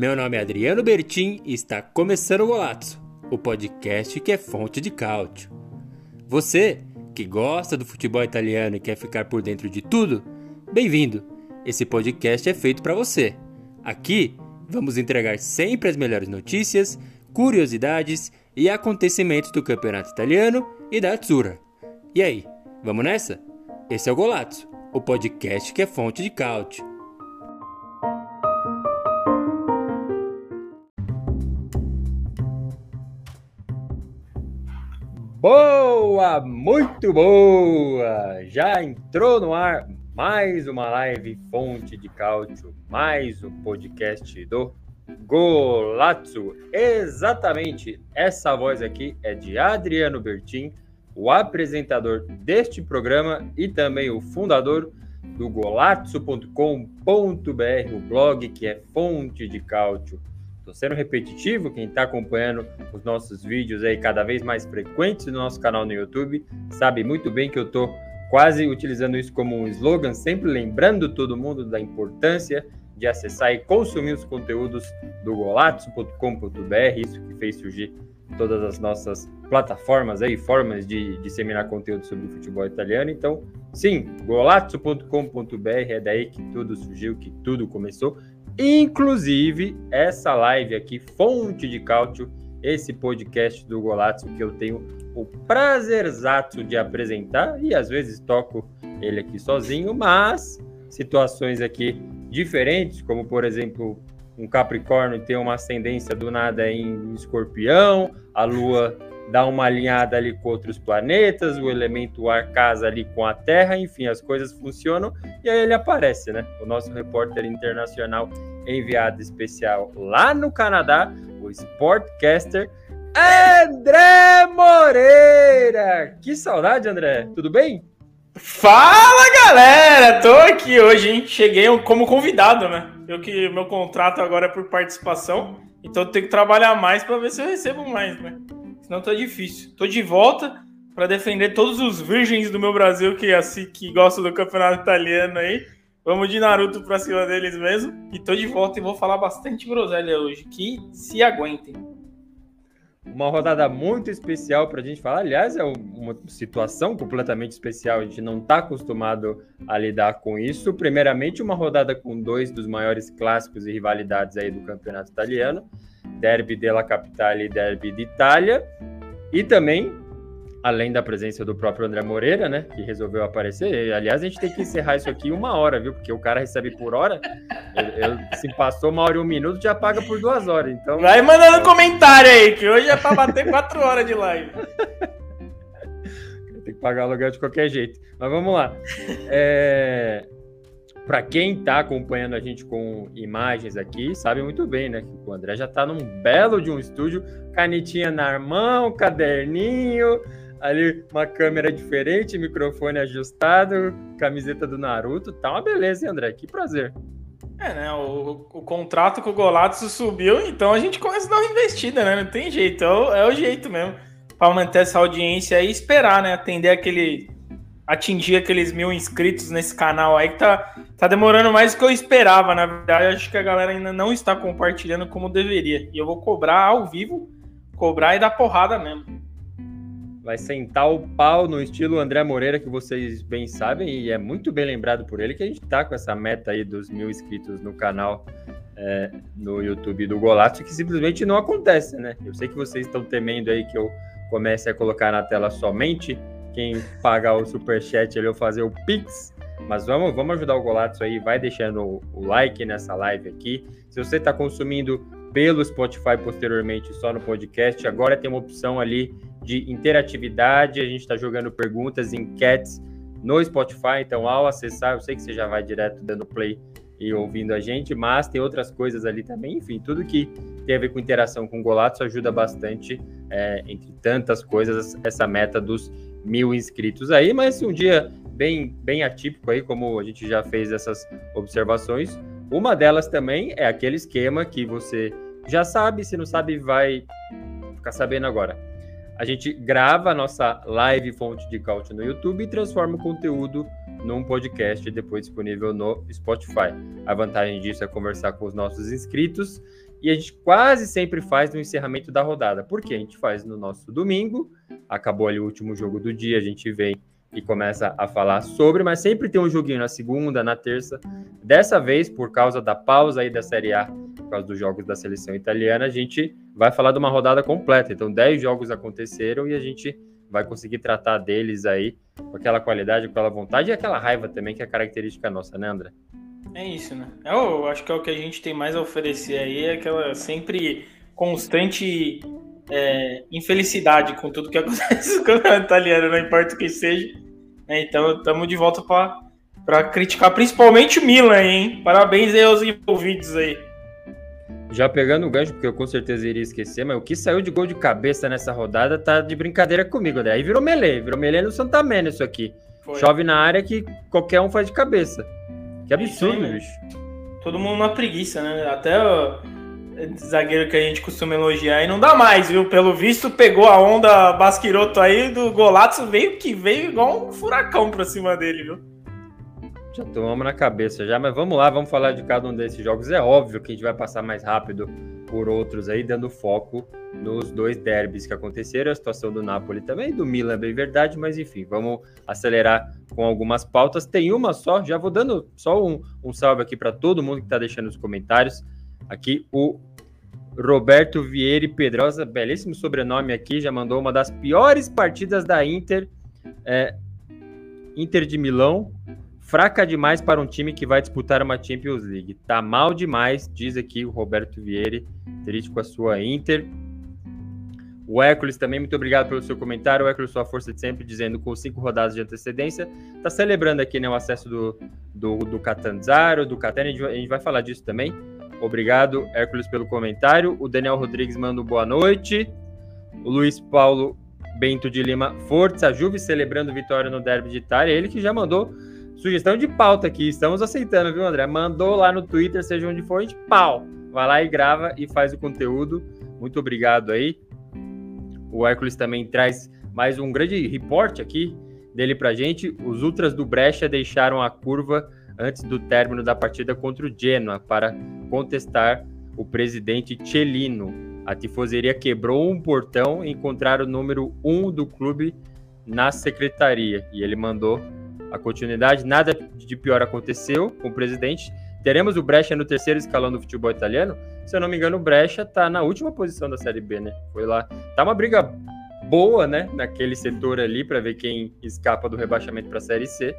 Meu nome é Adriano Bertin e está começando o Golazzo, o podcast que é fonte de cálcio. Você que gosta do futebol italiano e quer ficar por dentro de tudo, bem-vindo! Esse podcast é feito para você. Aqui vamos entregar sempre as melhores notícias, curiosidades e acontecimentos do campeonato italiano e da Azzurra. E aí, vamos nessa? Esse é o Golazzo, o podcast que é fonte de cálcio. Boa, muito boa! Já entrou no ar mais uma live Fonte de Cálcio, mais um podcast do Golazzo. Exatamente, essa voz aqui é de Adriano Bertin, o apresentador deste programa e também o fundador do golazzo.com.br, o blog que é fonte de cálcio Estou sendo repetitivo, quem está acompanhando os nossos vídeos aí cada vez mais frequentes no nosso canal no YouTube, sabe muito bem que eu estou quase utilizando isso como um slogan, sempre lembrando todo mundo da importância de acessar e consumir os conteúdos do golazzo.com.br, isso que fez surgir todas as nossas plataformas aí, formas de disseminar conteúdo sobre o futebol italiano. Então, sim, golazzo.com.br é daí que tudo surgiu, que tudo começou. Inclusive, essa live aqui, Fonte de Cálcio, esse podcast do Golazzo que eu tenho o prazerzato de apresentar e às vezes toco ele aqui sozinho, mas situações aqui diferentes, como por exemplo, um Capricórnio tem uma ascendência do nada em Escorpião, a Lua dá uma alinhada ali com outros planetas, o elemento ar casa ali com a Terra, enfim, as coisas funcionam e aí ele aparece, né? O nosso repórter internacional enviado especial lá no Canadá, o Sportcaster André Moreira. Que saudade, André. Tudo bem? Fala, galera! Tô aqui hoje, hein? Cheguei como convidado, né? Eu que meu contrato agora é por participação, então eu tenho que trabalhar mais para ver se eu recebo mais, né? Senão tá difícil. Tô de volta para defender todos os virgens do meu Brasil que assim que gostam do campeonato italiano aí. Vamos de Naruto pra cima deles mesmo. E tô de volta e vou falar bastante groselha hoje. Que se aguentem. Uma rodada muito especial para a gente falar. Aliás, é uma situação completamente especial. A gente não está acostumado a lidar com isso. Primeiramente, uma rodada com dois dos maiores clássicos e rivalidades aí do campeonato italiano. Derby della Capitale e Derby d'Italia. E também, além da presença do próprio André Moreira, né, que resolveu aparecer. Aliás, a gente tem que encerrar isso aqui uma hora, viu? Porque o cara recebe por hora. Ele, ele, se passou uma hora e um minuto, já paga por duas horas. Então. Vai mandando comentário aí, que hoje é para bater quatro horas de live. Tem que pagar aluguel de qualquer jeito. Mas vamos lá. É para quem está acompanhando a gente com imagens aqui, sabe muito bem, né? Que o André já está num belo de um estúdio, canetinha na mão, caderninho, ali uma câmera diferente, microfone ajustado, camiseta do Naruto, tá uma beleza, hein, André? Que prazer. É, né? O, o contrato com o Golato subiu, então a gente começa a dar uma investida, né? Não tem jeito, é o, é o jeito mesmo. Para manter essa audiência e esperar, né? Atender aquele atingir aqueles mil inscritos nesse canal aí, que tá, tá demorando mais do que eu esperava. Na verdade, acho que a galera ainda não está compartilhando como deveria. E eu vou cobrar ao vivo, cobrar e dar porrada mesmo. Vai sentar o pau no estilo André Moreira, que vocês bem sabem, e é muito bem lembrado por ele que a gente tá com essa meta aí dos mil inscritos no canal é, no YouTube do Golato, que simplesmente não acontece, né? Eu sei que vocês estão temendo aí que eu comece a colocar na tela somente quem pagar o superchat ali ou fazer o Pix. Mas vamos, vamos ajudar o Golato aí, vai deixando o, like nessa live aqui. Se você está consumindo pelo Spotify posteriormente só no podcast, agora tem uma opção ali de interatividade. A gente está jogando perguntas, enquetes no Spotify. Então, ao acessar, eu sei que você já vai direto dando play e ouvindo a gente, mas tem outras coisas ali também. Enfim, tudo que tem a ver com interação com o Golato ajuda bastante, é, entre tantas coisas, essa meta dos mil inscritos aí, mas um dia bem, bem atípico aí, como a gente já fez essas observações. Uma delas também é aquele esquema que você já sabe, se não sabe, vai ficar sabendo agora. A gente grava a nossa live fonte de cálcio no YouTube e transforma o conteúdo num podcast depois disponível no Spotify. A vantagem disso é conversar com os nossos inscritos e a gente quase sempre faz no encerramento da rodada. Porque a gente faz no nosso domingo, acabou ali o último jogo do dia, a gente vem e começa a falar sobre, mas sempre tem um joguinho na segunda, na terça. Dessa vez, por causa da pausa aí da Série A, por causa dos jogos da seleção italiana, a gente vai falar de uma rodada completa. Então, 10 jogos aconteceram e a gente vai conseguir tratar deles aí com aquela qualidade, com aquela vontade e aquela raiva também, que é característica nossa, né, André? É isso, né? Eu acho que é o que a gente tem mais a oferecer aí, é aquela sempre constante é, infelicidade com tudo que acontece no campeonato italiano, não importa o que seja. É, então, estamos de volta para criticar principalmente o Milan, hein? Parabéns aí aos envolvidos aí. Já pegando o gancho, porque eu com certeza iria esquecer, mas o que saiu de gol de cabeça nessa rodada tá de brincadeira comigo, né? Aí virou melee, virou melee no Santa Mena isso aqui. Foi. Chove na área que qualquer um faz de cabeça. Que absurdo, aí, bicho. Todo mundo na preguiça, né? Até o zagueiro que a gente costuma elogiar e não dá mais, viu? Pelo visto, pegou a onda Basquiroto aí do Golato, veio que veio igual um furacão pra cima dele, viu? Já tomamos na cabeça já, mas vamos lá, vamos falar de cada um desses jogos. É óbvio que a gente vai passar mais rápido por outros aí, dando foco nos dois derbys que aconteceram, a situação do Napoli também, do Milan, bem verdade, mas enfim, vamos acelerar com algumas pautas. Tem uma só, já vou dando só um, um salve aqui para todo mundo que está deixando os comentários. Aqui o Roberto Vieira Pedrosa, belíssimo sobrenome aqui, já mandou uma das piores partidas da Inter, é, Inter de Milão, fraca demais para um time que vai disputar uma Champions League. Tá mal demais, diz aqui o Roberto Vieira, triste com a sua Inter. O Hércules também, muito obrigado pelo seu comentário. O Hércules, sua força de sempre, dizendo com cinco rodadas de antecedência. Tá celebrando aqui né, o acesso do, do, do Catanzaro, do Catani, a gente vai falar disso também. Obrigado, Hércules, pelo comentário. O Daniel Rodrigues manda boa noite. O Luiz Paulo Bento de Lima, Força Juve, celebrando vitória no Derby de Itália. Ele que já mandou Sugestão de pauta aqui, estamos aceitando, viu, André? Mandou lá no Twitter, seja onde for, a gente pau. Vai lá e grava e faz o conteúdo. Muito obrigado aí. O Hércules também traz mais um grande reporte aqui dele pra gente. Os Ultras do Brecha deixaram a curva antes do término da partida contra o Genoa para contestar o presidente Celino. A tifoseria quebrou um portão e encontraram o número 1 um do clube na secretaria. E ele mandou a continuidade. Nada de pior aconteceu com o presidente. Teremos o Brecha no terceiro escalão do futebol italiano. Se eu não me engano, o Brecha tá na última posição da Série B, né? Foi lá. Tá uma briga boa, né? Naquele setor ali para ver quem escapa do rebaixamento para a Série C.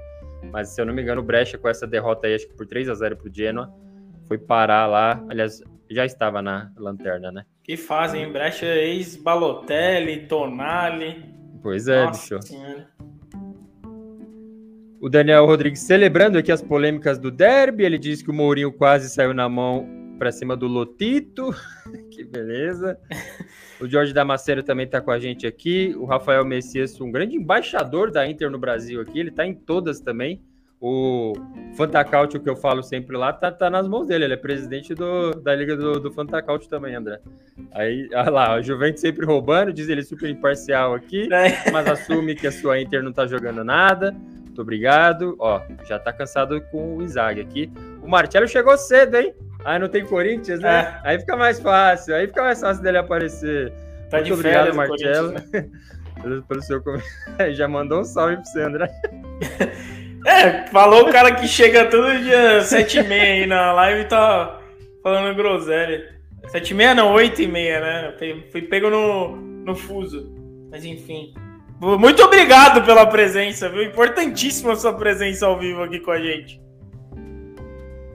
Mas se eu não me engano, o Brecha com essa derrota aí, acho que por 3 a 0 pro Genoa, foi parar lá. Aliás, já estava na lanterna, né? Que fazem Brecha ex-Balotelli, Tonali. Pois é, Nossa bicho. Senhora. O Daniel Rodrigues celebrando aqui as polêmicas do derby. Ele diz que o Mourinho quase saiu na mão para cima do Lotito. que beleza. O Jorge Damasceno também está com a gente aqui. O Rafael Messias, um grande embaixador da Inter no Brasil aqui. Ele está em todas também. O Fantacaute, que eu falo sempre lá, tá, tá nas mãos dele. Ele é presidente do, da Liga do, do Fantacaute também, André. Aí, olha lá, o Juventus sempre roubando, diz ele super imparcial aqui, é. mas assume que a sua Inter não tá jogando nada. Muito obrigado. Ó, já tá cansado com o Isaac aqui. O Marcelo chegou cedo, hein? Aí não tem Corinthians, né? É. Aí fica mais fácil. Aí fica mais fácil dele aparecer. Tá Muito obrigado, Marcelo. Né? pelo, pelo seu comentário. Já mandou um salve pro André. É, falou o cara que chega todo dia 7 e meia aí na live e tá falando groselha. 7 e meia não, 8 e meia, né? Fui pego no, no fuso. Mas enfim. Muito obrigado pela presença, viu? Importantíssima sua presença ao vivo aqui com a gente.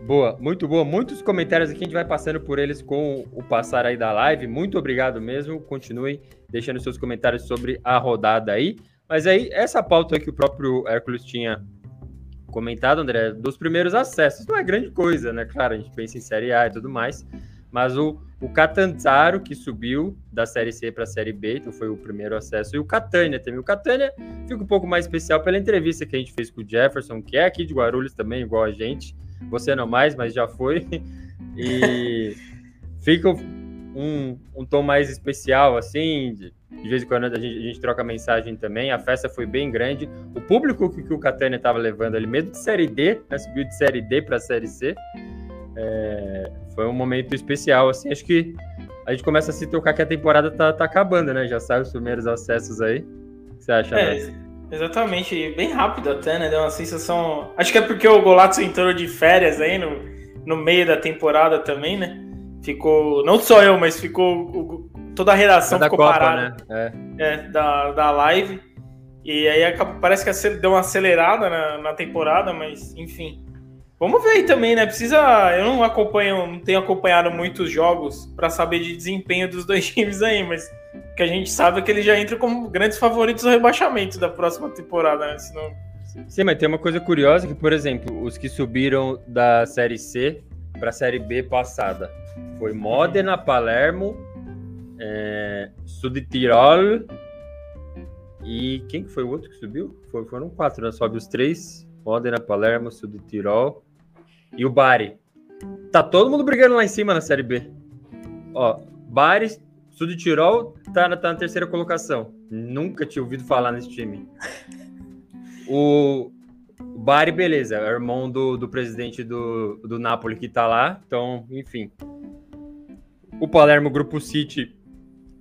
Boa, muito boa. Muitos comentários aqui, a gente vai passando por eles com o passar aí da live. Muito obrigado mesmo. Continuem deixando seus comentários sobre a rodada aí. Mas aí, essa pauta que o próprio Hércules tinha comentado, André, dos primeiros acessos, não é grande coisa, né? Claro, a gente pensa em Série A e tudo mais. Mas o, o Catanzaro, que subiu da Série C para a Série B, então foi o primeiro acesso, e o Catânia também. O Catânia fica um pouco mais especial pela entrevista que a gente fez com o Jefferson, que é aqui de Guarulhos também, igual a gente. Você não mais, mas já foi. E fica um, um tom mais especial, assim, de, de vez em quando a gente, a gente, troca mensagem também. A festa foi bem grande. O público que, que o Catânia estava levando ali, mesmo de Série D, né, subiu de Série D para Série C. é, foi um momento especial, assim, acho que a gente começa a se tocar que a temporada tá, tá acabando, né? Já sai os primeiros acessos aí. O que você acha, é, né? Exatamente, bem rápido até, né? Deu uma sensação. Acho que é porque o Golato entrou de férias aí no, no meio da temporada também, né? Ficou. Não só eu, mas ficou. Toda a redação ficou Copa, parada. Né? É. é. da, da live. E aí parece que deu uma acelerada na, na temporada, mas enfim. Vamos ver aí também, né? Precisa. Eu não acompanho, não tenho acompanhado muitos jogos para saber de desempenho dos dois times aí, mas que a gente sabe é que eles já entram como grandes favoritos ao rebaixamento da próxima temporada, né? Senão... Sim, mas tem uma coisa curiosa que, por exemplo, os que subiram da Série C para a Série B passada foi Modena, Palermo, é, Tirol e quem que foi o outro que subiu? Foram quatro, né? Sobe os três. Modena, Palermo, Tirol e o Bari. Tá todo mundo brigando lá em cima na Série B. Ó, Bari, Sul de Tirol, tá na, tá na terceira colocação. Nunca tinha ouvido falar nesse time. O, o Bari, beleza, é irmão do, do presidente do, do Napoli que tá lá. Então, enfim. O Palermo, Grupo City,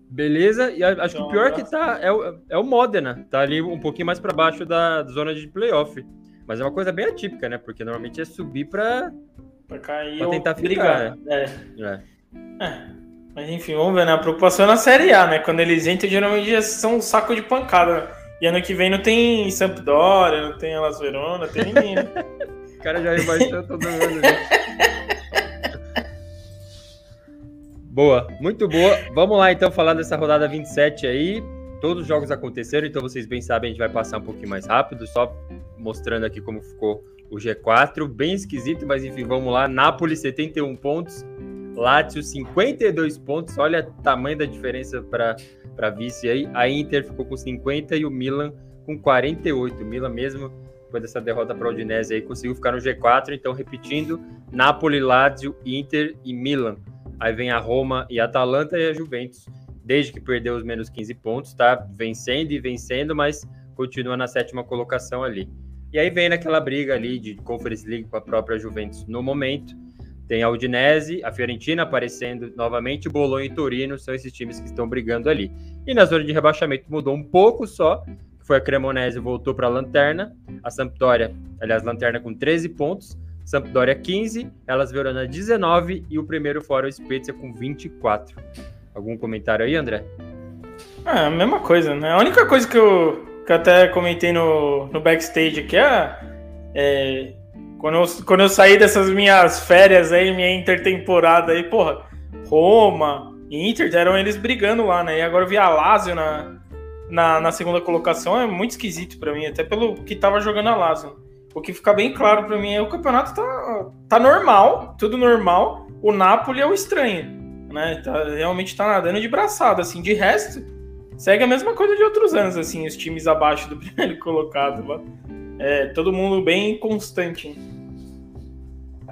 beleza. E acho que o pior que tá é o, é o Modena. Tá ali um pouquinho mais para baixo da zona de playoff. Mas é uma coisa bem atípica, né? Porque normalmente é subir para pra cair pra tentar ficar. Né? É. É. é. Mas enfim, vamos ver, né? A preocupação é na Série A, né? Quando eles entram, geralmente já são um saco de pancada. E ano que vem não tem Sampdoria, não tem Elas Verona, tem ninguém. Né? o cara já rebaixou todo mundo. Né? boa, muito boa. Vamos lá então falar dessa rodada 27 aí. Todos os jogos aconteceram, então vocês bem sabem, a gente vai passar um pouquinho mais rápido, só mostrando aqui como ficou o G4. Bem esquisito, mas enfim, vamos lá. Nápoles, 71 pontos. Lazio, 52 pontos. Olha o tamanho da diferença para vice aí. A Inter ficou com 50 e o Milan com 48. O Milan mesmo, depois dessa derrota para o Udinese aí, conseguiu ficar no G4. Então, repetindo, Napoli, Lazio, Inter e Milan. Aí vem a Roma e a Atalanta e a Juventus desde que perdeu os menos 15 pontos, tá vencendo e vencendo, mas continua na sétima colocação ali. E aí vem naquela briga ali de Conference League com a própria Juventus no momento. Tem a Udinese, a Fiorentina aparecendo novamente, Bolonha e Torino são esses times que estão brigando ali. E na zona de rebaixamento mudou um pouco só, foi a Cremonese voltou para a lanterna, a Sampdoria, aliás, lanterna com 13 pontos, Sampdoria 15, elas Verona 19 e o primeiro fora o Spezia com 24. Algum comentário aí, André? Ah, a mesma coisa, né? A única coisa que eu, que eu até comentei no, no backstage aqui é, é quando, eu, quando eu saí dessas minhas férias aí, minha intertemporada aí, porra, Roma, Inter, eram eles brigando lá, né? E agora eu vi a Lazio na, na, na segunda colocação, é muito esquisito para mim, até pelo que tava jogando a Lazio. O que fica bem claro para mim é o campeonato tá, tá normal, tudo normal, o Napoli é o estranho né? Tá, realmente tá nadando de braçada, assim. De resto, segue a mesma coisa de outros anos, assim, os times abaixo do primeiro colocado lá. É, todo mundo bem constante.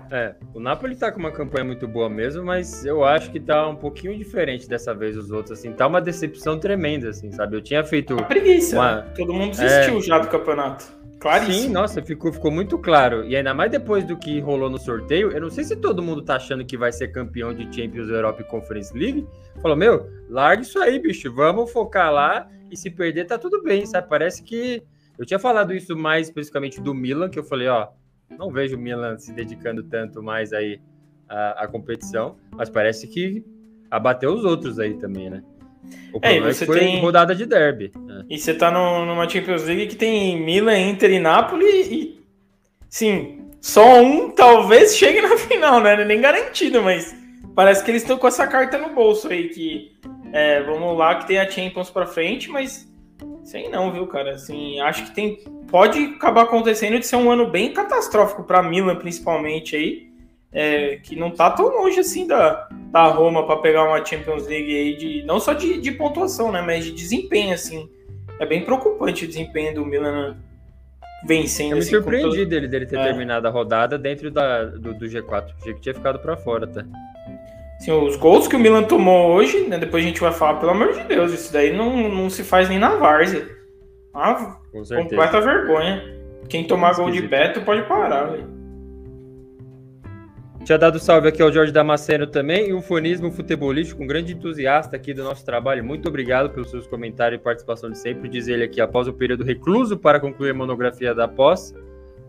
É, o Napoli tá com uma campanha muito boa mesmo, mas eu acho que tá um pouquinho diferente dessa vez os outros, assim, tá uma decepção tremenda, assim, sabe? Eu tinha feito. A preguiça, uma... todo mundo desistiu é... já do campeonato. Claríssimo. Sim, nossa, ficou, ficou muito claro. E ainda mais depois do que rolou no sorteio, eu não sei se todo mundo tá achando que vai ser campeão de Champions Europe Conference League. Falou, meu, larga isso aí, bicho. Vamos focar lá e se perder tá tudo bem, sabe? Parece que. Eu tinha falado isso mais especificamente do Milan, que eu falei, ó, não vejo o Milan se dedicando tanto mais aí à, à competição, mas parece que abateu os outros aí também, né? O é, é, você foi tem... rodada de derby. É. E você tá no, numa Champions League que tem Milan, Inter e Napoli e. Sim, só um talvez chegue na final, né? É nem garantido, mas parece que eles estão com essa carta no bolso aí, que é, vamos lá que tem a Champions pra frente, mas sei não, viu, cara? Assim, acho que tem. Pode acabar acontecendo de ser um ano bem catastrófico para Milan, principalmente aí é, que não tá tão longe assim da, da Roma para pegar uma Champions League aí de não só de, de, pontuação, né, mas de desempenho assim. É bem preocupante o desempenho do Milan vencendo. Eu me assim, surpreendi todo... dele, dele ter é. terminado a rodada dentro da, do, do G4. Achei que tinha ficado para fora, tá? Sim, os gols que o Milan tomou hoje, né, depois a gente vai falar, pelo amor de Deus, isso daí não, não se faz nem na várzea. Completa vergonha. Quem tomar gol de Beto pode parar, velho. Tinha dado salve aqui ao Jorge Damasceno também e o Fonismo Futebolístico, um grande entusiasta aqui do nosso trabalho. Muito obrigado pelos seus comentários e participação de sempre. Diz ele aqui, após o período recluso para concluir a monografia da pós,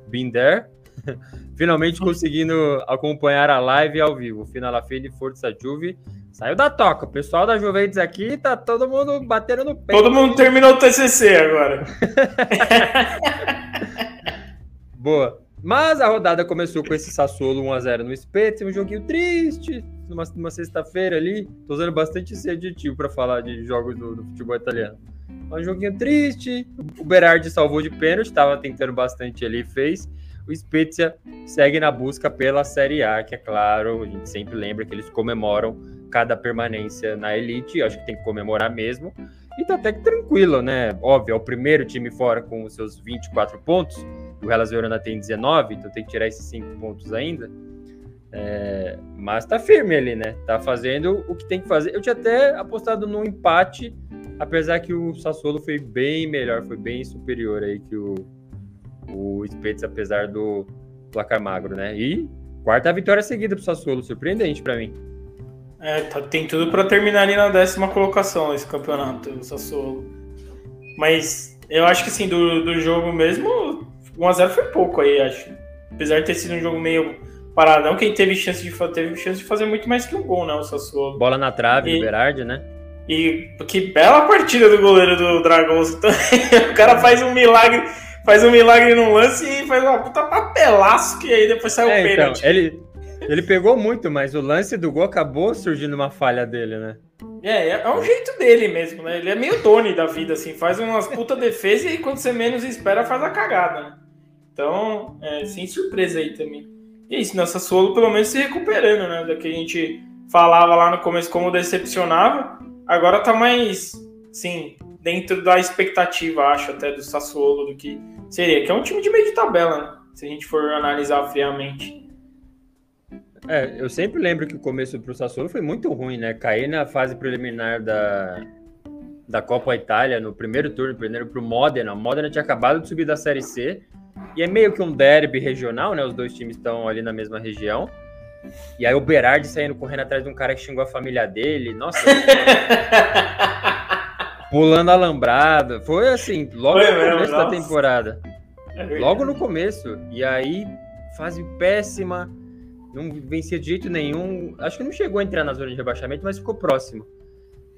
Binder, finalmente conseguindo acompanhar a live ao vivo. Final Fine Força Juve. Saiu da toca. O pessoal da Juventus aqui tá todo mundo batendo no peito. Todo mundo terminou o TCC agora. Boa. Mas a rodada começou com esse Sassuolo 1x0 no Spezia, um joguinho triste, numa, numa sexta-feira ali. Tô usando bastante esse adjetivo para falar de jogos do, do, futebol italiano. Um joguinho triste, o Berardi salvou de pênalti, estava tentando bastante ali, fez. O Spezia segue na busca pela Série A, que é claro, a gente sempre lembra que eles comemoram cada permanência na elite, acho que tem que comemorar mesmo. E tá até que tranquilo, né? Óbvio, é o primeiro time fora com os seus 24 pontos o Hellas Verona tem 19, então tem que tirar esses 5 pontos ainda. É, mas tá firme ali, né? Tá fazendo o que tem que fazer. Eu tinha até apostado no empate, apesar que o Sassuolo foi bem melhor, foi bem superior aí que o, o Spezia, apesar do placar magro, né? E quarta vitória seguida pro Sassuolo, surpreendente para mim. É, tá, tem tudo para terminar ali na décima colocação esse campeonato, o Sassuolo. Mas eu acho que assim, do, do jogo mesmo, 1x0 foi pouco aí, acho. Apesar de ter sido um jogo meio paradão, quem teve chance de, teve chance de fazer muito mais que um gol, né? O Sassuolo. Bola na trave e, do Berardi, né? E que bela partida do goleiro do Dragões. Então, o cara faz um milagre, faz um milagre num lance e faz uma puta papelaço que aí depois sai o é, então, pênalti. Então, ele, ele pegou muito, mas o lance do gol acabou surgindo uma falha dele, né? É, é, é um jeito dele mesmo, né? Ele é meio Tony da vida, assim, faz umas puta defesa e quando você menos espera faz a cagada, né? Então, é, sem surpresa aí também. E é isso, nossa Solo pelo menos se recuperando, né? Da que a gente falava lá no começo como decepcionava, agora tá mais, sim, dentro da expectativa, acho, até do Sassuolo, do que seria, que é um time de meio de tabela, né? Se a gente for analisar friamente. É, eu sempre lembro que o começo pro Sassuolo foi muito ruim, né? Cair na fase preliminar da, da Copa Itália, no primeiro turno, primeiro pro Modena. O Modena tinha acabado de subir da Série C e é meio que um derby regional, né? Os dois times estão ali na mesma região. E aí o Berardi saindo correndo atrás de um cara que xingou a família dele. Nossa. pulando alambrada. Foi assim, logo Foi no mesmo, começo nossa. da temporada. É logo no começo. E aí, fase péssima. Não vencia de jeito nenhum. Acho que não chegou a entrar na zona de rebaixamento, mas ficou próximo.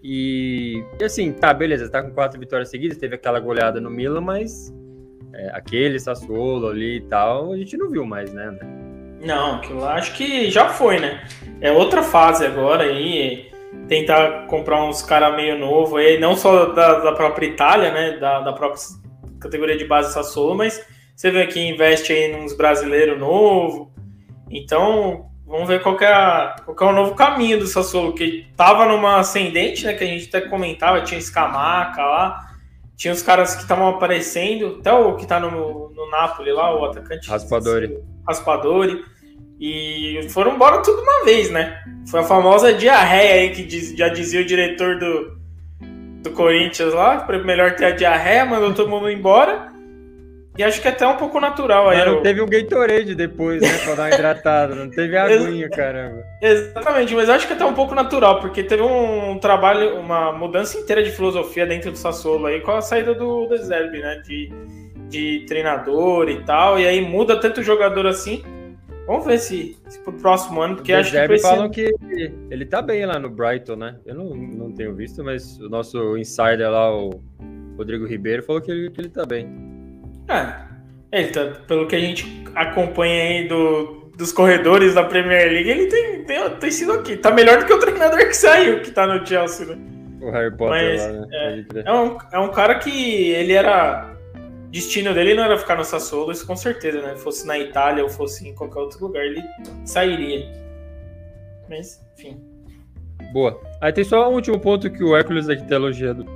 E, e assim, tá, beleza, tá com quatro vitórias seguidas, teve aquela goleada no Milan, mas é, aquele Sassuolo ali e tal, a gente não viu mais, né? Não, aquilo lá acho que já foi, né? É outra fase agora aí, tentar comprar uns caras meio novo aí, não só da, da própria Itália, né, da, da própria categoria de base Sassuolo, mas você vê que investe aí nos brasileiros novo. Então, vamos ver qual que, é qual que é o novo caminho do Sassuolo, que tava numa ascendente, né, que a gente até comentava, tinha Escamaca lá, tinha os caras que estavam aparecendo, até o que tá no, no Napoli lá, o atacante. Raspadori. Raspadori. E foram embora tudo uma vez, né? Foi a famosa diarreia aí que diz, já dizia o diretor do, do Corinthians lá. Melhor ter a diarreia, mandou todo mundo embora. E acho que é até um pouco natural aí. Não teve um Gatorade depois, né? Pra dar uma hidratada. Não teve aguinha, caramba. Exatamente, mas acho que é até um pouco natural, porque teve um trabalho, uma mudança inteira de filosofia dentro do Sassuolo aí com a saída do Deserbe, né? De, de treinador e tal. E aí muda tanto o jogador assim. Vamos ver se, se pro próximo ano, porque acho que. falam que ele tá bem lá no Brighton, né? Eu não, não tenho visto, mas o nosso insider lá, o Rodrigo Ribeiro, falou que ele, que ele tá bem. É, ele tá, pelo que a gente acompanha aí do, dos corredores da Premier League, ele tem, tem, tem sido aqui. Tá melhor do que o treinador que saiu, que tá no Chelsea, né? O Harry Potter Mas, lá, né? É, é, um, é um cara que ele era. Destino dele não era ficar no Sassuolo, isso com certeza, né? Fosse na Itália ou fosse em qualquer outro lugar, ele sairia. Mas, enfim. Boa. Aí tem só um último ponto que o Hércules aqui tá elogiando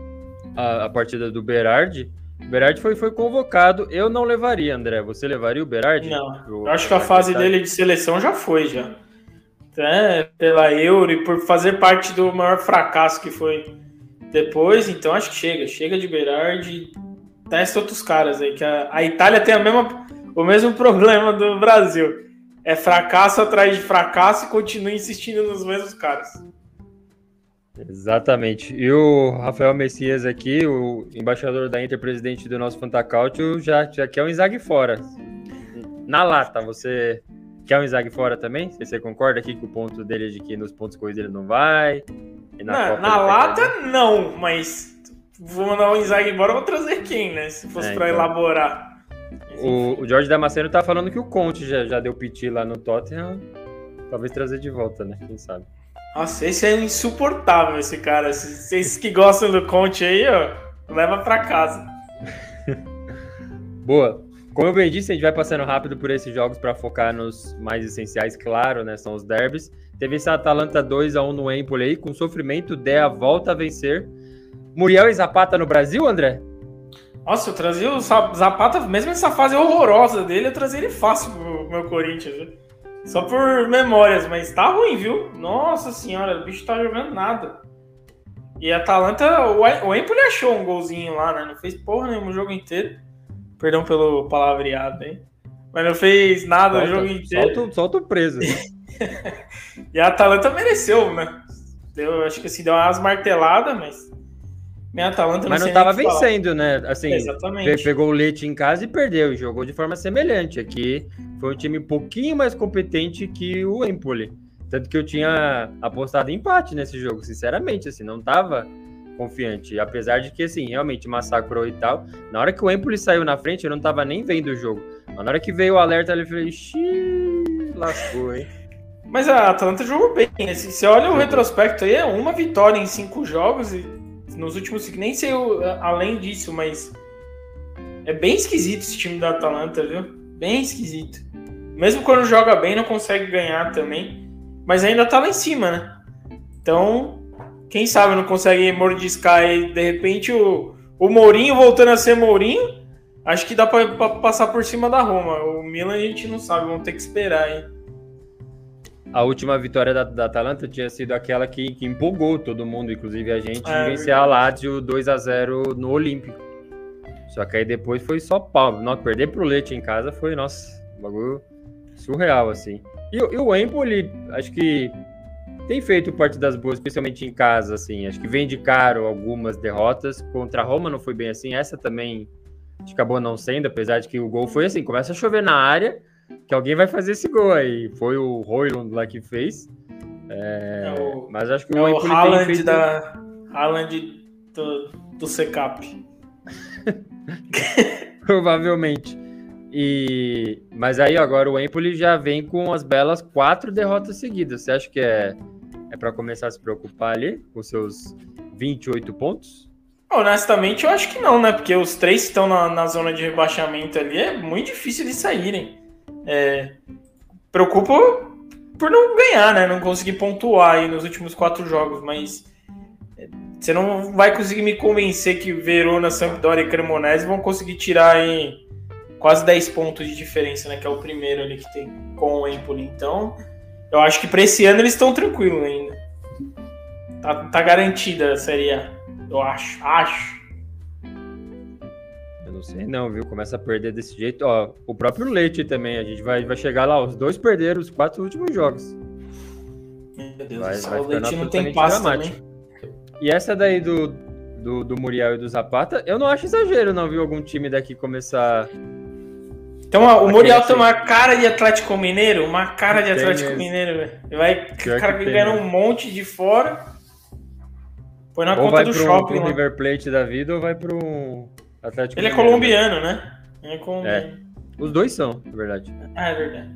a, a partida do Berardi. Berardi foi, foi convocado. Eu não levaria, André. Você levaria o Berardi? Não. Pro, eu acho que a fase dele de seleção já foi, já. É, pela Euro e por fazer parte do maior fracasso que foi depois. Então acho que chega. Chega de Berardi. Testa outros caras aí. Que a, a Itália tem a mesma, o mesmo problema do Brasil. é fracasso atrás de fracasso e continua insistindo nos mesmos caras. Exatamente. E o Rafael Messias aqui, o embaixador da Inter, presidente do nosso Fantacautio, já, já quer um Inzaghi fora. Na lata, você quer um Inzaghi fora também? Você concorda aqui com o ponto dele de que nos pontos corridos ele não vai? na, na lata, não, mas vou mandar o Inzaghi embora, vou trazer quem, né? Se fosse é, para então. elaborar. O, o Jorge Damasceno tá falando que o Conte já, já deu piti lá no Tottenham. Talvez trazer de volta, né? Quem sabe? Nossa, esse é insuportável, esse cara. Vocês que gostam do Conte aí, ó, leva pra casa. Boa. Como eu bem disse, a gente vai passando rápido por esses jogos para focar nos mais essenciais, claro, né? São os derbys. Teve esse Atalanta 2x1 no Empoli aí, com sofrimento, der a volta a vencer. Muriel e Zapata no Brasil, André? Nossa, eu trazia o Zapata, mesmo essa fase horrorosa dele, eu trazia ele fácil pro meu Corinthians, viu? Só por memórias, mas tá ruim, viu? Nossa senhora, o bicho tá jogando nada. E a Atalanta, o Empoli achou um golzinho lá, né? Não fez porra nenhuma o jogo inteiro. Perdão pelo palavreado aí. Mas não fez nada solta, o jogo inteiro. Solta, solta o preso. e a Atalanta mereceu, né? Deu, acho que assim, deu umas marteladas, mas minha Atalanta não Mas não estava vencendo, né? Assim, Exatamente. pegou o leite em casa e perdeu. Jogou de forma semelhante. Aqui foi um time um pouquinho mais competente que o Empoli. Tanto que eu tinha apostado em empate nesse jogo, sinceramente, assim, não tava confiante. Apesar de que, assim, realmente massacrou e tal. Na hora que o Empoli saiu na frente, eu não tava nem vendo o jogo. Na hora que veio o alerta, eu falei, xiii, lascou, hein? Mas a Atlanta jogou bem. Né? Se você olha o retrospecto aí, é uma vitória em cinco jogos e nos últimos nem sei além disso, mas é bem esquisito esse time da Atalanta, viu? Bem esquisito. Mesmo quando joga bem, não consegue ganhar também, mas ainda tá lá em cima, né? Então, quem sabe não consegue mordiscar e de repente o, o Mourinho voltando a ser Mourinho, acho que dá para passar por cima da Roma. O Milan a gente não sabe, vamos ter que esperar aí. A última vitória da, da Atalanta tinha sido aquela que, que empolgou todo mundo, inclusive a gente, é, vencer a Lazio 2 a 0 no Olímpico. Só que aí depois foi só pau. Não, perder pro Leite em casa foi, nossa, um bagulho surreal, assim. E, e o Empoli, acho que tem feito partidas boas, especialmente em casa, assim. Acho que vem de caro algumas derrotas. Contra a Roma não foi bem assim. Essa também acabou não sendo, apesar de que o gol foi assim: começa a chover na área que alguém vai fazer esse gol aí. Foi o Roylund lá que fez. É, é o, mas acho que é o, o Haaland feito... da Haaland do, do Secap. Provavelmente. E mas aí agora o Empoli já vem com as belas quatro derrotas seguidas. Você acha que é é para começar a se preocupar ali com seus 28 pontos? Honestamente, eu acho que não, né? Porque os três que estão na, na zona de rebaixamento ali é muito difícil de saírem. É, preocupa por não ganhar, né? Não conseguir pontuar aí nos últimos quatro jogos, mas é, você não vai conseguir me convencer que Verona, Sampdoria e Cremonese vão conseguir tirar aí quase 10 pontos de diferença, né? Que é o primeiro ali que tem com o Empoli. Então, eu acho que para esse ano eles estão tranquilos ainda. Tá, tá garantida a Série A, eu acho. Acho. Não sei não, viu? Começa a perder desse jeito. Ó, o próprio Leite também, a gente vai, vai chegar lá, os dois perderam os quatro últimos jogos. Meu Deus vai, vai o Leite não tem passe também. E essa daí do, do, do Muriel e do Zapata, eu não acho exagero não, viu? Algum time daqui começar... Então, ó, o Muriel tem uma cara de Atlético Mineiro, uma cara de Atlético. Mineiro, velho. Vai, o cara ganhando um monte de fora, põe na ou conta do pro, shopping. Vai pro River Plate da vida ou vai pro Atlético Ele é colombiano, né? Ele é colombiano. É. Os dois são, na verdade. Ah, é verdade.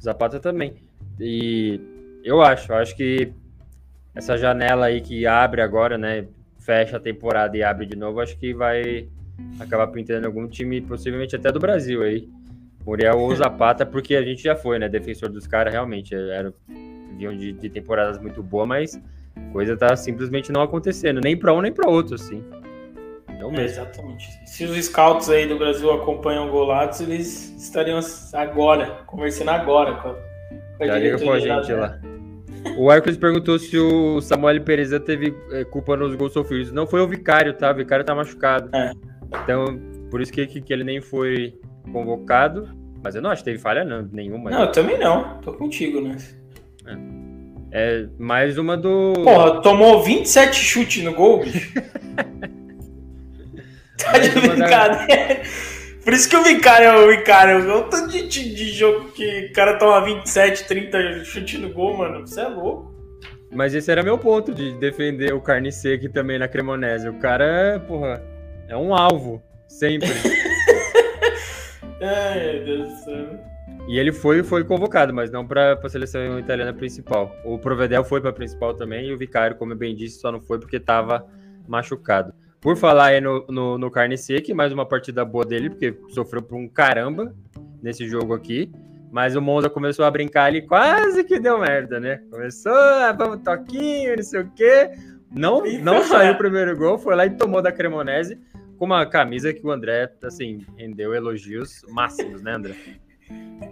Zapata também. E eu acho, eu acho que essa janela aí que abre agora, né? Fecha a temporada e abre de novo, acho que vai acabar pintando algum time, possivelmente até do Brasil aí. Muriel ou Zapata, porque a gente já foi, né? Defensor dos caras, realmente. Era, vinham de, de temporadas muito boas, mas coisa tá simplesmente não acontecendo, nem para um nem para outro, assim. É o mesmo. É, exatamente. Se os scouts aí do Brasil acompanham o Golatos, eles estariam agora, conversando agora com a, Já liga com a gente lá. O Hércules perguntou se o Samuel Pereira teve é, culpa nos gols sofridos. Não foi o Vicário, tá? O Vicário tá machucado. É. Então, por isso que, que, ele nem foi convocado. Mas eu não acho que teve falha não, nenhuma. Não, eu também não. Tô contigo, né? É mais uma do. Porra, tomou 27 chutes no gol, bicho. tá de brincadeira. Por isso que o Vicário é o Vicário. É um tanto de, de jogo que o cara toma 27, 30 chute no gol, mano. Você é louco. Mas esse era meu ponto de defender o carne seca também na Cremonese. O cara, porra, é um alvo, sempre. Ai, meu Deus do céu. E ele foi foi convocado, mas não para a seleção italiana principal. O Provedel foi para a principal também e o Vicário, como eu bem disse, só não foi porque estava machucado. Por falar aí no, no, no Carne Seca, mais uma partida boa dele, porque sofreu por um caramba nesse jogo aqui. Mas o Monza começou a brincar ali, quase que deu merda, né? Começou, ah, vamos toquinho, não sei o quê. Não, não saiu o primeiro gol, foi lá e tomou da Cremonese com uma camisa que o André, assim, rendeu elogios máximos, né, André?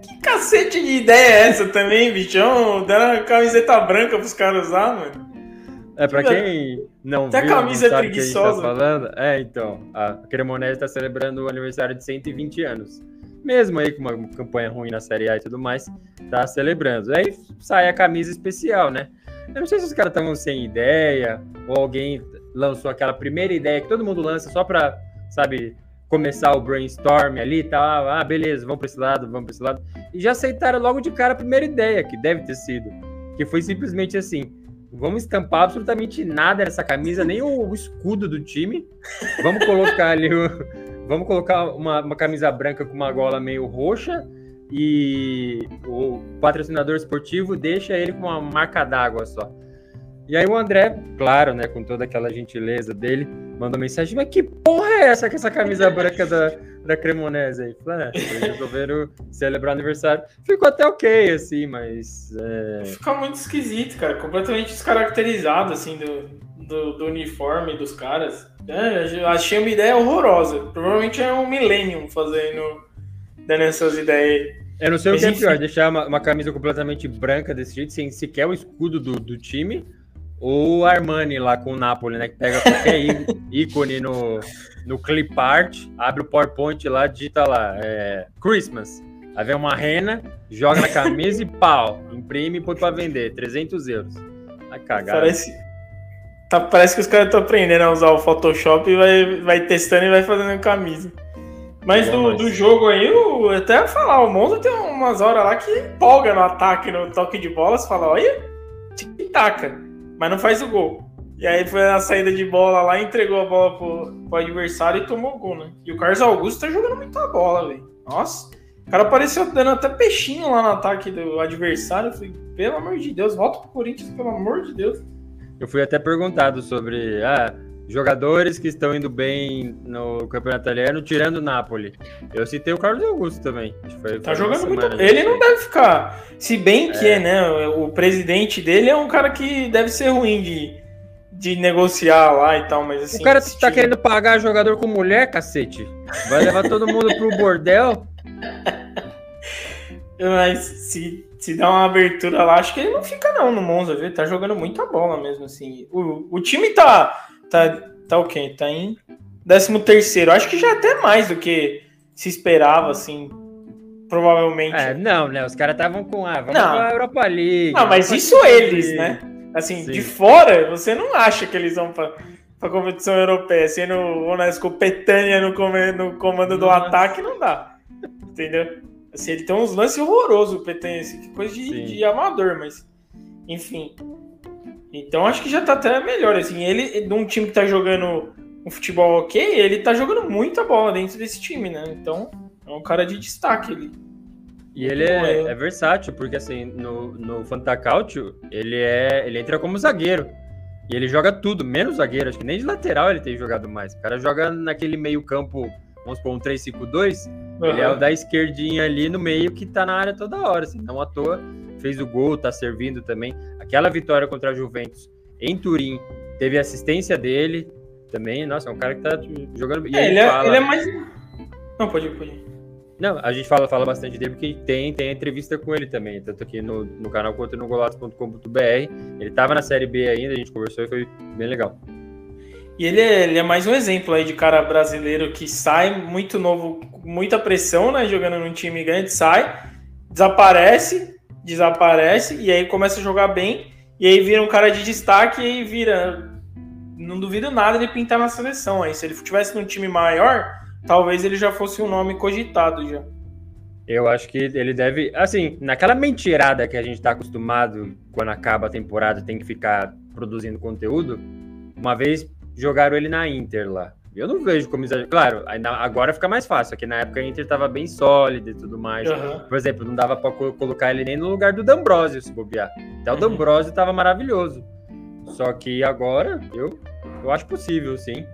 Que cacete de ideia é essa também, bichão? Deram uma camiseta branca pros caras usar, mano. É, pra quem não Até viu, a camisa não é sabe preguiçosa. Tá falando, é, então, a Cremonese está celebrando o aniversário de 120 anos. Mesmo aí com uma campanha ruim na Série A e tudo mais, tá celebrando. Aí sai a camisa especial, né? Eu não sei se os caras estavam sem ideia, ou alguém lançou aquela primeira ideia que todo mundo lança só pra, sabe, começar o brainstorm ali e tal. Ah, beleza, vamos pra esse lado, vamos pra esse lado. E já aceitaram logo de cara a primeira ideia, que deve ter sido. Que foi simplesmente assim: vamos estampar absolutamente nada nessa camisa, nem o, escudo do time. Vamos colocar ali. Vamos colocar uma, uma camisa branca com uma gola meio roxa e o patrocinador esportivo deixa ele com uma marca d'água só. E aí o André, claro, né, com toda aquela gentileza dele, mandou mensagem, mas que porra é essa com essa camisa branca da, da Cremonese aí? Falei, é, eles resolveram celebrar aniversário. Ficou até ok, assim, mas... É... Fica muito esquisito, cara. Completamente descaracterizado, assim, do, do, do uniforme dos caras. É, achei uma ideia horrorosa. Provavelmente é um Millennium fazendo, dando essas ideias aí. Eu não sei o que é pior, deixar uma, uma camisa completamente branca desse jeito, sem sequer o escudo do, do time, ou o Armani lá com o Napoli, né? Que pega qualquer ícone no, no clip art, abre o PowerPoint lá, digita lá, é, Christmas. Aí vem uma rena, joga na camisa e pau, imprime e põe pra vender, 300 euros. Vai cagar. Parece, tá, parece que os caras estão aprendendo a usar o Photoshop e vai, vai testando e vai fazendo camisa. Mas Bom, do, do jogo aí, eu até ia falar, o Monza tem umas horas lá que empolga no ataque, no toque de bola, você fala, olha, tic-taca, mas não faz o gol. E aí foi na saída de bola lá, entregou a bola pro, pro adversário e tomou o gol, né? E o Carlos Augusto tá jogando muita bola, velho. Nossa, o cara apareceu dando até peixinho lá no ataque do adversário. Eu falei, pelo amor de Deus, volta pro Corinthians, pelo amor de Deus. Eu fui até perguntado sobre ah, jogadores que estão indo bem no campeonato italiano, tirando o Napoli. Eu citei o Carlos Augusto também. Foi- Tá foi jogando muito. Ele não deve ficar. Se bem que, né, o presidente dele é um cara que deve ser ruim de, de negociar lá e tal, mas assim. O cara tá querendo pagar jogador com mulher, cacete. Vai levar todo mundo pro bordel. Mas se, se dá uma abertura lá, acho que ele não fica não no Monza, viu? Tá jogando muita bola mesmo, assim. O, o time tá, tá, tá o quê? Tá em 13 terceiro. Acho que já é até mais do que se esperava, assim, provavelmente. É, não, né? Os caras estavam com, ah, vamos Não. pra Europa League. Não, mas isso eles, League. né? Assim, Sim. de fora, você não acha que eles vão pra, pra competição europeia. Sendo o Petânia no, comando do Nossa. ataque, não dá. Entendeu? Assim, ele tem uns lances horrorosos, o Petânia, assim, que coisa de, de amador, mas. Enfim. Então acho que já tá até melhor, assim. Ele, num time que tá jogando um futebol ok, ele tá jogando muita bola dentro desse time, né? Então, é um cara de destaque ali. E ele Muito bom, é, é versátil, porque assim, no, no Fantacalcio, ele é. Ele entra como zagueiro. E ele joga tudo, menos zagueiro. Acho que nem de lateral ele tem jogado mais. O cara joga naquele meio-campo, vamos supor, um 3-5-2. Ele é o da esquerdinha ali no meio que tá na área toda hora. Assim, não à toa fez o gol, tá servindo também. Aquela vitória contra a Juventus em Turim, teve assistência dele também. Nossa, é um cara que tá jogando. E É, ele é, fala- ele é mais. Não, pode ir, pode ir. Não, a gente fala, fala bastante dele porque tem, tem entrevista com ele também, tanto aqui no, no canal quanto no golatos.com.br. Ele tava na Série B ainda, a gente conversou e foi bem legal. E ele é, ele é mais um exemplo aí de cara brasileiro que sai muito novo, muita pressão, né? Jogando num time grande, sai, desaparece, desaparece, e aí começa a jogar bem, e aí vira um cara de destaque e vira. Não duvido nada de pintar na seleção. Aí se ele tivesse num time maior, talvez ele já fosse um nome cogitado já. Eu acho que ele deve. Assim, naquela mentirada que a gente tá acostumado quando acaba a temporada, tem que ficar produzindo conteúdo. Uma vez jogaram ele na Inter lá. Eu não vejo como exagero. Claro, agora fica mais fácil, aqui na época a Inter tava bem sólida e tudo mais. Uhum. Por exemplo, não dava para colocar ele nem no lugar do D'Ambrosio, se bobear. Até o uhum. D'Ambrosio tava maravilhoso. Só que agora, eu, eu acho possível, sim.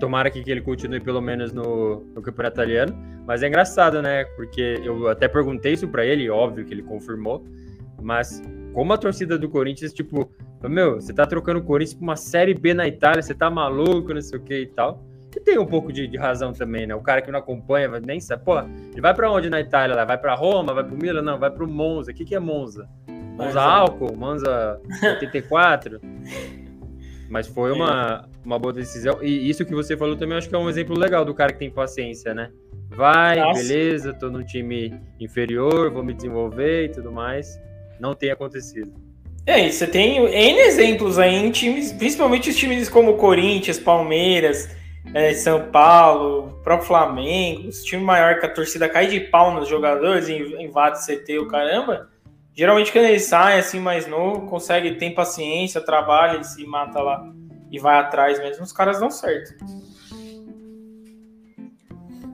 Tomara que, que ele continue pelo menos no, no campeonato italiano. Mas é engraçado, né? Porque eu até perguntei isso para ele, óbvio que ele confirmou. Mas como a torcida do Corinthians, tipo, meu, você tá trocando o Corinthians pra uma Série B na Itália, você tá maluco, não sei o que e tal. E tem um pouco de, de, razão também, né? O cara que não acompanha, nem sabe, pô, ele vai para onde na Itália? Lá? Vai para Roma, vai pro Milan? Não, vai pro Monza. O que, que é Monza? Monza é. álcool? Monza 84? Mas foi uma, uma boa decisão. E isso que você falou também, acho que é um exemplo legal do cara que tem paciência, né? Vai, Nossa. beleza, tô num time inferior, vou me desenvolver e tudo mais. Não tem acontecido. É, você tem N exemplos aí em times, principalmente os times como Corinthians, Palmeiras, é, São Paulo, próprio Flamengo, os times maior que a torcida cai de pau nos jogadores, invade CT o caramba. Geralmente quando ele sai assim mais novo, consegue, tem paciência, trabalha se mata lá e vai atrás mesmo, os caras dão certo.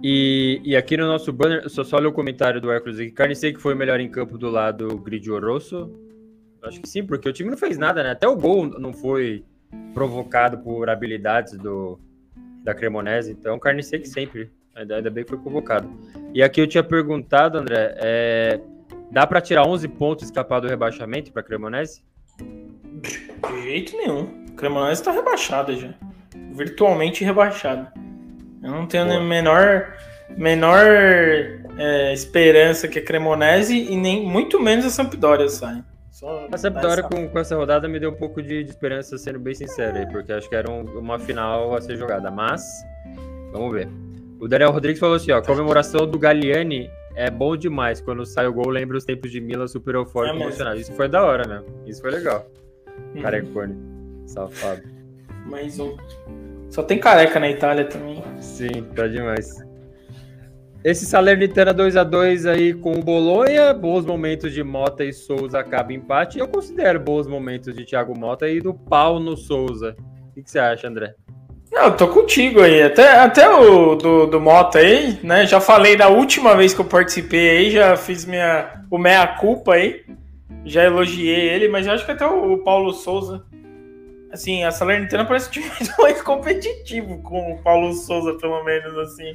E, e aqui no nosso banner, só, só o comentário do Hércules aqui. Carnicei que foi o melhor em campo do lado Gridio Rosso. Acho que sim, porque o time não fez nada, né? Até o gol não foi provocado por habilidades do, da Cremonese. Então, Carnicei que sempre. Ainda, bem que foi convocado. E aqui eu tinha perguntado, André, é, dá para tirar 11 pontos e escapar do rebaixamento para Cremonese? De jeito nenhum. Cremonese está rebaixada já. Virtualmente rebaixada. Eu não tenho nem menor, menor é, esperança que a Cremonese e nem muito menos a Sampdoria sai. Só a Sampdoria com, com, essa rodada me deu um pouco de, de esperança, sendo bem sincero, aí, porque acho que era um, uma final a ser jogada. Mas, vamos ver. O Daniel Rodrigues falou assim: ó, comemoração do Galliani é bom demais. Quando sai o gol, lembra os tempos de Milan super eufórico é emocionado. Isso foi da hora, né? Isso foi legal. Uhum. Carecone. Safado. Mais um. Só tem careca na Itália também. Sim, tá demais. Esse Salernitana 2 a 2 aí com o Bolonha, bons momentos de Mota e Souza acaba empate. Eu considero bons momentos de Thiago Mota e do pau no Souza. O que, você acha, André? Não, eu tô contigo aí. Até, até o do, do Mota aí, né? Já falei da última vez que eu participei aí, já fiz minha, o meia-culpa aí. Já elogiei ele, mas eu acho que até o, o Paulo Souza Assim, a Salernitana parece um time mais competitivo com o Paulo Souza, pelo menos, assim.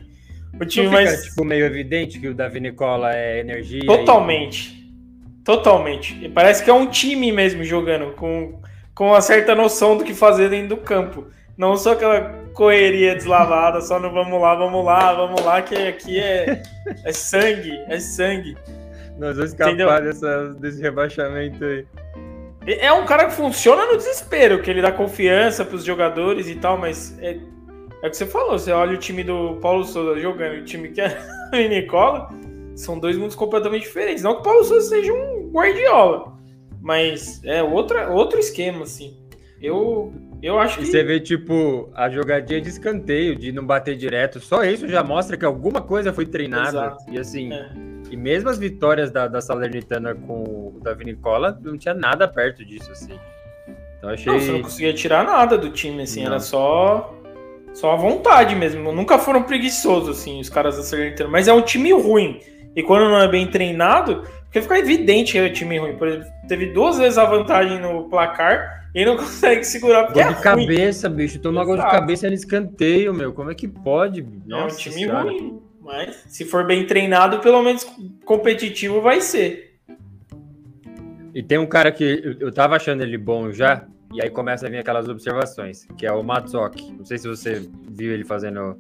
O time Não fica, mais. tipo, meio evidente que o Davi Nicola é energia. Totalmente. E... Totalmente. E parece que é um time mesmo jogando, com, com uma certa noção do que fazer dentro do campo. Não só aquela correria deslavada, só no vamos lá, vamos lá, vamos lá, que aqui é, é sangue, é sangue. Nós vamos escapar dessa, desse rebaixamento aí. É um cara que funciona no desespero, que ele dá confiança para os jogadores e tal, mas é, é o que você falou. Você olha o time do Paulo Souza jogando e o time que é o Nicola, são dois mundos completamente diferentes. Não que o Paulo Souza seja um Guardiola, mas é outro outro esquema, assim. Eu, eu acho que. E você vê, tipo, a jogadinha de escanteio, de não bater direto, só isso já mostra que alguma coisa foi treinada. Exato. E assim. É e mesmo as vitórias da, da Salernitana com o Davi Nicola, não tinha nada perto disso, assim. Então achei. Não, você não conseguia tirar nada do time, assim, não. era só. Só a vontade mesmo. Nunca foram preguiçosos, assim, os caras da Salernitana. Mas é um time ruim. E quando não é bem treinado, porque fica evidente que é um time ruim. Por exemplo, teve duas vezes a vantagem no placar e não consegue segurar porque gol é de ruim. cabeça, bicho. Toma gol de cabeça no escanteio, meu. Como é que pode? Nossa, é um time senhora. ruim. Mas se for bem treinado, pelo menos competitivo vai ser. E tem um cara que eu tava achando ele bom já, e aí começa a vir aquelas observações, que é o Matzoki. Não sei se você viu ele fazendo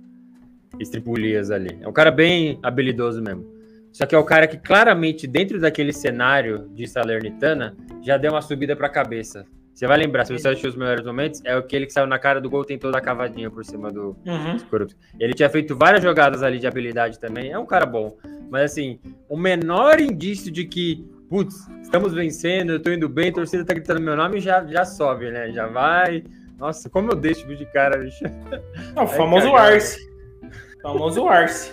estripulias ali. É um cara bem habilidoso mesmo. Só que é o cara que claramente, dentro daquele cenário de Salernitana, já deu uma subida para a cabeça. Você vai lembrar, se você assistiu os melhores momentos, é aquele que saiu na cara do gol, tem toda a cavadinha por cima do Uhum. Ele tinha feito várias jogadas ali de habilidade também. É um cara bom. Mas assim, o menor indício de que, putz, estamos vencendo, eu tô indo bem, a torcida tá gritando meu nome, já, já sobe, né? Já vai. Nossa, como eu deixo de cara, bicho. Não, o famoso. Arce. Famoso Arce.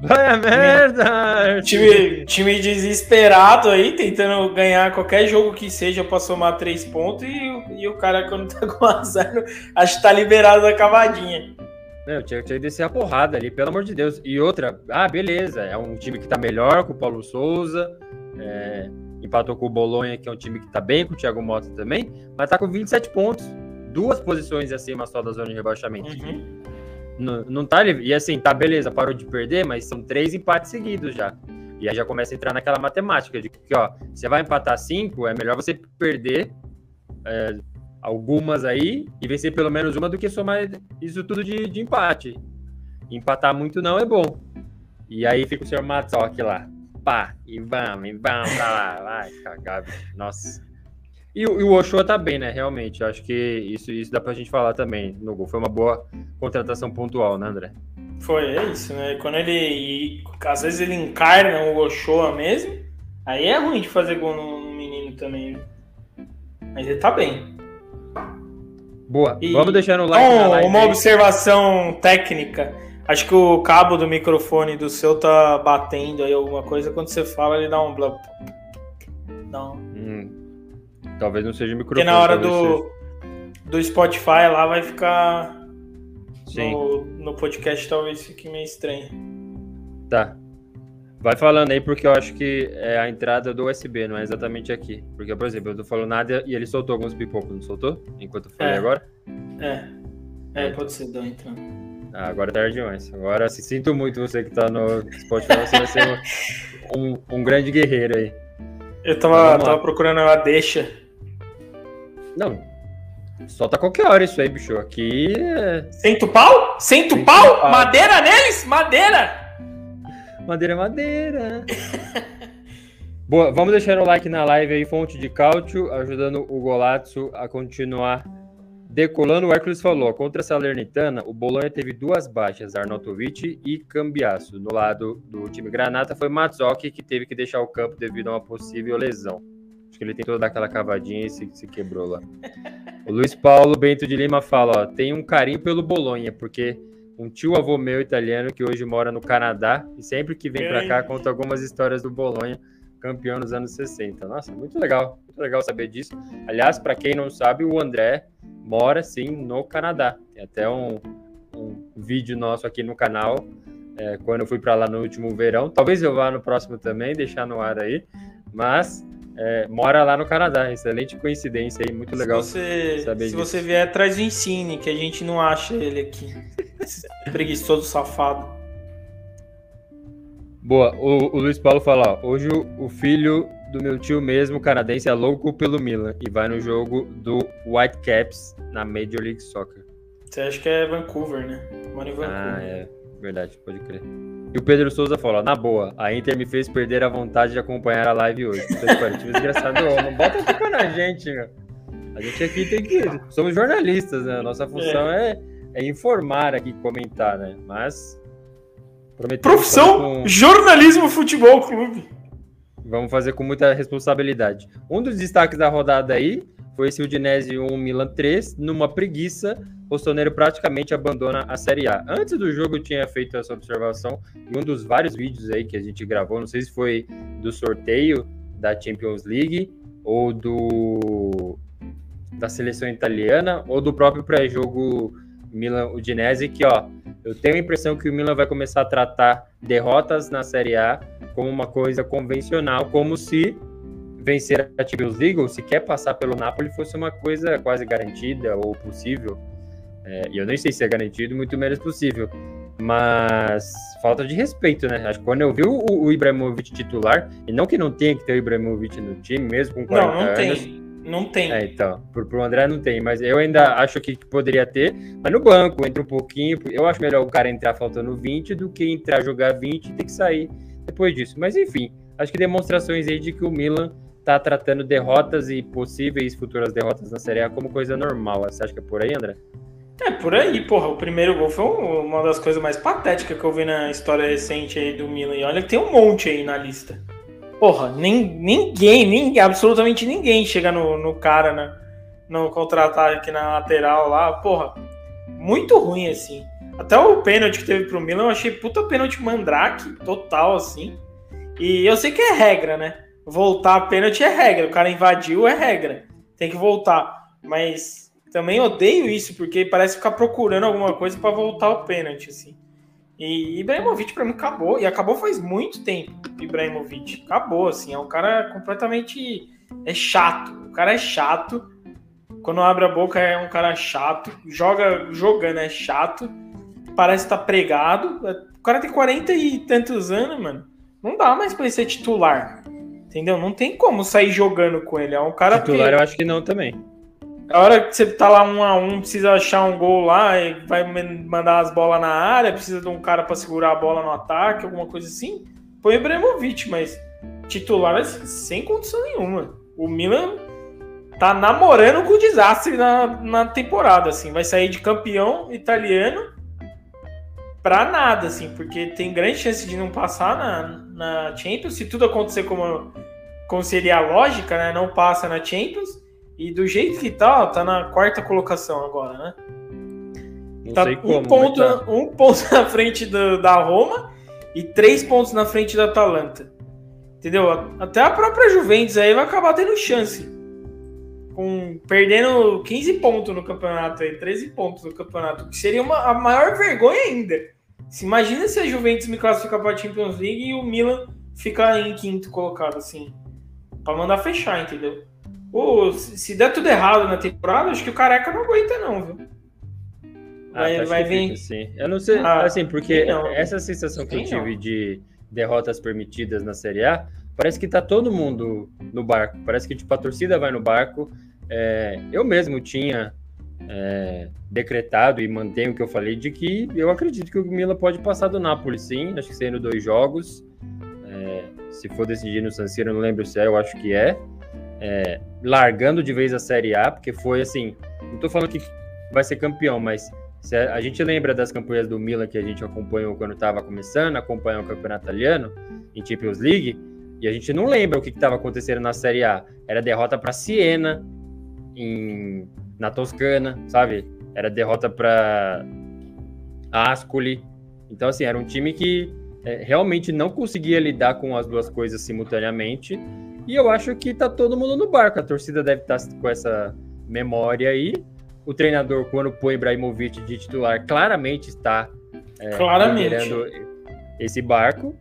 Vai a merda! Time, time desesperado aí, tentando ganhar qualquer jogo que seja pra somar três pontos e, o- e o cara, quando tá com azar, acho que tá liberado da cavadinha. Meu, tinha, tinha que descer a porrada ali, pelo amor de Deus. E outra, ah, beleza, é um time que tá melhor com o Paulo Souza, é, empatou com o Bolonha, que é um time que tá bem com o Thiago Mota também, mas tá com 27 pontos, duas posições acima só da zona de rebaixamento. Uhum. Não, não tá livre. E assim, tá beleza, parou de perder, mas são três empates seguidos já. E aí já começa a entrar naquela matemática de que, ó, você vai empatar cinco, é melhor você perder é, algumas aí e vencer pelo menos uma do que somar isso tudo de, de empate. Empatar muito não é bom. E aí fica o senhor Matzok lá. Pá, e vamos, e vamos pra lá. Vai cagar, bicho. Nossa. E, o- e o Ochoa tá bem, né? Realmente. Eu acho que isso, isso dá pra gente falar também no gol. Foi uma boa contratação pontual, né, André? Foi, é isso, né? Quando ele. e, às vezes ele encarna o Ochoa mesmo, aí é ruim de fazer gol no, no menino também. viu? Mas ele tá bem. Boa. E- Vamos deixar no like live. uma aí. observação técnica. Acho que o cabo do microfone do seu tá batendo aí alguma coisa. Quando você fala, ele dá um blá. Dá um... Hum, talvez não seja o Porque microfone. na hora do, do Spotify lá vai ficar. seja- Sim, No, no podcast talvez fique meio estranho. tá. Vai falando aí, porque eu acho que é a entrada do USB, não é exatamente aqui. Porque, por exemplo, eu tô falando nada e ele soltou alguns pipocos, não soltou? Enquanto eu falei É. agora? É. É, pode ser, dá entrando. Ah, agora é tarde demais. Agora, se sinto muito você que tá no Spotify, você vai ser um, um- grande guerreiro aí. Eu tava, tava procurando uma deixa. Não, solta qualquer hora isso aí, bicho. Aqui é Senta o pau? Senta o Senta pau? pau. Madeira neles? Madeira! madeira, madeira. Boa, vamos deixar o like na live aí, fonte de cálcio, ajudando o Golazzo a continuar decolando. O Hércules falou, contra a Salernitana, o Bolonha teve duas baixas, Arnautovic e Cambiasso. No lado do time Granata foi Mazzocchi, que teve que deixar o campo devido a uma possível lesão. Acho que ele tentou dar aquela cavadinha e se, se quebrou lá. O Luiz Paulo Bento de Lima fala, ó, tem um carinho pelo Bolonha, porque um tio avô meu italiano que hoje mora no Canadá e sempre que vem pra cá conta algumas histórias do Bolonha, campeão nos anos 60. Nossa, muito legal, muito legal saber disso. Aliás, para quem não sabe, o André mora sim no Canadá. Tem até um, um vídeo nosso aqui no canal é, quando eu fui para lá no último verão. Talvez eu vá no próximo também, deixar no ar aí. Mas é, mora lá no Canadá. Excelente coincidência aí, muito legal. Se você, saber se disso. você vier, traz o Ensine, que a gente não acha ele aqui. Preguiçoso safado. Boa, o, o Luiz Paulo fala, ó, hoje o, o filho do meu tio mesmo, canadense, é louco pelo Milan e vai no jogo do Whitecaps na Major League Soccer. Você acha que é Vancouver, né? Mora em Vancouver. Ah, é verdade, pode crer. E o Pedro Souza fala, ó, na boa, a Inter me fez perder a vontade de acompanhar a live hoje. Time desgraçado, não bota a culpa na gente, meu. A gente aqui tem que... Somos jornalistas, né? Nossa função é, é informar aqui, comentar, né? Mas... fazer Profissão com- Jornalismo Futebol Clube. Vamos fazer com muita responsabilidade. Um dos destaques da rodada aí foi esse Udinese 1 Milan 3, numa preguiça, o Rostoneiro praticamente abandona a Série A. Antes do jogo eu tinha feito essa observação em um dos vários vídeos aí que a gente gravou, não sei se foi do sorteio da Champions League ou do da seleção italiana ou do próprio pré-jogo Milan Udinese, que ó, eu tenho a impressão que o Milan vai começar a tratar derrotas na Série A como uma coisa convencional, como se vencer a Champions League ou se quer passar pelo Napoli fosse uma coisa quase garantida ou possível. É, e eu nem sei se é garantido, muito menos possível. Mas falta de respeito, né? Acho que quando eu vi o, o Ibrahimovic titular, e não que não tenha que ter o Ibrahimovic no time, mesmo com 40 Não, não anos, tem. Não tem. é, então, pro, pro André não tem, mas eu ainda acho que poderia ter, mas no banco, entra um pouquinho, eu acho melhor o cara entrar faltando 20 do que entrar jogar 20 e ter que sair depois disso. Mas enfim, acho que demonstrações aí de que o Milan tá tratando derrotas e possíveis futuras derrotas na Série A como coisa normal. Você acha que é por aí, André? É, por aí, porra. O primeiro gol foi uma das coisas mais patéticas que eu vi na história recente aí do Milan. E olha que tem um monte aí na lista. Porra, nem, ninguém, ninguém, absolutamente ninguém chega no, no cara, né? No contra-ataque na lateral lá. Porra, muito ruim, assim. Até o pênalti que teve pro Milan, eu achei puta pênalti mandrake, total, assim. E eu sei que é regra, né? Voltar a pênalti é regra. O cara invadiu, é regra. Tem que voltar. Mas também odeio isso, porque parece ficar procurando alguma coisa para voltar o pênalti, assim. E Ibrahimovic para mim acabou, e acabou faz muito tempo. Ibrahimovic acabou, assim, é um cara completamente é chato. O cara é chato. Quando abre a boca é um cara chato, joga jogando é chato, parece estar tá pregado. O cara tem 40 e tantos anos, mano. Não dá mais para ele ser titular. Entendeu? Não tem como sair jogando com ele. É um cara titular que... eu acho que não também. A hora que você tá lá um a um, precisa achar um gol lá e vai mandar as bolas na área, precisa de um cara para segurar a bola no ataque, alguma coisa assim. Põe o Ibrahimovic, mas titular assim, sem condição nenhuma. O Milan tá namorando com o desastre na, na temporada, assim. Vai sair de campeão italiano pra nada, assim, porque tem grande chance de não passar na, na Champions. Se tudo acontecer como, como seria a lógica, né? Não passa na Champions e do jeito que tá, tá na quarta colocação agora, né? Não tá sei como, um ponto, tá. um ponto na frente do, da Roma e três pontos na frente da Atalanta. Entendeu? Até a própria Juventus aí vai acabar tendo chance. Com, perdendo 15 pontos no campeonato aí, 13 pontos no campeonato, que seria uma, a maior vergonha ainda. Se imagina se a Juventus me classificar para a Champions League e o Milan ficar em quinto colocado, assim. para mandar fechar, entendeu? Pô, se der tudo errado na temporada, acho que o Careca não aguenta, não, viu? Vai, ah, vai vir. Assim. Eu não sei, ah, assim, porque essa sensação que eu tive não. de derrotas permitidas na Série A, parece que tá todo mundo no barco. Parece que tipo, a torcida vai no barco. É, eu mesmo tinha é, decretado e mantenho o que eu falei de que eu acredito que o Milan pode passar do Napoli, sim. Acho que sendo dois jogos. É, se for decidir no San Siro, não lembro se é, eu acho que é é, largando de vez a Série A, porque foi assim, não estou falando que vai ser campeão, mas a, gente lembra das campanhas do Milan que a gente acompanhou quando estava começando, acompanhou o campeonato italiano em Champions League, e a gente não lembra o que estava acontecendo na Série A. Era derrota para Siena, em, na Toscana, sabe? Era derrota para Ascoli. Então, assim, era um time que é, realmente não conseguia lidar com as duas coisas simultaneamente e eu acho que tá todo mundo no barco. A torcida deve estar tá com essa memória aí. O treinador, quando põe Ibrahimovic de titular, claramente está é, claramente. esse barco.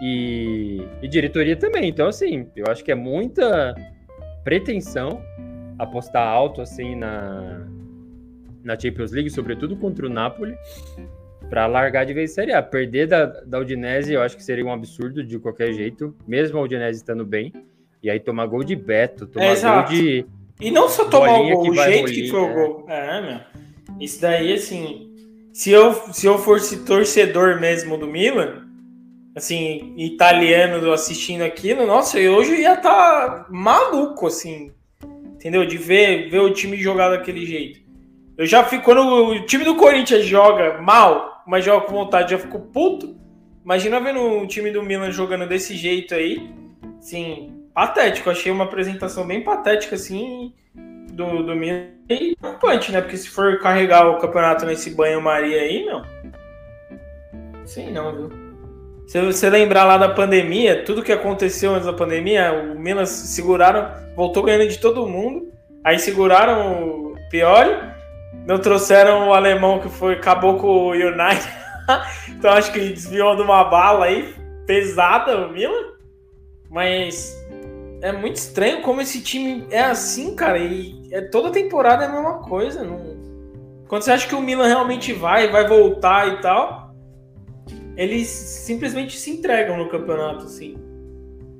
E, e diretoria também. Então, assim, eu acho que é muita pretensão apostar alto assim na, na Champions League, sobretudo contra o Napoli, para largar de vez Série A. Perder da, da Udinese eu acho que seria um absurdo de qualquer jeito, mesmo a Udinese estando bem. E aí tomar gol de Beto, tomar é, gol de. E não só tomar o gol, o jeito que foi o gol. É, meu. Isso daí, assim. Se eu, se eu fosse torcedor mesmo do Milan, assim, italiano assistindo aquilo, nossa, eu hoje ia estar tá maluco, assim. Entendeu? De ver, ver o time jogar daquele jeito. Eu já fico. Quando o time do Corinthians joga mal, mas joga com vontade, já fico puto. Imagina vendo o time do Milan jogando desse jeito aí. Sim, patético. Achei uma apresentação bem patética, assim, do, do Milan. E preocupante, né? Porque se for carregar o campeonato nesse banho-maria aí, não. Sei não, viu? Se você lembrar lá da pandemia, tudo que aconteceu antes da pandemia, o Milan seguraram, voltou ganhando de todo mundo. Aí seguraram o Piori, não trouxeram o alemão que foi acabou com o United. então acho que desviou de uma bala aí pesada o Milan. Mas é muito estranho como esse time é assim, cara. E é, toda temporada é a mesma coisa. Não... Quando você acha que o Milan realmente vai, vai voltar e tal, eles simplesmente se entregam no campeonato, assim.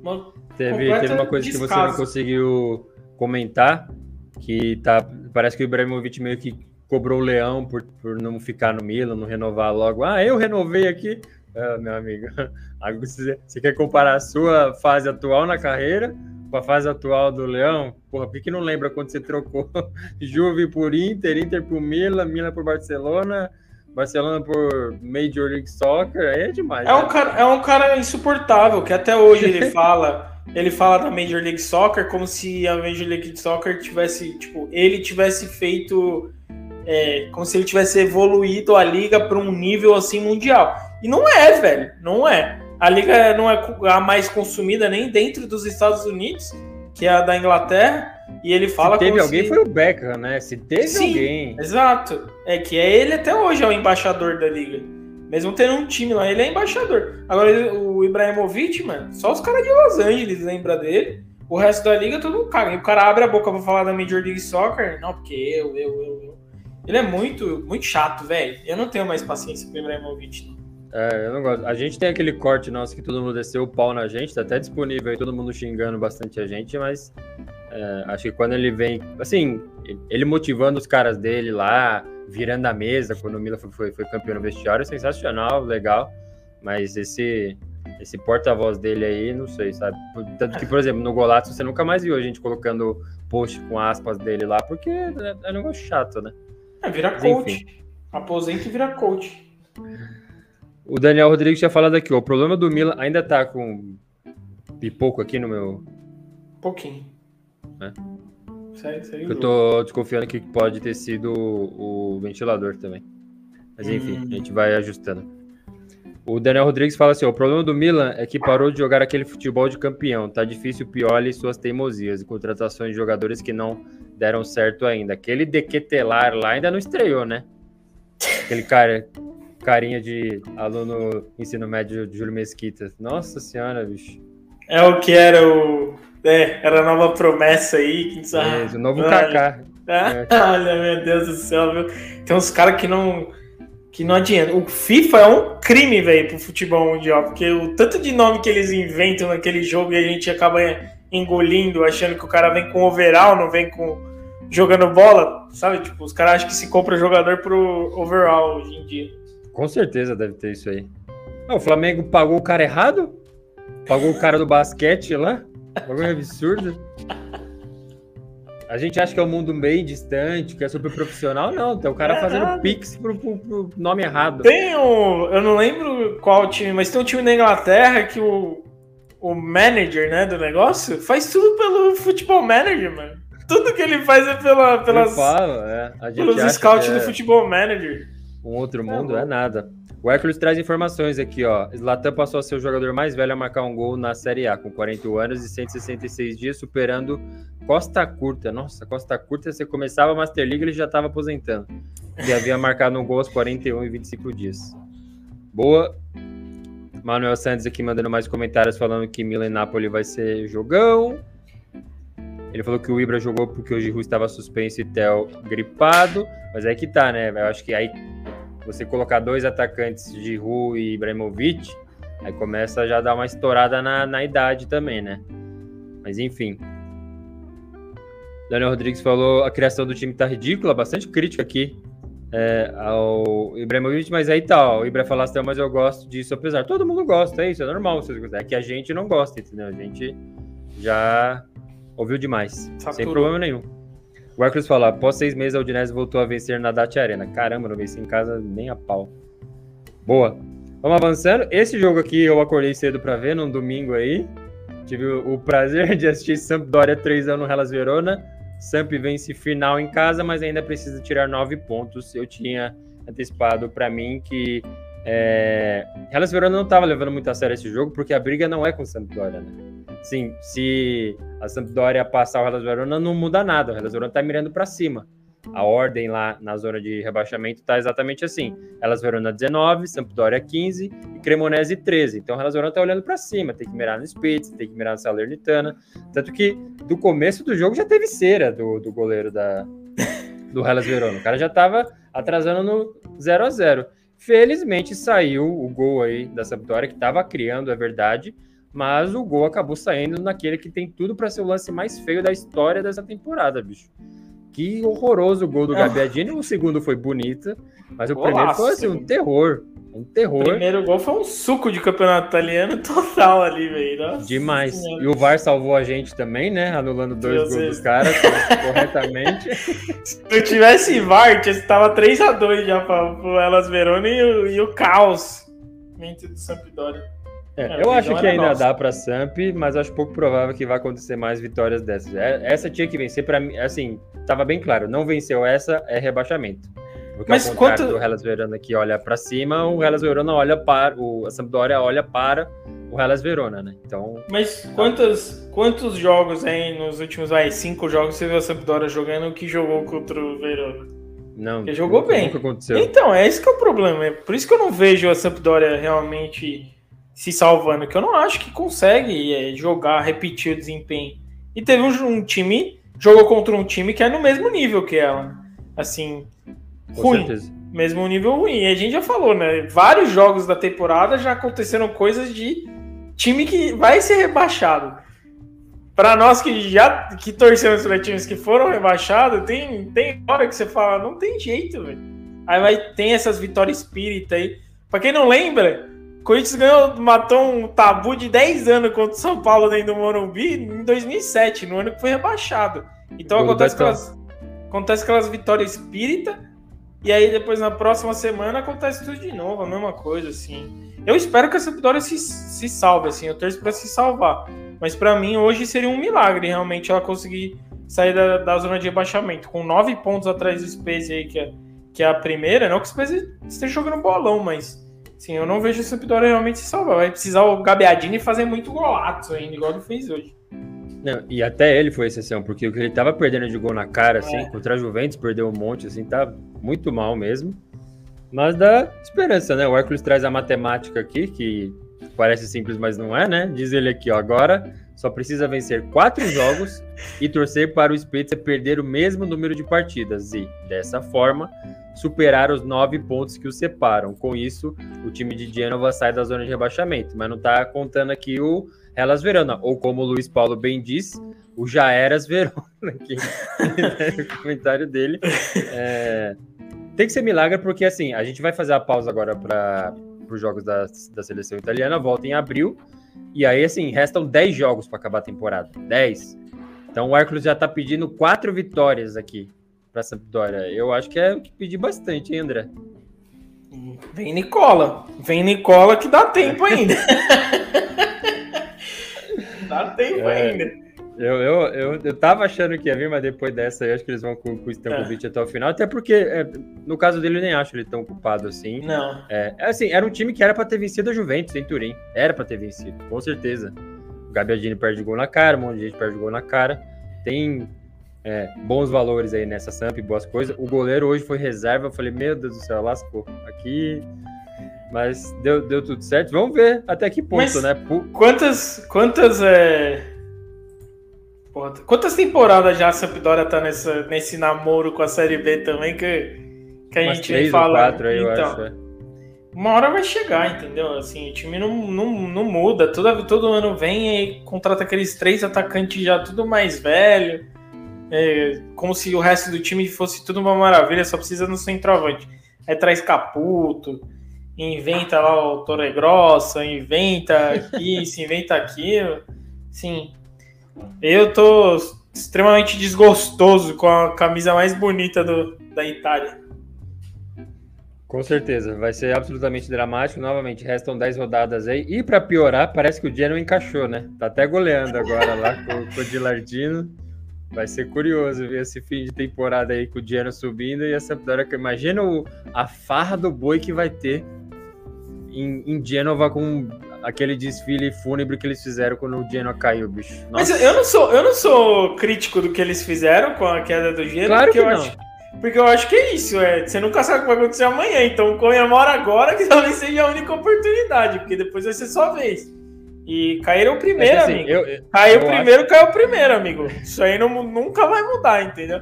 Uma teve, teve uma coisa descaso. que você não conseguiu comentar, que tá, parece que o Ibrahimovic meio que cobrou o Leão por, por não ficar no Milan, não renovar logo. Ah, eu renovei aqui. Ah, meu amigo, você, quer comparar a sua fase atual na carreira pra fase atual do Leão, porra, por que não lembra quando você trocou Juve por Inter, Inter por Milan, Milan por Barcelona, Barcelona por Major League Soccer, aí é demais. É, né? um, cara, é um cara insuportável, que até hoje ele fala. Ele fala da Major League Soccer como se a Major League Soccer tivesse, tipo, ele tivesse feito é, como se ele tivesse evoluído a liga para um nível assim mundial. E não é, velho, não é. A liga não é a mais consumida nem dentro dos Estados Unidos, que é a da Inglaterra. E ele fala se teve alguém se... foi o Beckham, né? Se teve Sim, alguém. Exato. É que é ele até hoje é o embaixador da liga. Mesmo tendo um time lá, ele é embaixador. Agora o Ibrahimovic, mano, só os caras de Los Angeles lembram dele. O resto da liga todo caga. E o cara abre a boca pra falar da Major League Soccer. Não, porque eu, eu, eu, eu. Ele é muito, muito chato, velho. Eu não tenho mais paciência com o Ibrahimovic, não. É, eu não gosto. A gente tem aquele corte nosso que todo mundo desceu o pau na gente, tá até disponível aí, todo mundo xingando bastante a gente, mas é, acho que quando ele vem, assim, ele motivando os caras dele lá, virando a mesa, quando o Milan foi, foi, foi campeão no vestiário, sensacional, legal, mas esse esse porta-voz dele aí, não sei, sabe? Tanto que, por exemplo, no Golato você nunca mais viu a gente colocando post com aspas dele lá, porque é, é um negócio chato, né? É, vira Mas, coach. Enfim. Aposenta e vira coach. O Daniel Rodrigues tinha falado aqui, ó, o problema do Milan ainda tá com pipoco aqui no meu. Pouquinho. É. Eu tô desconfiando que pode ter sido o ventilador também. Mas enfim, hum. a gente vai ajustando. O Daniel Rodrigues fala assim: ó, o problema do Milan é que parou de jogar aquele futebol de campeão. Tá difícil o Pioli e suas teimosias e contratações de jogadores que não deram certo ainda. Aquele Dequetelar lá ainda não estreou, né? Aquele cara, carinha de aluno ensino médio de Júlio Mesquita. Nossa senhora, bicho. É o que era o. É, era a nova promessa aí. Que... É, o novo Kaká. É. Olha, meu Deus do céu, viu? Tem uns caras que não. Que não adianta. O FIFA é um crime, velho, pro futebol mundial. Porque o tanto de nome que eles inventam naquele jogo e a gente acaba engolindo, achando que o cara vem com overall, não vem com jogando bola, sabe? Tipo, os caras acham que se compra jogador pro overall hoje em dia. Com certeza deve ter isso aí. Não, o Flamengo pagou o cara errado? Pagou o cara do basquete lá? Bagulho absurdo. A gente acha que é um mundo bem distante, que é super profissional. Não, tem o cara é fazendo errado. pix pro, pro, pro, nome errado. Tem um. Eu não lembro qual time, mas tem um time na Inglaterra que o, o manager né, do negócio faz tudo pelo futebol manager, mano. Tudo que ele faz é pela, pelas, falo, é. pelos scouts é do futebol manager. Um outro mundo é, é nada. O Hércules traz informações aqui, ó. Zlatan passou a ser o jogador mais velho a marcar um gol na Série A, com 41 anos e 166 dias, superando Costa Curta. Nossa, Costa Curta, você começava a Master League, ele já estava aposentando. E havia marcado um gol aos 41 e 25 dias. Boa. Manuel Santos aqui mandando mais comentários falando que Milan e Napoli vai ser jogão. Ele falou que o Ibra jogou porque o Giroud estava suspenso e Theo gripado. Mas é que tá, né? Eu acho que aí você colocar dois atacantes, Giroud e Ibrahimovic, aí começa a já dar uma estourada na, na idade também, né? Mas enfim. Daniel Rodrigues falou a criação do time tá ridícula, bastante crítica aqui é, ao Ibrahimovic, mas aí tá, ó, o Ibra falasse, assim, mas eu gosto disso, apesar. Todo mundo gosta, é isso, é normal. É que a gente não gosta, entendeu? A gente já ouviu demais, Saturou. sem problema nenhum. O Hércules fala, após seis meses a Udinese voltou a vencer na Dati Arena. Caramba, não venci em casa nem a pau. Boa. Vamos avançando. Esse jogo aqui eu acordei cedo para ver, num domingo aí. Tive o prazer de assistir Sampdoria 3 anos no Hellas Verona. Samp vence final em casa, mas ainda precisa tirar nove pontos. Eu tinha antecipado para mim que é, Hellas Verona não estava levando muito a sério esse jogo, porque a briga não é com o Sampdoria, né? Sim, se a Sampdoria passar o Hellas Verona, não muda nada. O Hellas Verona está mirando para cima. A ordem lá na zona de rebaixamento está exatamente assim. Hellas Verona 19, Sampdoria 15 e Cremonese 13. Então o Hellas Verona está olhando para cima, tem que mirar no Spitz, tem que mirar na Salernitana. Tanto que do começo do jogo já teve cera do, do goleiro da, do Hellas Verona. O cara já estava atrasando no 0 a 0 Felizmente saiu o gol aí da Sampdoria, que estava criando, é verdade, mas o gol acabou saindo naquele que tem tudo para ser o lance mais feio da história dessa temporada, bicho. que horroroso o gol do Gabiadini. O segundo foi bonito, mas o Golaço, primeiro foi assim, um terror. Um terror. O primeiro gol foi um suco de campeonato italiano total ali, velho. Demais. Senhora. E o VAR salvou a gente também, né? Anulando dois Deus gols dos caras corretamente. Se eu tivesse VAR, estava 3x2 já para o Elas Verona e o, e o caos. Mente do Sampdoria. É, é, eu acho que ainda nossa. dá para Samp, mas acho pouco provável que vai acontecer mais vitórias dessas. É, essa tinha que vencer para mim, assim, tava bem claro, não venceu essa é rebaixamento. Porque mas ao quanto do Hellas Verona que olha para cima, o Hellas Verona olha para o a Sampdoria olha para o Hellas Verona, né? Então, mas quantos quantos jogos aí nos últimos aí cinco jogos você viu a Sampdoria jogando que jogou contra o Verona? Não, que jogou bem. aconteceu. Então, é esse que é o problema. É por isso que eu não vejo a Sampdoria realmente se salvando, que eu não acho que consegue é, jogar, repetir o desempenho. E teve um, um, time, jogou contra um time que é no mesmo nível que ela. Assim, Com ruim. Certeza. Mesmo nível ruim. E a gente já falou, né? Vários jogos da temporada já aconteceram coisas de time que vai ser rebaixado. Para nós que já que torcemos para times que foram rebaixados, tem, tem hora que você fala, não tem jeito, velho. Aí vai tem essas vitórias espírita aí. Para quem não lembra, Corinthians ganhou, matou um tabu de 10 anos contra o São Paulo dentro do Morumbi em 2007, no ano que foi rebaixado. Então acontece aquelas, acontece aquelas vitórias espírita, e aí depois na próxima semana acontece tudo de novo, a mesma coisa, assim. Eu espero que essa vitória se, se salve, assim, eu torço para se salvar. Mas para mim hoje seria um milagre realmente ela conseguir sair da, da zona de rebaixamento. Com nove pontos atrás do Space aí, que é, que é a primeira, não que o Space esteja jogando bolão, mas Sim, eu não vejo o Sampdoria realmente se salvar. Vai precisar o Gabiadini fazer muito golaço ainda, igual ele fez hoje. Não, e até ele foi exceção, porque o que ele tava perdendo de gol na cara, assim, é. contra a Juventus, perdeu um monte, assim, tá muito mal mesmo. Mas dá esperança, né? O Hércules traz a matemática aqui, que parece simples, mas não é, né? Diz ele aqui, ó, agora só precisa vencer quatro jogos e torcer para o Spezia perder o mesmo número de partidas e, dessa forma, superar os nove pontos que o separam. Com isso, o time de Genova sai da zona de rebaixamento, mas não está contando aqui o Hellas Verona, ou como o Luiz Paulo bem disse, o Já Eras Verona, aqui no comentário dele. É, tem que ser milagre, porque assim, a gente vai fazer a pausa agora para os jogos da, da seleção italiana, volta em abril, e aí assim, restam 10 jogos para acabar a temporada. 10. Então o Hércules já está pedindo quatro vitórias aqui para Sampdoria. Eu acho que é pedir bastante, hein, André? Vem Nicola. Vem Nicola que dá tempo ainda. dá tempo é, ainda. Eu, eu, eu, eu tava achando que ia vir, mas depois dessa eu acho que eles vão com, com o Stankovic é. até o final. Até porque, é, no caso dele, eu nem acho ele tão culpado assim. Não. É, é assim, era um time que era para ter vencido a Juventus em Turim. Era para ter vencido, com certeza. O Gabiadini perde gol na cara, um monte de gente perde gol na cara. Tem é, bons valores aí nessa Samp, boas coisas. O goleiro hoje foi reserva. Eu falei, meu Deus do céu, lascou. Aqui. Mas deu, deu tudo certo. Vamos ver até que ponto, Mas né? Quantas. Quantas. É... Quantas temporadas já a Sampdoria tá nessa, nesse namoro com a Série B também que, que a Umas gente três fala? quatro aí, então, acho. É. Uma hora vai chegar, entendeu? Assim, o time não, não, não muda. Todo, todo ano vem e contrata aqueles três atacantes já tudo mais velho é, como se o resto do time fosse tudo uma maravilha, só precisa no centroavante. Aí traz Caputo, inventa lá o Torre Grossa, inventa isso, inventa aquilo. Sim, eu tô extremamente desgostoso com a camisa mais bonita do, da Itália. Com certeza, vai ser absolutamente dramático. Novamente, restam 10 rodadas aí. E para piorar, parece que o Genoa encaixou, né? Tá até goleando agora lá com, com o Dilardino. Vai ser curioso ver esse fim de temporada aí com o Genoa subindo e a Sampdoria. Imagina o, a farra do boi que vai ter em, em Genova com aquele desfile fúnebre que eles fizeram quando o Genoa caiu, bicho. Nossa. Mas eu não sou, eu não sou crítico do que eles fizeram com a queda do Genoa, claro porque eu não. acho porque eu acho que é isso, é. Você nunca sabe o que vai acontecer amanhã, então comemora agora que talvez seja a única oportunidade, porque depois vai ser sua vez. E caíram primeiro, assim, amigo. Eu, eu, caiu eu primeiro, acho... caiu primeiro, amigo. Isso aí não, nunca vai mudar, entendeu?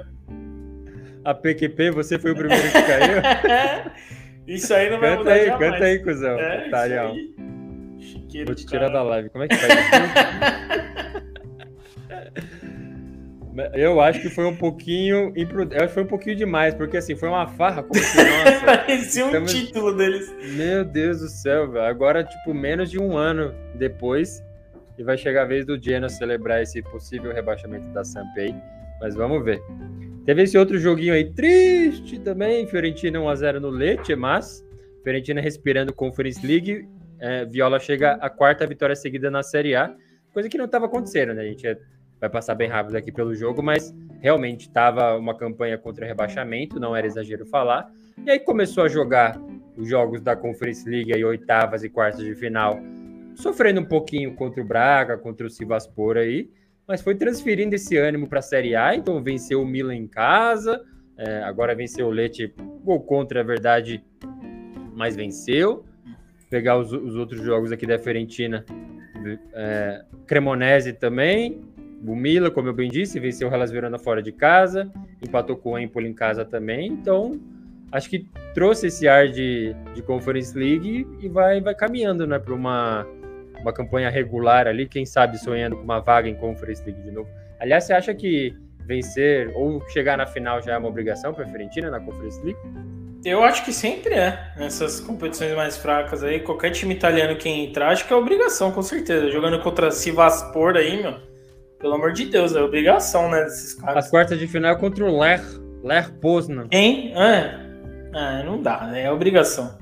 A PQP, você foi o primeiro que caiu? isso aí não vai canta mudar aí, jamais. Canta aí, cuzão. É, Tarião. Vou te tirar da live. Como é que faz? Eu acho que foi um pouquinho. Eu acho que foi um pouquinho demais, porque assim, foi uma farra. Como que, nossa, Parecia um estamos... título deles. Meu Deus do céu, velho. Agora, tipo, menos de um ano depois, e vai chegar a vez do Genoa celebrar esse possível rebaixamento da Sampei. Mas vamos ver. Teve esse outro joguinho aí triste também. Fiorentina 1x0 no Leite, mas Fiorentina respirando Conference League. É, Viola chega a quarta vitória seguida na Série A, coisa que não estava acontecendo, né? A gente vai passar bem rápido aqui pelo jogo, mas realmente estava uma campanha contra rebaixamento, não era exagero falar. E aí começou a jogar os jogos da Conference League, aí, oitavas e quartas de final, sofrendo um pouquinho contra o Braga, contra o Sivaspor aí, mas foi transferindo esse ânimo para a Série A, então venceu o Milan em casa, é, agora venceu o Leite, gol contra, é verdade, mas venceu. Pegar os, os outros jogos aqui da Fiorentina, é, Cremonese também, o como eu bem disse, venceu o Hellas Verona fora de casa, empatou com o Empoli em casa também, então acho que trouxe esse ar de, de Conference League e vai, vai caminhando né, para uma, uma campanha regular ali, quem sabe sonhando com uma vaga em Conference League de novo. Aliás, você acha que vencer ou chegar na final já é uma obrigação para a Fiorentina na Conference League? Eu acho que sempre é. Nessas competições mais fracas aí, qualquer time italiano que entrar, acho que é obrigação, com certeza. Jogando contra Sivaspor aí, meu pelo amor de Deus, é obrigação, né, desses caras. As quartas de final é contra o Ler, Ler Poznan. Quem? É. é, não dá, né? É obrigação.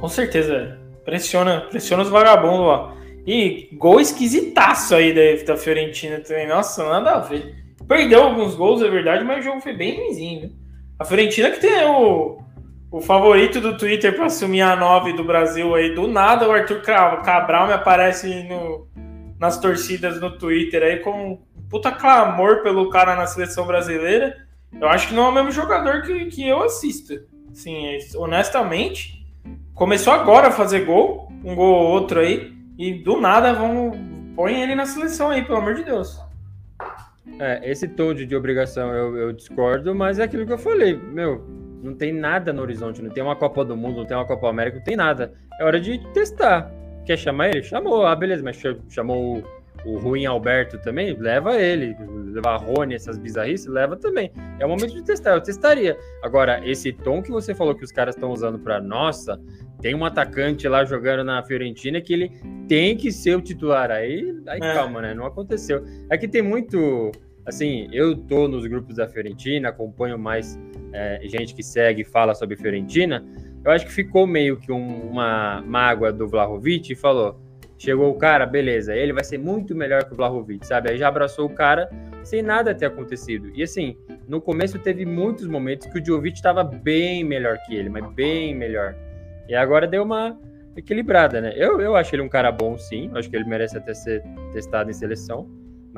Com certeza. Pressiona, pressiona os vagabundos lá. E gol esquisitaço aí da, da Fiorentina também. Nossa, nada a ver. Perdeu alguns gols, é verdade, mas o jogo foi bem ruimzinho. A Fiorentina que tem o, o favorito do Twitter para assumir a 9 do Brasil aí. Do nada o Arthur Cabral me aparece no, nas torcidas no Twitter aí com um puta clamor pelo cara na seleção brasileira. Eu acho que não é o mesmo jogador que, que eu assisto. Sim, honestamente, começou agora a fazer gol, um gol ou outro aí, e do nada vamos põe ele na seleção aí, pelo amor de Deus. É, esse tom de, de obrigação eu, eu, discordo, mas é aquilo que eu falei, meu, não tem nada no horizonte, não tem uma Copa do Mundo, não tem uma Copa América, não tem nada. É hora de testar. Quer chamar ele? Chamou, ah, beleza, mas chamou o, o Ruim Alberto também? Leva ele. Levar Rony, essas bizarrices, leva também. É o momento de testar, eu testaria. Agora, esse tom que você falou que os caras estão usando para nossa, tem um atacante lá jogando na Fiorentina que ele tem que ser o titular. Aí, aí é. calma, né? Não aconteceu. É que tem muito. Assim, eu tô nos grupos da Fiorentina, acompanho mais é, gente que segue e fala sobre Fiorentina eu acho que ficou meio que um, uma mágoa do Vlahovic e falou: chegou o cara, beleza, ele vai ser muito melhor que o Vlahovic, sabe? Aí já abraçou o cara sem nada ter acontecido. E assim, no começo teve muitos momentos que o Djovic estava bem melhor que ele, mas bem melhor. E agora deu uma equilibrada, né? Eu, eu acho ele um cara bom, sim. Acho que ele merece até ser testado em seleção.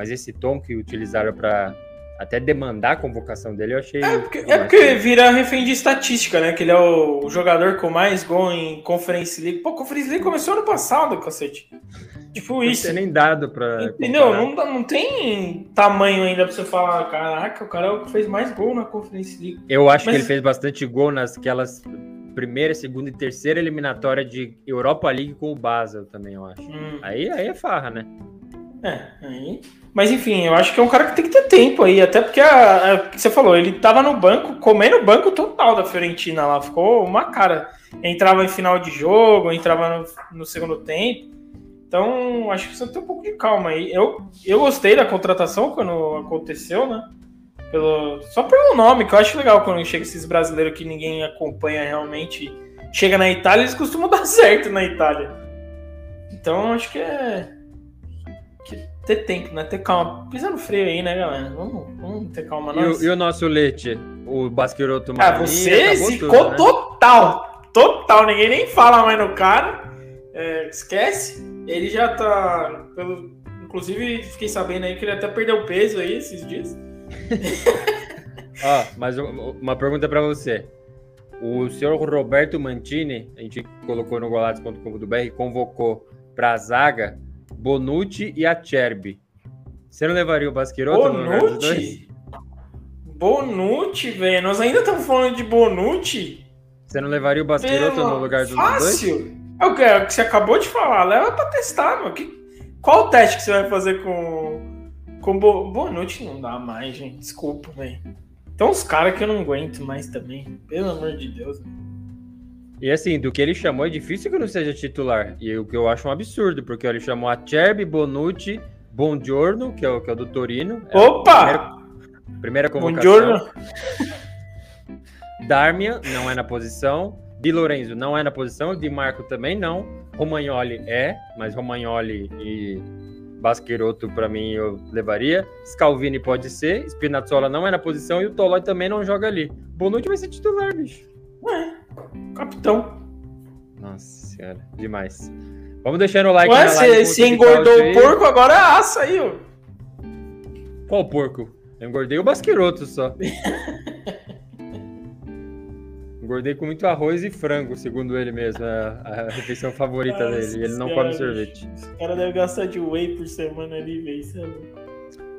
Mas esse tom que utilizaram para até demandar a convocação dele, eu achei. É porque, é porque vira refém de estatística, né? Que ele é o jogador com mais gol em Conference League. Pô, Conference League começou ano passado, cacete. Tipo não isso. Não tem nem dado pra. Entendeu? Não, não tem tamanho ainda pra você falar, caraca, o cara é o que fez mais gol na Conference League. Eu acho Mas... que ele fez bastante gol nas aquelas primeira, segunda e terceira eliminatória de Europa League com o Basel também, eu acho. Hum. Aí, aí é farra, né? É, aí. Mas enfim, eu acho que é um cara que tem que ter tempo aí, até porque a, a, você falou, ele tava no banco, comendo o banco total da Fiorentina lá, ficou uma cara. Entrava em final de jogo, entrava no, no segundo tempo. Então, acho que precisa ter um pouco de calma aí. Eu, eu gostei da contratação quando aconteceu, né? Pelo, só pelo nome, que eu acho legal quando chega esses brasileiros que ninguém acompanha realmente. Chega na Itália, eles costumam dar certo na Itália. Então, acho que é ter tempo, né? Ter calma. Pisa no freio aí, né, galera? Vamos, vamos ter calma. E o, e o, nosso leite? O Basquiroto Ah, você zicou né? total. Total. Ninguém nem fala mais no cara. É, esquece. Ele já tá. Pelo... Inclusive, fiquei sabendo aí que ele até perdeu peso aí esses dias. Ó, mas uma pergunta para você. O senhor Roberto Mantini, a gente colocou no golatos.com.br, convocou para a zaga Bonucci e Acerbi. Você não levaria o Basqueiroto no lugar dos dois? Bonucci, velho. Nós ainda estamos falando de Bonucci. Você não levaria o Basqueiroto no lugar dos fácil. dois? Fácil. É o que, é você acabou de falar. Leva pra testar, mano. Que, qual o teste que você vai fazer com, Com bo... Noite não dá mais, gente. Desculpa, velho. Tem uns caras que eu não aguento mais também. Pelo amor de Deus. E assim, do que ele chamou, é difícil que não seja titular. E o que eu acho um absurdo, porque ele chamou a Cherby, Bonucci, Bongiorno, que é o, que é o do Torino. É Opa! Primeira, primeira convocação. Bongiorno. Darmian não é na posição. Di Lorenzo não é na posição. Di Marco também não. Romagnoli é, mas Romagnoli e Basqueroto para mim eu levaria. Scalvini pode ser. Spinazzola não é na posição e o Tolói também não joga ali. Bonucci vai ser titular, bicho. Ué, capitão. Nossa senhora, demais. Vamos deixando o like Ué, se, se engordou o porco, agora assa aí, ó. Qual porco? Eu engordei o Basqueroto só. Engordei com muito arroz e frango, segundo ele mesmo. É a, refeição favorita Nossa dele. Ele não come sorvete. O cara deve gastar de whey por semana ali, velho.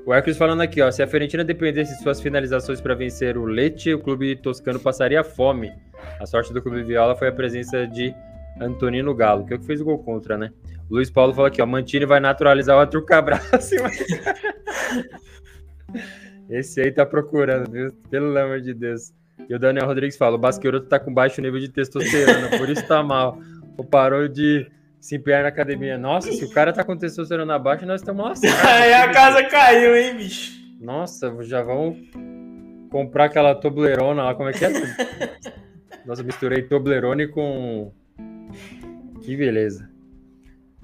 O Hércules falando aqui, ó. Se a Fiorentina dependesse de suas finalizações para vencer o Lecce, o clube toscano passaria fome. A sorte do clube Viola foi a presença de Antonino Galo, que é o que fez o gol contra, né? O Luiz Paulo falou aqui, ó. Mantini vai naturalizar o Arthur Cabral. Esse aí tá procurando, viu? Pelo amor de Deus. E o Daniel Rodrigues fala: o Basqueroto tá com baixo nível de testosterona, por isso tá mal. Ou parou de se empenhar na academia. Nossa, se o cara tá com testosterona baixa, nós estamos lascados. Aí a casa caiu, hein, bicho? Nossa, já vamos comprar aquela Toblerona lá, como é que é? Nossa, misturei Toblerone com. Que beleza.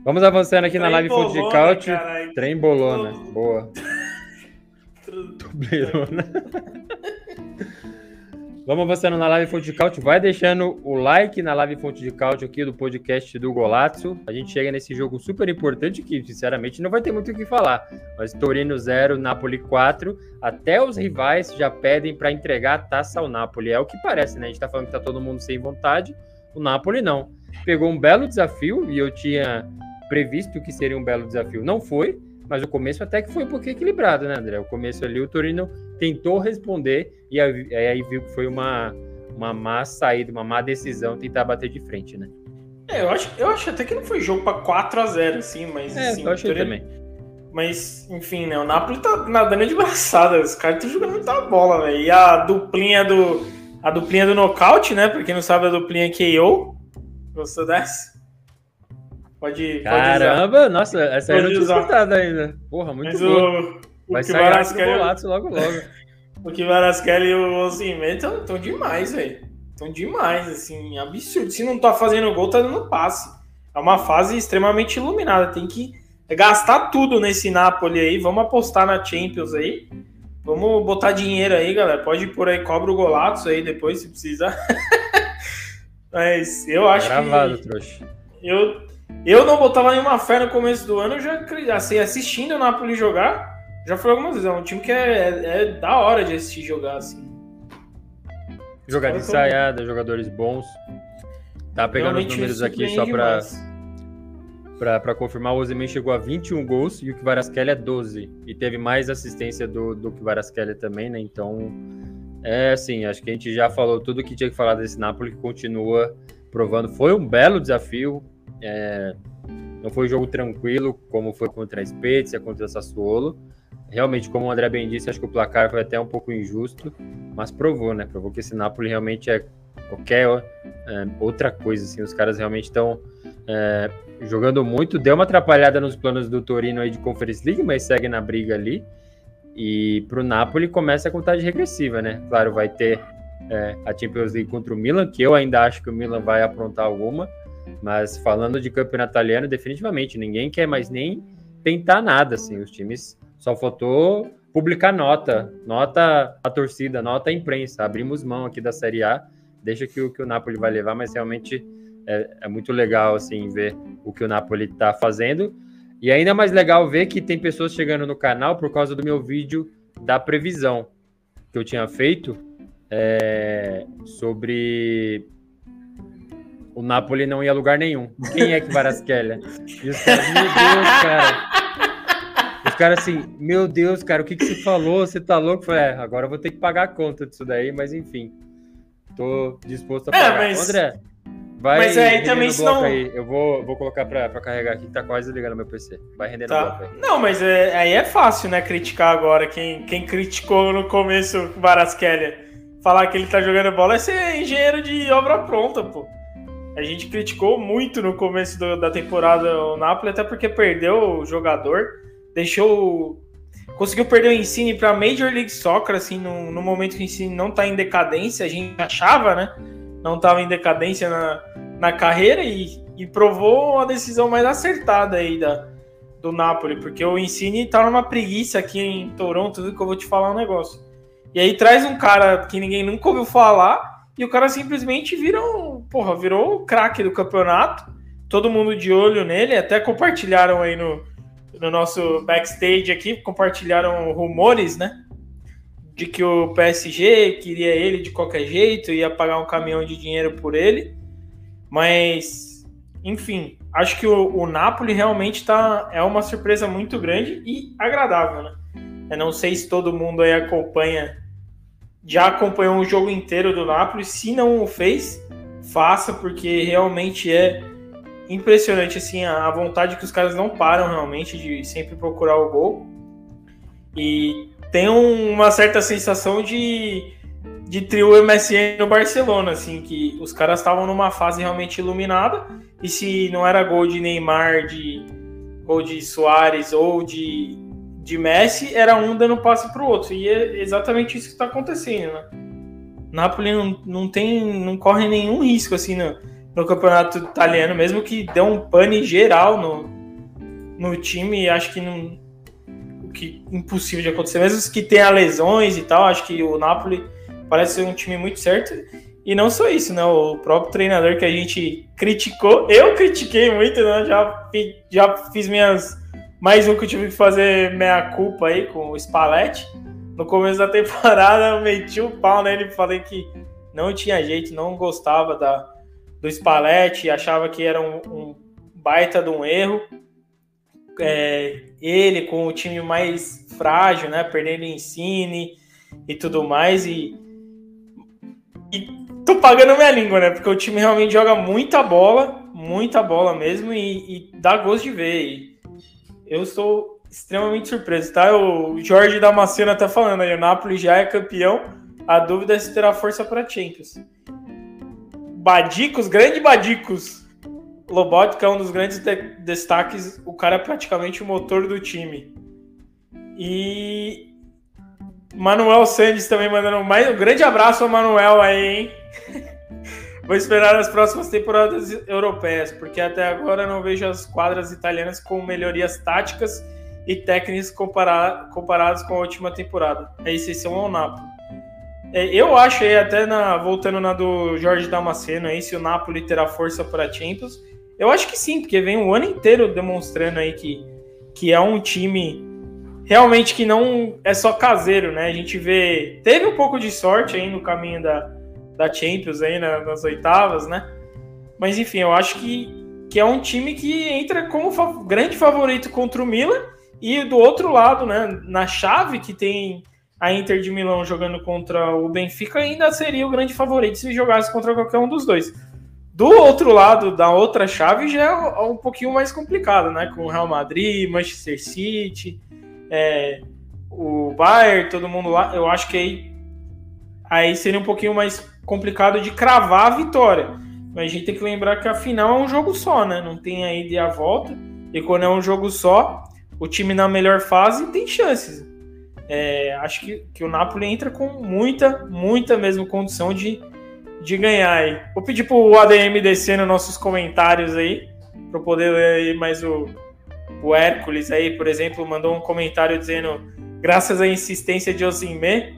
Vamos avançando aqui Trem na live de Couch. Trem bolona. Boa. Toblerona. Vamos avançando na live Fonte de Cálcio. Vai deixando o like na live Fonte de Cálcio aqui do podcast do Golazzo. A gente chega nesse jogo super importante que, sinceramente, não vai ter muito o que falar. Mas Torino 0, Napoli 4. Até os rivais já pedem para entregar a taça ao Napoli. É o que parece, né? A gente tá falando que tá todo mundo sem vontade. O Napoli não. Pegou um belo desafio e eu tinha previsto que seria um belo desafio. Não foi, mas o começo até que foi um pouquinho equilibrado, né, André? O começo ali, o Torino tentou responder e aí, aí viu que foi uma, uma má saída, uma má decisão tentar bater de frente, né? É, eu acho, eu acho até que não foi jogo para 4 a 0 assim, mas. É, assim, eu achei Torino... também. Mas, enfim, né? O Napoli tá nadando de braçada. Os caras estão jogando muita bola, velho. E a duplinha do. A duplinha do nocaute, né? Pra quem não sabe, a duplinha KO. Gostou dessa? Pode, Caramba, pode nossa, essa aí eu não tinha escutado ainda. Porra, muito Mas boa. O, Vai sair Varasquelli... logo logo. o que Varasquelli e o Osimhen estão demais, velho. Estão demais, assim, absurdo. Se não tá fazendo gol, tá dando passe. É uma fase extremamente iluminada. Tem que gastar tudo nesse Napoli aí. Vamos apostar na Champions aí. Vamos botar dinheiro aí, galera. Pode ir por aí, cobra o golaço aí depois, se precisar. Mas eu acho Gravado, que... trouxa. Eu, eu não botava nenhuma fé no começo do ano, já assim, assistindo o Napoli jogar, já foi algumas vezes. É um time que é, é, é da hora de assistir jogar assim. Jogar de ensaiada, jogadores bons. Tá pegando Realmente os números aqui só pra, pra, pra, confirmar. O Ozyman chegou a 21 gols e o Kvaratskhelia é 12. E teve mais assistência do, do Kvaratskhelia também, né? Então, é assim, acho que a gente já falou tudo que tinha que falar desse Napoli, que continua provando. Foi um belo desafio. É, não foi um jogo tranquilo, como foi contra a Spezia, contra a Sassuolo. Realmente, como o André bem disse, acho que o placar foi até um pouco injusto, mas provou, né? Provou que esse Napoli realmente é qualquer é, outra coisa. Assim, os caras realmente estão é, jogando muito. Deu uma atrapalhada nos planos do Torino aí de Conference League, mas segue na briga ali. E para o Napoli começa a contagem regressiva, né? Claro, vai ter é, a Champions League contra o Milan, que eu ainda acho que o Milan vai aprontar alguma. Mas falando de campeonato italiano, definitivamente ninguém quer mais nem tentar nada, assim. Os times só faltou publicar nota, nota a torcida, nota a imprensa. Abrimos mão aqui da Série A, deixa que o que o Napoli vai levar, mas realmente é, é muito legal assim ver o que o Napoli está fazendo. E ainda mais legal ver que tem pessoas chegando no canal por causa do meu vídeo da previsão que eu tinha feito é, sobre o Napoli não ia a lugar nenhum. Quem é que Varasquelha? E os caras, meu Deus, cara. Os caras assim, meu Deus, cara, o que, que você falou? Você tá louco? falei, é, agora eu vou ter que pagar a conta disso daí, mas enfim. Tô disposto a é, pagar. É, mas... André, Vai Mas aí também no se bloco não- aí. Eu vou, vou colocar pra, pra carregar aqui, que tá quase ligando meu PC. Vai render Tá. bloco aí. Não, mas é- aí é fácil, né, criticar agora. Quem, quem criticou no começo o Varaskelia, falar que ele tá jogando bola é ser engenheiro de obra pronta, pô. A gente criticou muito no começo do- da temporada o Napoli, até porque perdeu o jogador, deixou. Conseguiu perder o Insigne pra Major League Soccer, assim, no, no momento que o Insigne não tá em decadência, a gente achava, né? Não tava em decadência na, na carreira e, e provou uma decisão mais acertada aí da, do Napoli, porque o Insigne tá numa preguiça aqui em Toronto, viu que eu vou te falar um negócio. E aí traz um cara que ninguém nunca ouviu falar e o cara simplesmente vira um, porra, virou o craque do campeonato. Todo mundo de olho nele, até compartilharam aí no, no nosso backstage aqui, compartilharam rumores, né? De que o PSG queria ele de qualquer jeito, ia pagar um caminhão de dinheiro por ele. Mas, enfim, acho que o, o Napoli realmente tá, é uma surpresa muito grande e agradável, né? Eu não sei se todo mundo aí acompanha, já acompanhou o jogo inteiro do Napoli. Se não o fez, faça, porque realmente é impressionante assim a, vontade que os caras não param realmente de sempre procurar o gol. E tem um- uma certa sensação de, de trio MSN no Barcelona, assim, que os caras estavam numa fase realmente iluminada. E se não era gol de Neymar, de gol de Soares ou de, de Messi, era um dando passe pro outro. E é exatamente isso que está acontecendo, né? Napoli não, não tem, não corre nenhum risco assim no, no campeonato italiano, mesmo que dê um pane geral no, no time, acho que não que impossível de acontecer, mesmo que tenha lesões e tal, acho que o Napoli parece ser um time muito certo. E não só isso, né? O próprio treinador que a gente criticou, eu critiquei muito, né? Já, já fiz minhas. Mais um que eu tive que fazer meia culpa aí com o Spalletti. No começo da temporada, eu meti o pau nele e falei que não tinha jeito, não gostava da, do Spalletti, achava que era um, um baita de um erro. É, ele com o time mais frágil, né? Perdendo Insigne e tudo mais. E, e tô pagando minha língua, né? Porque o time realmente joga muita bola, muita bola mesmo, e, e dá gosto de ver. E eu estou extremamente surpreso, tá? O Jorge Damasceno tá falando aí, o Napoli já é campeão. A dúvida é se terá força para Champions. Badicos, grande Badicos. Lobotka é um dos grandes de- destaques. O cara é praticamente o motor do time. E Manuel Sandes também mandando mais um grande abraço ao Manuel aí, hein? Vou esperar as próximas temporadas europeias, porque até agora não vejo as quadras italianas com melhorias táticas e técnicas compara- comparadas com a última temporada. A exceção ao Napoli. É, Eu acho aí, até na, voltando na do Jorge Damasceno aí, se o Napoli terá força para Champions, eu acho que sim, porque vem o ano inteiro demonstrando aí que, que é um time realmente que não é só caseiro, né? A gente vê. Teve um pouco de sorte aí no caminho da, da Champions aí na- nas oitavas, né? Mas enfim, eu acho que, que é um time que entra como fa- grande favorito contra o Milan. E do outro lado, né? Na chave que tem a Inter de Milão jogando contra o Benfica, ainda seria o grande favorito se jogasse contra qualquer um dos dois. Do outro lado, da outra chave, já é um pouquinho mais complicado, né? Com o Real Madrid, Manchester City, é, o Bayern, todo mundo lá. Eu acho que aí, aí seria um pouquinho mais complicado de cravar a vitória. Mas a gente tem que lembrar que a final é um jogo só, né? Não tem a ida e a volta. E quando é um jogo só, o time na melhor fase tem chances. É, acho que, que o Napoli entra com muita, muita mesmo condição de, de ganhar aí. Vou pedir pro ADM descer nos nossos comentários aí, para poder ler aí mais o, o Hércules aí, por exemplo, mandou um comentário dizendo graças à insistência de Osimhen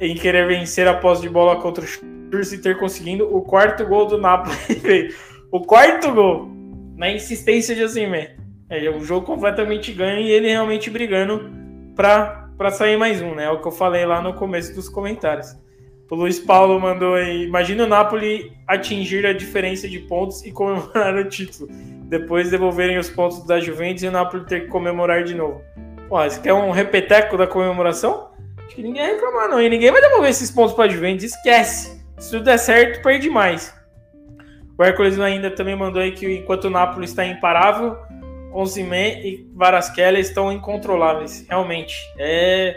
em querer vencer a posse de bola contra o Churros e ter conseguido o quarto gol do Napoli. o quarto gol na insistência de Osimhen. É um jogo completamente ganho e ele realmente brigando para sair mais um, né? É o que eu falei lá no começo dos comentários. O Luiz Paulo mandou aí, imagina o Napoli atingir a diferença de pontos e comemorar o título. Depois devolverem os pontos da Juventus e o Napoli ter que comemorar de novo. Pô, você quer um repeteco da comemoração? Acho que ninguém vai reclamar, não. E ninguém vai devolver esses pontos para a Juventus. Esquece. Se tudo der certo, perde mais. O Hércules ainda também mandou aí que enquanto o Napoli está imparável, Osimhen e Varasquela estão incontroláveis. Realmente. É...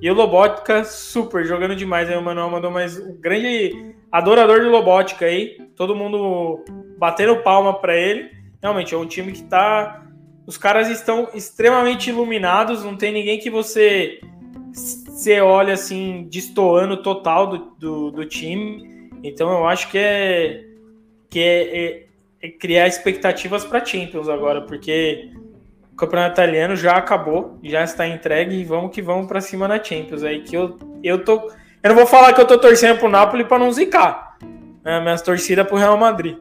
E o Lobótica, super, jogando demais. Aí o Manuel mandou mais um grande adorador de Lobótica aí. Todo mundo batendo palma para ele. Realmente, é um time que tá. Os caras estão extremamente iluminados. Não tem ninguém que você você olha assim, destoando total do, do, do time. Então eu acho que é que é, é, é criar expectativas para Champions agora, porque o campeonato italiano já acabou, já está entregue e vamos que vamos para cima na Champions aí que eu eu tô eu não vou falar que eu tô torcendo pro Napoli para não zicar. Né? Minhas torcidas pro Real Madrid.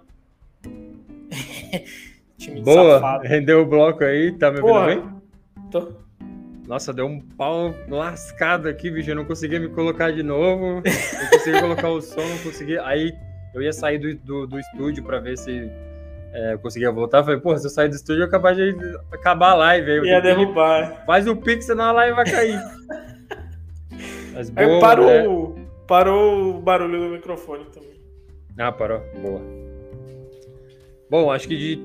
Boa, safado. rendeu o bloco aí, tá me vendo bem? Tô. Nossa, deu um pau lascado aqui, bicho. Eu não conseguia me colocar de novo. Não conseguia colocar o som, não conseguia. Aí eu ia sair do, do, do estúdio para ver se é, eu conseguia voltar. Falei, pô, se eu sair do estúdio, eu capaz de acabar a live. Aí, ia derrubar. Faz o pix, senão a live vai cair. Mas boa, aí parou, né? parou o barulho do microfone também. Ah, parou. Boa. Bom, acho que de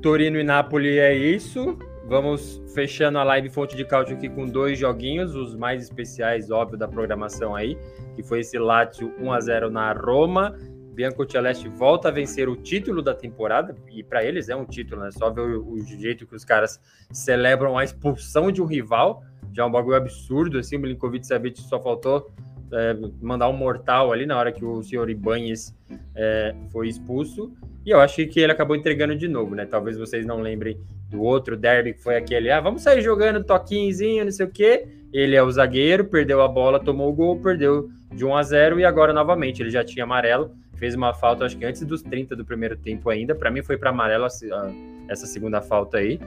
Torino e Nápoles é isso. Vamos fechando a live Fonte de Cálcio aqui com dois joguinhos, os mais especiais, óbvio, da programação aí, que foi esse Lazio 1 a 0 na Roma. Bianco Celeste volta a vencer o título da temporada, e para eles é um título, né? Só ver o, o, jeito que os caras celebram a expulsão de um rival, já é um bagulho absurdo, assim, o Milinkovic Savic só faltou é, mandar um mortal ali na hora que o senhor Ibanez é, foi expulso. E eu acho que ele acabou entregando de novo, né? Talvez vocês não lembrem do outro derby que foi aquele, ah, vamos sair jogando toquinhozinho, não sei o quê. Ele é o zagueiro, perdeu a bola, tomou o gol, perdeu de 1 a 0 e agora novamente ele já tinha amarelo, fez uma falta acho que antes dos 30 do primeiro tempo ainda. Para mim foi para amarelo essa segunda falta aí.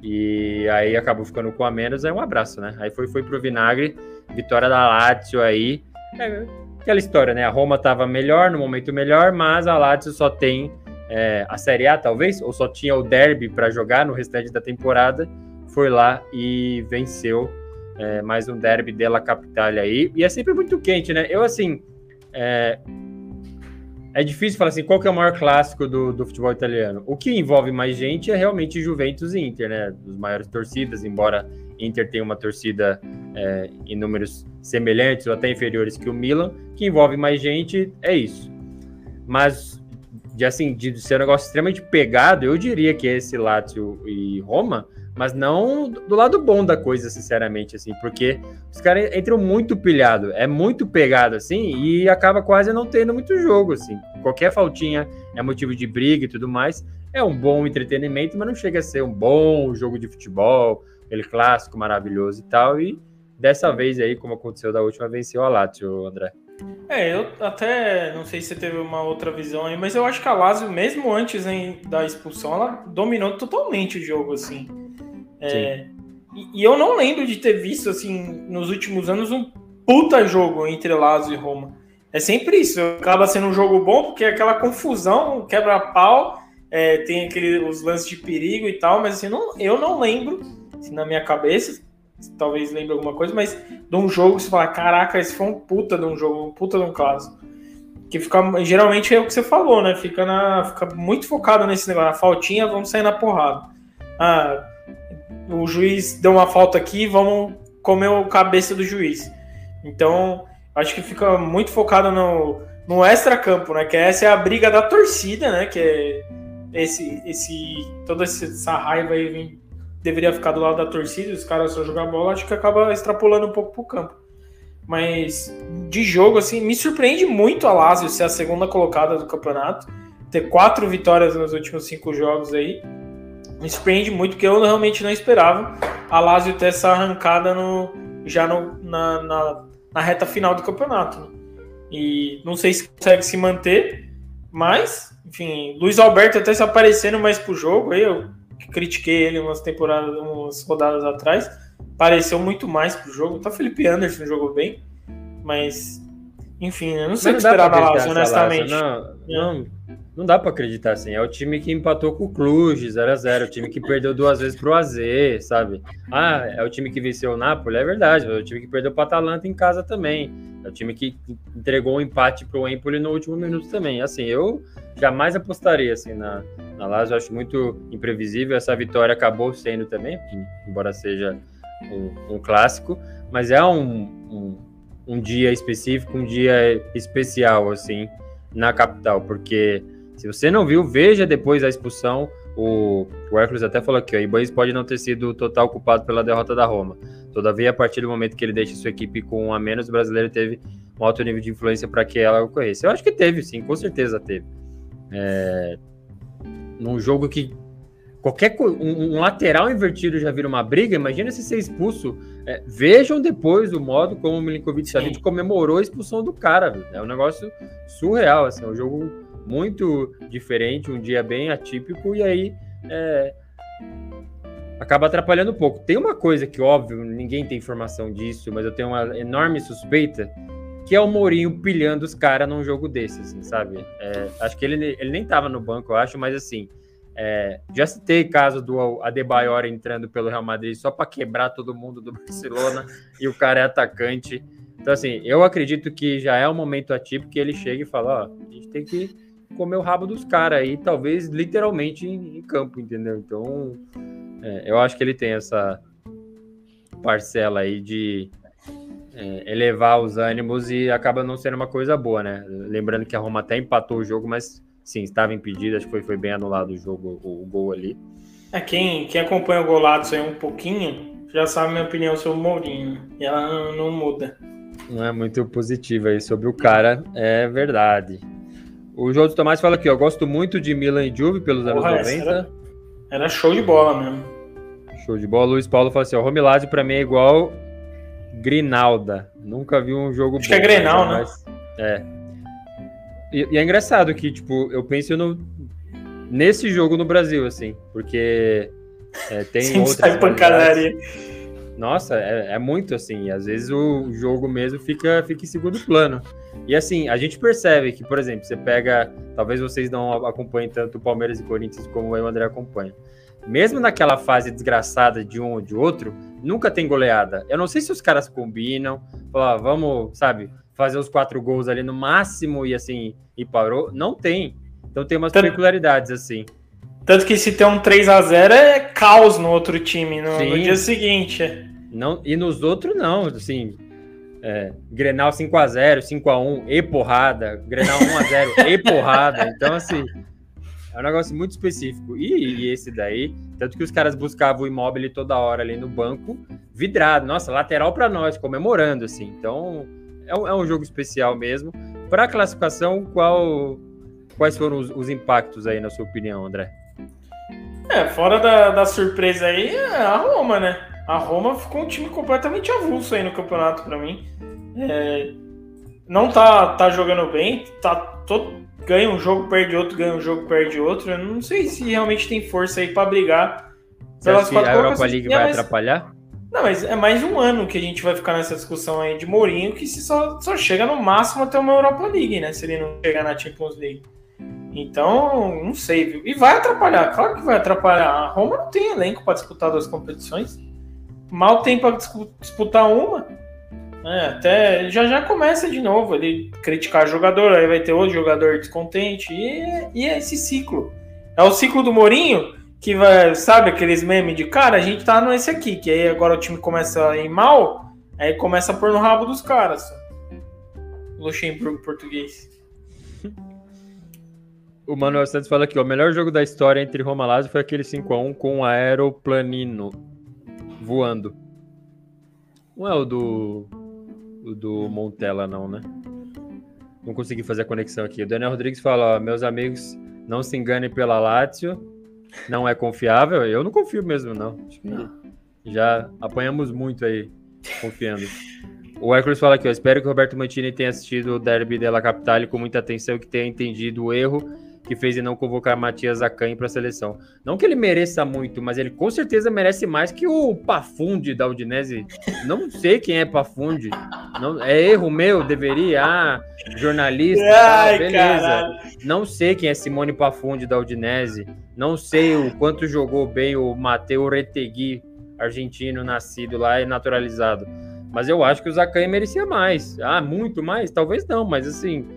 E aí acabou ficando com a menos, aí um abraço, né? Aí foi foi pro vinagre, vitória da Lazio aí. É, aquela história, né? A Roma estava melhor, no momento melhor, mas a Lazio só tem é, a Série A, talvez, ou só tinha o Derby para jogar no restante da temporada, foi lá e venceu é, mais um Derby della Capitale aí. E é sempre muito quente, né? Eu, assim, é, é difícil falar assim, qual que é o maior clássico do, do futebol italiano? O que envolve mais gente é realmente Juventus e Inter, né? Dos maiores torcidas, embora Inter tenha uma torcida é, em números semelhantes ou até inferiores que o Milan, que envolve mais gente, é isso. Mas de assim, de ser um negócio extremamente pegado, eu diria que é esse Lazio e Roma, mas não do lado bom da coisa, sinceramente, assim, porque os caras entram muito pilhado, é muito pegado, assim, e acaba quase não tendo muito jogo, assim. Qualquer faltinha é motivo de briga e tudo mais. É um bom entretenimento, mas não chega a ser um bom jogo de futebol, aquele clássico maravilhoso e tal. E dessa vez aí, como aconteceu da última, venceu a Lazio, André. É, eu até não sei se você teve uma outra visão aí, mas eu acho que a Lazio, mesmo antes hein, da expulsão, ela dominou totalmente o jogo, assim. É, e, e, eu não lembro de ter visto, assim, nos últimos anos, um puta jogo entre Lazio e Roma. É sempre isso, acaba sendo um jogo bom porque é aquela confusão, quebra-pau, é, tem aquele, os lances de perigo e tal, mas assim, não, eu não lembro, assim, na minha cabeça, talvez lembre alguma coisa, mas de um jogo que você fala, caraca, esse foi um puta de um jogo, um puta de um clássico. Que fica, geralmente é o que você falou, né? Fica, na, fica muito focado nesse negócio, na faltinha, vamos sair na porrada. Ah, o juiz deu uma falta aqui, vamos comer o cabeça do juiz. Então, acho que fica muito focado no, no extra-campo, né? Que essa é a briga da torcida, né? Que é esse, esse, toda essa raiva aí vem deveria ficar do lado da torcida, os caras só jogar bola, acho que acaba extrapolando um pouco pro campo. Mas de jogo, assim, me surpreende muito a Lazio ser a segunda colocada do campeonato, ter quatro vitórias nos últimos cinco jogos aí. Me surpreende muito, porque eu realmente não esperava a Lazio ter essa arrancada no, já no, na, na, na reta final do campeonato. Né? E não sei se consegue se manter, mas, enfim, Luiz Alberto até se aparecendo mais pro jogo, aí eu critiquei ele umas temporadas, umas rodadas atrás, pareceu muito mais pro jogo. Tá Felipe Anderson jogou bem, mas enfim, eu não sei o que esperar da Lazio, honestamente. Não, é. não, não dá para acreditar assim. É o time que empatou com o Cluj 0x0, o time que perdeu duas vezes pro AZ, sabe? Ah, é o time que venceu o Napoli, é verdade. É o time que perdeu pro Atalanta em casa também. É o time que entregou um empate pro Empoli no último minuto também. Assim, eu jamais apostaria assim na, na Lazio. Eu acho muito imprevisível. Essa vitória acabou sendo também, embora seja um, um clássico, mas é um, um, um, dia específico, um dia especial assim na capital, porque se você não viu, veja depois da expulsão. O, o Hércules até falou aqui, o Ibanez pode não ter sido total culpado pela derrota da Roma. Todavia, a partir do momento que ele deixa sua equipe com um a menos, o brasileiro teve um alto nível de influência para que ela ocorresse. Eu acho que teve, sim, com certeza teve. É, num jogo que qualquer um, um, lateral invertido já vira uma briga, imagina se ser expulso. É, vejam depois o modo como o Milinkovic Savic comemorou a expulsão do cara. Viu? É um negócio surreal, assim, é um jogo muito diferente, um dia bem atípico, e aí é, acaba atrapalhando um pouco. Tem uma coisa que, óbvio, ninguém tem informação disso, mas eu tenho uma enorme suspeita, que é o Mourinho pilhando os caras num jogo desse, assim, sabe? É, acho que ele, ele nem tava no banco, eu acho, mas assim, é, já citei caso do Adebayor entrando pelo Real Madrid só para quebrar todo mundo do Barcelona e o cara é atacante. Então, assim, eu acredito que já é um momento atípico que ele chega e fala: ó, a gente tem que comer o rabo dos caras aí, talvez literalmente em, em campo, entendeu? Então, é, eu acho que ele tem essa parcela aí de é, elevar os ânimos e acaba não sendo uma coisa boa, né? Lembrando que a Roma até empatou o jogo, mas sim, estava impedido, acho que foi, foi bem anulado o jogo, o, o gol ali. É, quem, quem acompanha o Golados aí um pouquinho já sabe minha opinião sobre o Mourinho, e ela não, não muda. Não é muito positiva aí sobre o cara, é verdade. O João Tomás fala aqui, ó, gosto muito de Milan e Juve pelos Porra, anos 90. Era, era, show de bola mesmo. Show de bola. Luiz Paulo fala assim, ó, Romilazzi pra mim é igual Grinalda. Nunca vi um jogo Acho bom. Acho que é Grenal, né? Mas, é. E, e, é engraçado que, tipo, eu penso no, nesse jogo no Brasil, assim, porque é, tem Sim, outras... pancadaria. Nossa, é, é, muito assim. Às vezes o jogo mesmo fica, fica em segundo plano. E assim, a gente percebe que, por exemplo, você pega. Talvez vocês não acompanhem tanto o Palmeiras e Corinthians como eu e o André acompanha. Mesmo naquela fase desgraçada de um ou de outro, nunca tem goleada. Eu não sei se os caras combinam, falar, ah, vamos, sabe, fazer os quatro gols ali no máximo e assim, e parou. Não tem. Então tem umas tanto, peculiaridades assim. Tanto que se tem um 3 a 0 é caos no outro time no, no dia seguinte. Não, e nos outros não, assim, é, Grenal 5x0, 5x1, e porrada, Grenal 1x0, e porrada. Então, assim, é um negócio muito específico. E, e, esse daí, tanto que os caras buscavam o imóvel toda hora ali no banco, vidrado. Nossa, lateral para nós, comemorando, assim. Então, é um, é um jogo especial mesmo. Para a classificação, qual, quais foram os, os, impactos aí, na sua opinião, André? É, fora da, da surpresa aí, é a Roma, né? A Roma ficou um time completamente avulso aí no campeonato para mim. É, não tá, tá jogando bem, tá todo, ganha um jogo, perde outro, ganha um jogo, perde outro. Eu não sei se realmente tem força aí para brigar. Você acha que a Europa League vai mas... atrapalhar? Não, mas é mais um ano que a gente vai ficar nessa discussão aí de Mourinho, que só, só chega no máximo até uma Europa League, né? Se ele não chegar na Champions League. Então, não sei, viu? E vai atrapalhar, claro que vai atrapalhar. A Roma não tem elenco para disputar duas competições. Mal tem para disputar uma. É, até já já começa de novo ele criticar jogador, aí vai ter outro jogador descontente. E, e é esse ciclo. É o ciclo do Mourinho que vai, sabe aqueles memes de cara, a gente tá nesse aqui, que aí agora o time começa a ir mal, aí começa a pôr no rabo dos caras. Luxemburgo português. O Manuel Santos fala aqui, o melhor jogo da história entre Roma e Lazio foi aquele 5x1 com o Aeroplanino voando. Não é o do. O do Montella, não, né? Não consegui fazer a conexão aqui. O Daniel Rodrigues fala: ó, meus amigos, não se enganem pela Lazio. Não é confiável. Eu não confio mesmo, não. não. Já apanhamos muito aí, confiando. O Hércules fala aqui: ó, espero que o Roberto Mantini tenha assistido o Derby della Capitale com muita atenção e que tenha entendido o erro que fez em não convocar Matias Acanha para a seleção. Não que ele mereça muito, mas ele com certeza merece mais que o Pafundi da Udinese. Não sei quem é Pafundi. Não, é erro meu, deveria. Ah, jornalista, Ai, beleza. Caralho. Não sei quem é Simone Pafundi da Udinese. Não sei o quanto jogou bem o Matteo Retegui, argentino, nascido lá e naturalizado. Mas eu acho que o Zacanha merecia mais. Ah, muito mais? Talvez não, mas assim.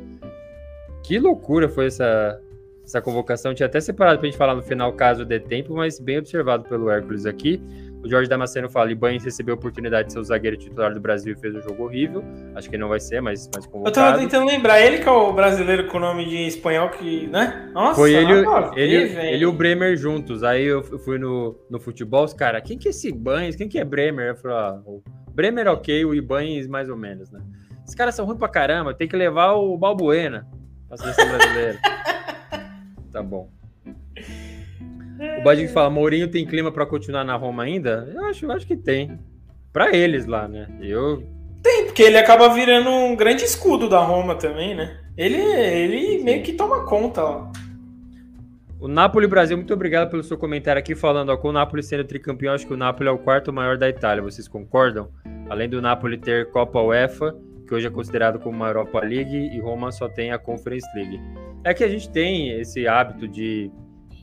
Que loucura foi essa, essa convocação. Tinha até separado para a gente falar no final, caso dê tempo, mas bem observado pelo Hércules aqui. O Jorge Damasceno fala: Ibanez recebeu a oportunidade de ser o zagueiro titular do Brasil e fez um jogo horrível. Acho que não vai ser, mas, mas convocado. Eu tava tentando lembrar, ele que é o brasileiro com o nome de espanhol que, né? Nossa, Foi ele, ele, ele e o Bremer juntos. Aí eu fui no, no futebol, os caras, quem que é esse Ibanez? Quem que é Bremer? Eu falei, ah, o Bremer ok, o Ibanez mais ou menos, né? Esses caras são ruins pra caramba, tem que levar o Balbuena pra seleção brasileira. tá bom. O Badinho fala, Mourinho tem clima para continuar na Roma ainda? Eu acho, eu acho que tem. Para eles lá, né? Eu tem, porque ele acaba virando um grande escudo da Roma também, né? Ele, ele meio que toma conta lá. O Napoli Brasil, muito obrigado pelo seu comentário aqui, falando ó, com o Napoli sendo tricampeão, acho que o Napoli é o quarto maior da Itália, vocês concordam? Além do Napoli ter Copa UEFA, que hoje é considerado como uma Europa League, e Roma só tem a Conference League. É que a gente tem esse hábito de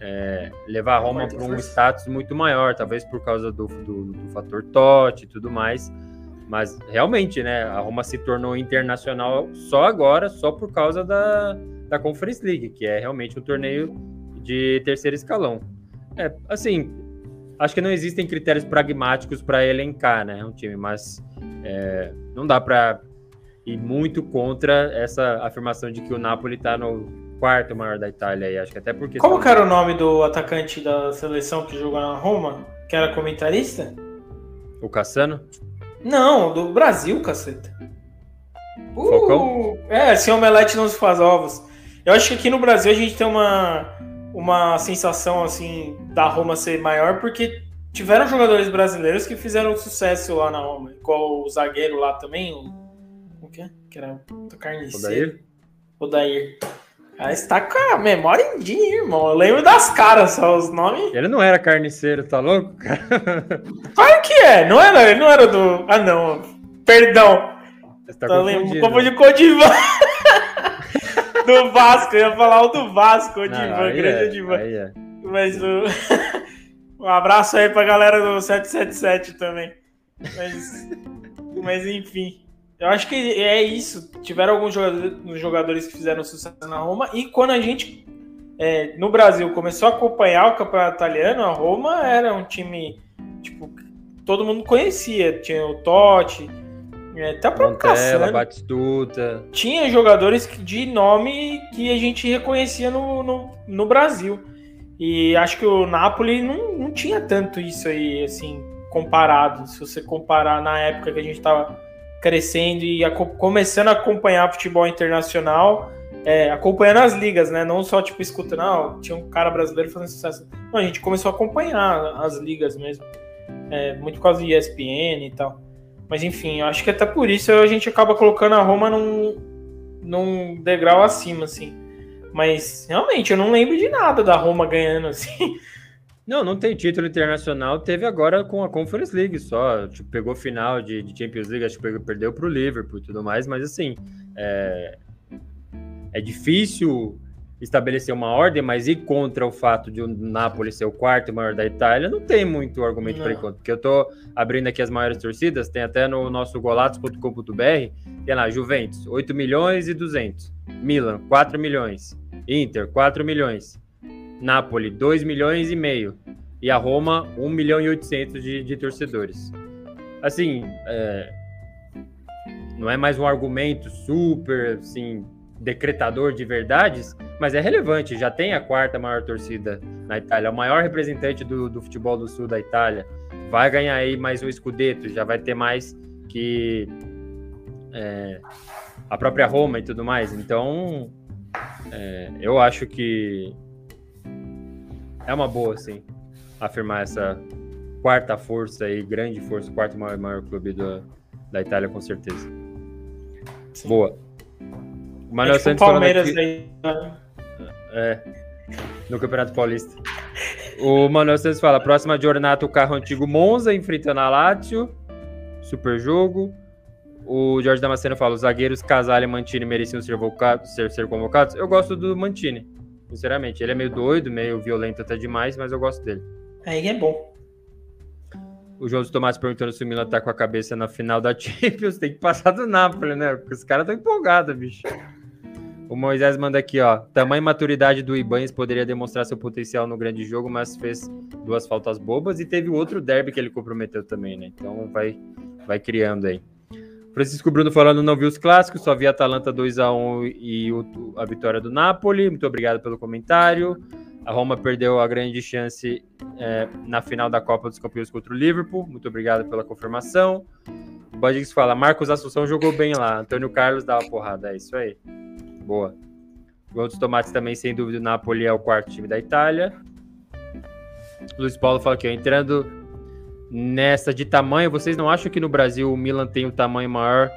é, levar a Roma para um status muito maior, talvez por causa do, do, do fator Totti e tudo mais. Mas realmente, né? A Roma se tornou internacional só agora, só por causa da, da Conference League, que é realmente um torneio de terceiro escalão. É, assim, acho que não existem critérios pragmáticos para elencar, né? Um time, mas é, não dá para ir muito contra essa afirmação de que o Napoli está no quarto maior da Itália aí, acho que até porque. Como que era o nome do atacante da seleção que jogou na Roma? Que era comentarista? O Cassano? Não, do Brasil, caceta. Uh, é, se omelete não se faz ovos. Eu acho que aqui no Brasil a gente tem uma, uma sensação assim da Roma ser maior porque tiveram jogadores brasileiros que fizeram sucesso lá na Roma, igual o zagueiro lá também, o, o que é? Que era o carniceiro. O Dair. Ah, está com a memória em dia, irmão. Eu lembro das caras, só os nomes. Ele não era carniceiro, tá louco, cara? Claro que é. Não era, ele não era do. Ah, não. Perdão. Você tá Tô lembrando. Confundi com o Divan. do Vasco. Eu ia falar o do Vasco, o Divan. Grande é, Divan. É. Mas o. um abraço aí pra galera do 777 também. Mas. Mas enfim. Eu acho que é isso. Tiveram alguns jogadores que fizeram sucesso na Roma e quando a gente é, no Brasil começou a acompanhar o campeonato italiano, a Roma era um time tipo todo mundo conhecia. Tinha o Totti, é, até a própria Cassano. Batistuta. Tinha jogadores de nome que a gente reconhecia no, no, no Brasil. E acho que o Napoli não, não tinha tanto isso aí, assim, comparado. Se você comparar na época que a gente estava crescendo e começando a acompanhar futebol internacional, é, acompanhando as ligas, né? Não só tipo escutando, não, tinha um cara brasileiro fazendo sucesso. Não, a gente começou a acompanhar as ligas mesmo. É, muito por causa de ESPN e tal. Mas enfim, acho que até por isso a gente acaba colocando a Roma num, num degrau acima, assim. Mas realmente eu não lembro de nada da Roma ganhando assim. Não, não tem título internacional. Teve agora com a Conference League só. Tipo, pegou final de, de Champions League, acho que perdeu para o Liverpool e tudo mais. Mas assim, é, é difícil estabelecer uma ordem, mas ir contra o fato de o Napoli ser o quarto maior da Itália, não tem muito argumento para ir contra. Porque eu tô abrindo aqui as maiores torcidas, tem até no nosso golatos.com.br, tem lá, Juventus, 8 milhões e 200. Milan, 4 milhões. Inter, 4 milhões. Napoli, 2 milhões e meio. E a Roma, 1 milhão e 800 de, de torcedores. Assim, é, não é mais um argumento super, assim, decretador de verdades, mas é relevante. Já tem a quarta maior torcida na Itália, o maior representante do, do futebol do sul da Itália. Vai ganhar aí mais um Scudetto, já vai ter mais que é, a própria Roma e tudo mais. Então, é, eu acho que é uma boa, sim, afirmar essa quarta força aí, grande força, quarto maior, maior clube do, da Itália, com certeza. Sim. Boa. O Manuel é tipo Santos Palmeiras aqui... aí. Né? É, no Campeonato Paulista. O Manuel Santos fala: próxima jornada, o carro antigo Monza enfrentando a Lazio. Super jogo. O Jorge Damasceno fala: os zagueiros Casale e Mantini mereciam ser, ser, ser convocados. Eu gosto do Mantini. Sinceramente, ele é meio doido, meio violento até demais, mas eu gosto dele. Aí é bom. O João Tomates perguntando se o Milan tá com a cabeça na final da Champions. Tem que passar do Napoli, né? Porque os caras estão empolgados, bicho. O Moisés manda aqui, ó. Tamanho e maturidade do Ibanez poderia demonstrar seu potencial no grande jogo, mas fez duas faltas bobas e teve outro derby que ele comprometeu também, né? Então vai, vai criando aí. Francisco Bruno falando, não viu os clássicos, só vi Atalanta 2 a 1 e o, a vitória do Napoli. Muito obrigado pelo comentário. A Roma perdeu a grande chance é, na final da Copa dos Campeões contra o Liverpool. Muito obrigado pela confirmação. O Badix fala: Marcos Assunção jogou bem lá. Antônio Carlos uma porrada. É isso aí. Boa. Gol dos Tomates também, sem dúvida, o Napoli é o quarto time da Itália. Luiz Paulo fala aqui, entrando nessa de tamanho, vocês não acham que no Brasil o Milan tem um tamanho maior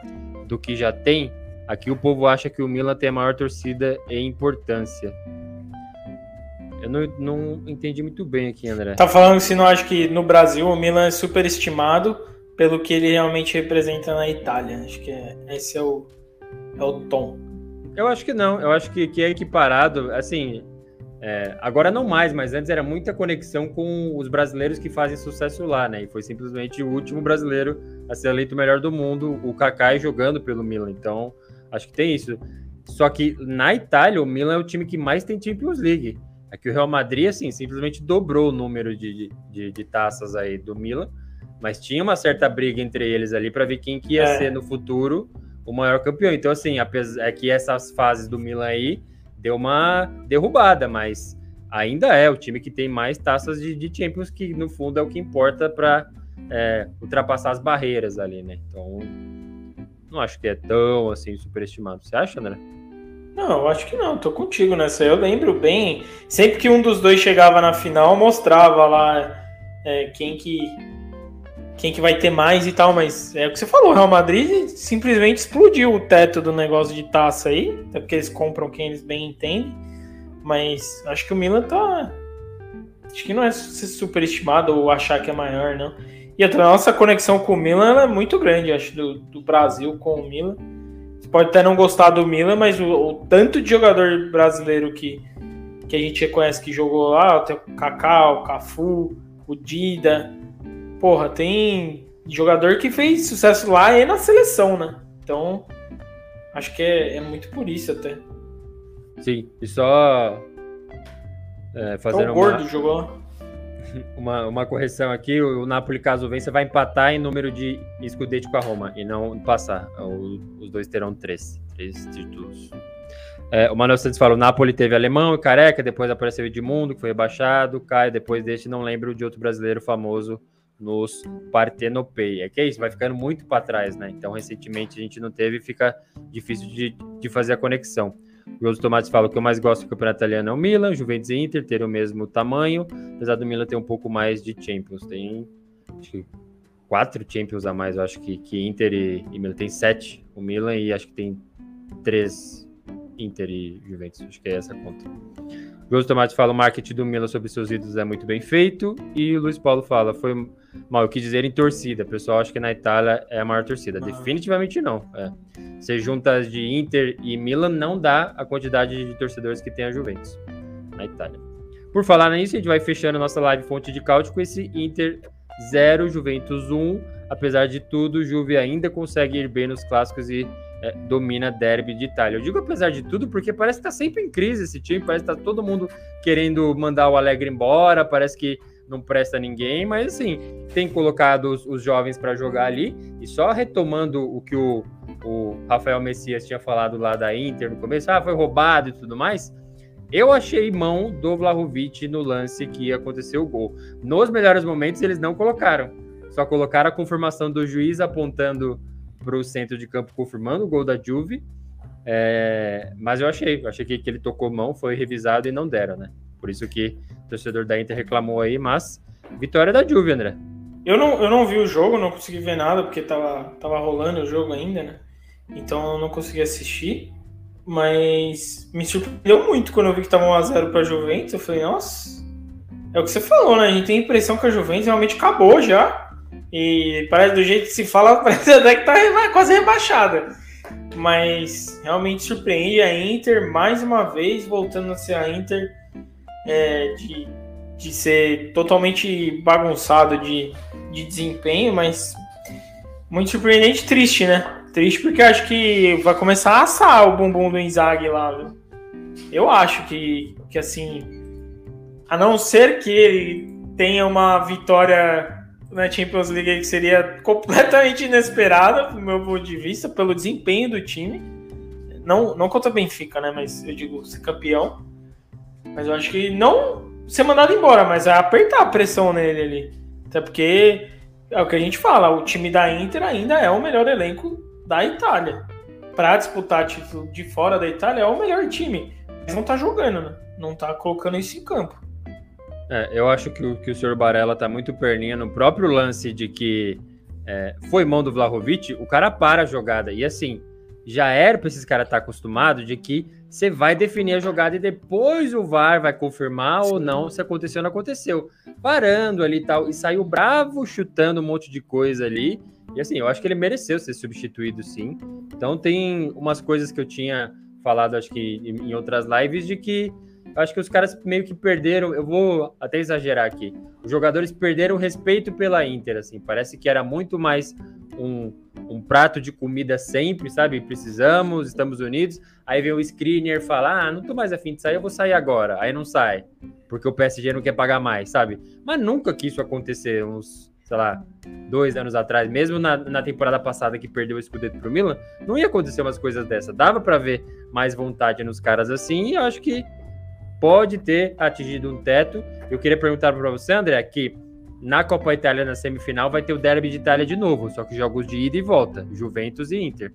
do que já tem? Aqui o povo acha que o Milan tem a maior torcida e importância. Eu não, não entendi muito bem aqui, André. Tá falando que se não acha que no Brasil o Milan é superestimado pelo que ele realmente representa na Itália. Acho que é, esse é o, é o tom. Eu acho que não. Eu acho que, que é equiparado. Assim, é, agora não mais, mas antes era muita conexão com os brasileiros que fazem sucesso lá, né? E foi simplesmente o último brasileiro a ser eleito o melhor do mundo, o Kaká jogando pelo Milan. Então, acho que tem isso. Só que na Itália, o Milan é o time que mais tem Champions League. Aqui o Real Madrid, assim, simplesmente dobrou o número de, de, de taças aí do Milan, mas tinha uma certa briga entre eles ali para ver quem que ia é. ser no futuro o maior campeão. Então, assim, apesar é que essas fases do Milan aí deu uma derrubada, mas ainda é o time que tem mais taças de, de Champions, que no fundo é o que importa para é, ultrapassar as barreiras ali, né? Então, não acho que é tão assim superestimado. Você acha, André? Não, acho que não, tô contigo nessa. Eu lembro bem, sempre que um dos dois chegava na final, mostrava lá é, quem que quem que vai ter mais e tal, mas é o que você falou, o Real Madrid simplesmente explodiu o teto do negócio de taça aí, até porque eles compram quem eles bem entendem, mas acho que o Milan tá... Acho que não é ser superestimado ou achar que é maior, não. E a nossa conexão com o Milan é muito grande, acho, do, do Brasil com o Milan. Você pode até não gostar do Milan, mas o, o tanto de jogador brasileiro que, que a gente reconhece que jogou lá, tem o Kaká, o Cafu, o Dida, porra, tem jogador que fez sucesso lá e na seleção, né? Então, acho que é, é muito por isso até. Sim, e só é, fazendo o gordo uma, jogou uma, uma correção aqui, o, Napoli caso vença vai empatar em número de escudete com a Roma e não passar. O, os dois terão três, três títulos. É, o Manuel Santos fala: o Napoli teve alemão e careca, depois apareceu Edmundo, que foi rebaixado, Caio, depois deste não lembro de outro brasileiro famoso nos Partenopei. É que é isso, vai ficando muito para trás, né? Então, recentemente a gente não teve, fica difícil de, de fazer a conexão. O José Tomates fala que o mais gosto do campeonato italiano é o Milan, Juventus e Inter terem o mesmo tamanho, apesar do Milan ter um pouco mais de Champions. Tem acho quatro Champions a mais, eu acho que, que Inter e, e Milan tem sete, o Milan, e acho que tem três Inter e Juventus, acho que é essa a conta. José Tomate fala: o marketing do Milan sobre seus ídolos é muito bem feito. E o Luiz Paulo fala: foi mal, eu quis dizer em torcida. Pessoal, acho que na Itália é a maior torcida. Definitivamente não. É. Você junta as de Inter e Milan, não dá a quantidade de torcedores que tem a Juventus na Itália. Por falar nisso, a gente vai fechando a nossa live fonte de cálcio com esse Inter 0, Juventus 1. Apesar de tudo, Juve ainda consegue ir bem nos clássicos e é, domina derby de Itália. Eu digo apesar de tudo porque parece que tá sempre em crise esse time, parece que tá todo mundo querendo mandar o Alegre embora, parece que não presta ninguém, mas assim, tem colocado os, os jovens para jogar ali e só retomando o que o, o Rafael Messias tinha falado lá da Inter no começo, ah, foi roubado e tudo mais. Eu achei mão do Vlahovic no lance que aconteceu o gol. Nos melhores momentos eles não colocaram, só colocaram a confirmação do juiz apontando para o centro de campo, confirmando o gol da Juve. É, mas eu achei, eu achei que, que ele tocou mão, foi revisado e não deram, né? Por isso que o torcedor da Inter reclamou aí, mas vitória da Juve, André. Eu não, eu não vi o jogo, não consegui ver nada, porque tava, tava rolando o jogo ainda, né? Então eu não consegui assistir. Mas me surpreendeu muito quando eu vi que tava 1x0 pra Juventus. Eu falei, nossa, é o que você falou, né? A gente tem a impressão que a Juventus realmente acabou já. E parece do jeito que se fala, parece até que tá quase rebaixada. Mas realmente surpreende a Inter, mais uma vez, voltando a ser a Inter é, de, de ser totalmente bagunçado de, de desempenho, mas muito surpreendente triste, né? Triste porque acho que vai começar a assar o bumbum do Inzaghi lá, viu? Eu acho que, que assim, a não ser que ele tenha uma vitória na Champions League que seria completamente inesperada, do meu ponto de vista, pelo desempenho do time. Não, não contra Benfica, né? Mas eu digo ser campeão. Mas eu acho que não ser mandado embora, mas é apertar a pressão nele ali. Até porque é o que a gente fala, o time da Inter ainda é o melhor elenco da Itália. Para disputar título de fora da Itália é o melhor time. Mas não tá jogando, né? Não tá colocando isso em campo. É, eu acho que o, que o senhor Barella tá muito perninha no próprio lance de que é, foi mão do Vlahovic, o cara para a jogada. E assim, já era para esses caras estar tá acostumados de que você vai definir a jogada e depois o VAR vai confirmar Sim. ou não se aconteceu ou não aconteceu. Parando ali e tal, e saiu bravo, chutando um monte de coisa ali. E assim, eu acho que ele mereceu ser substituído sim. Então tem umas coisas que eu tinha falado, acho que em outras lives, de que eu acho que os caras meio que perderam. Eu vou até exagerar aqui. Os jogadores perderam respeito pela Inter, assim. Parece que era muito mais um, um prato de comida sempre, sabe? Precisamos, estamos unidos. Aí vem o screener falar: ah, não tô mais afim de sair, eu vou sair agora. Aí não sai, porque o PSG não quer pagar mais, sabe? Mas nunca que isso acontecer, uns, sei lá, dois anos atrás, mesmo na, na temporada passada que perdeu o Scudetto pro Milan, não ia acontecer umas coisas dessa. Dava para ver mais vontade nos caras assim, e eu acho que pode ter atingido um teto. Eu queria perguntar para você, André, que na Copa Itália, na semifinal, vai ter o Derby de Itália de novo, só que jogos de ida e volta, Juventus e Inter.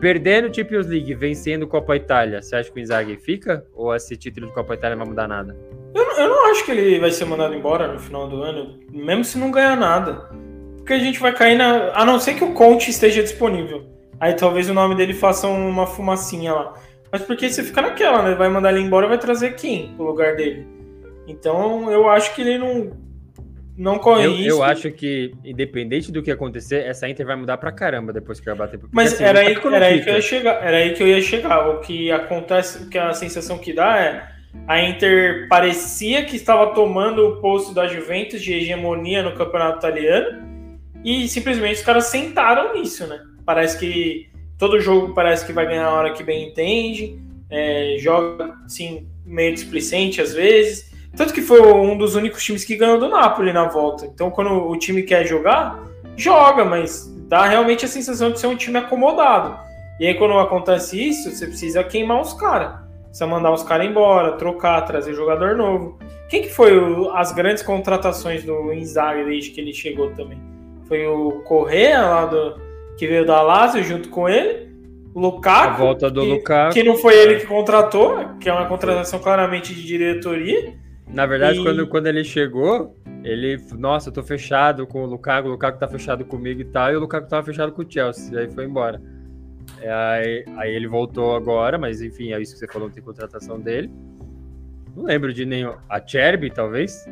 Perdendo Champions League, vencendo Copa Itália, você acha que o Inzaghi fica? Ou esse título de Copa Itália não vai mudar nada? Eu, eu não acho que ele vai ser mandado embora no final do ano, mesmo se não ganhar nada. Porque a gente vai cair na. A não ser que o Conte esteja disponível. Aí talvez o nome dele faça uma fumacinha lá. Mas porque você fica naquela, né? Vai mandar ele embora, vai trazer quem pro lugar dele. Então eu acho que ele não não corre eu, Eu acho que, independente do que acontecer, essa Inter vai mudar pra caramba depois que vai bater. Porque, Mas assim, era, aí, era aí que eu ia chegar. Era aí que eu ia chegar. O que acontece, o que a sensação que dá é a Inter parecia que estava tomando o posto da Juventus de hegemonia no campeonato italiano e simplesmente os caras sentaram nisso, né? Parece que Todo jogo parece que vai ganhar a hora que bem entende, é, joga assim, meio displicente às vezes. Tanto que foi um dos únicos times que ganhou do Napoli na volta. Então, quando o time quer jogar, joga, mas dá realmente a sensação de ser um time acomodado. E aí, quando acontece isso, você precisa queimar os caras. Precisa mandar os caras embora, trocar, trazer jogador novo. Quem que foi o, as grandes contratações do Inzaghi desde que ele chegou também? Foi o Correa lá do, que veio da Lazio junto com ele. O Lukaku, a volta do que, Lukaku. que não foi ele que contratou, que é uma contratação claramente de diretoria. Na verdade, e... quando, quando ele chegou, ele, nossa, eu tô fechado com o Lukaku, o Lukaku tá fechado comigo e tal, e o Lukaku tava fechado com o Chelsea, e aí foi embora. É, aí, aí ele voltou agora, mas enfim, é isso que você falou, tem contratação dele. Não lembro de nenhum. A Cherby, talvez?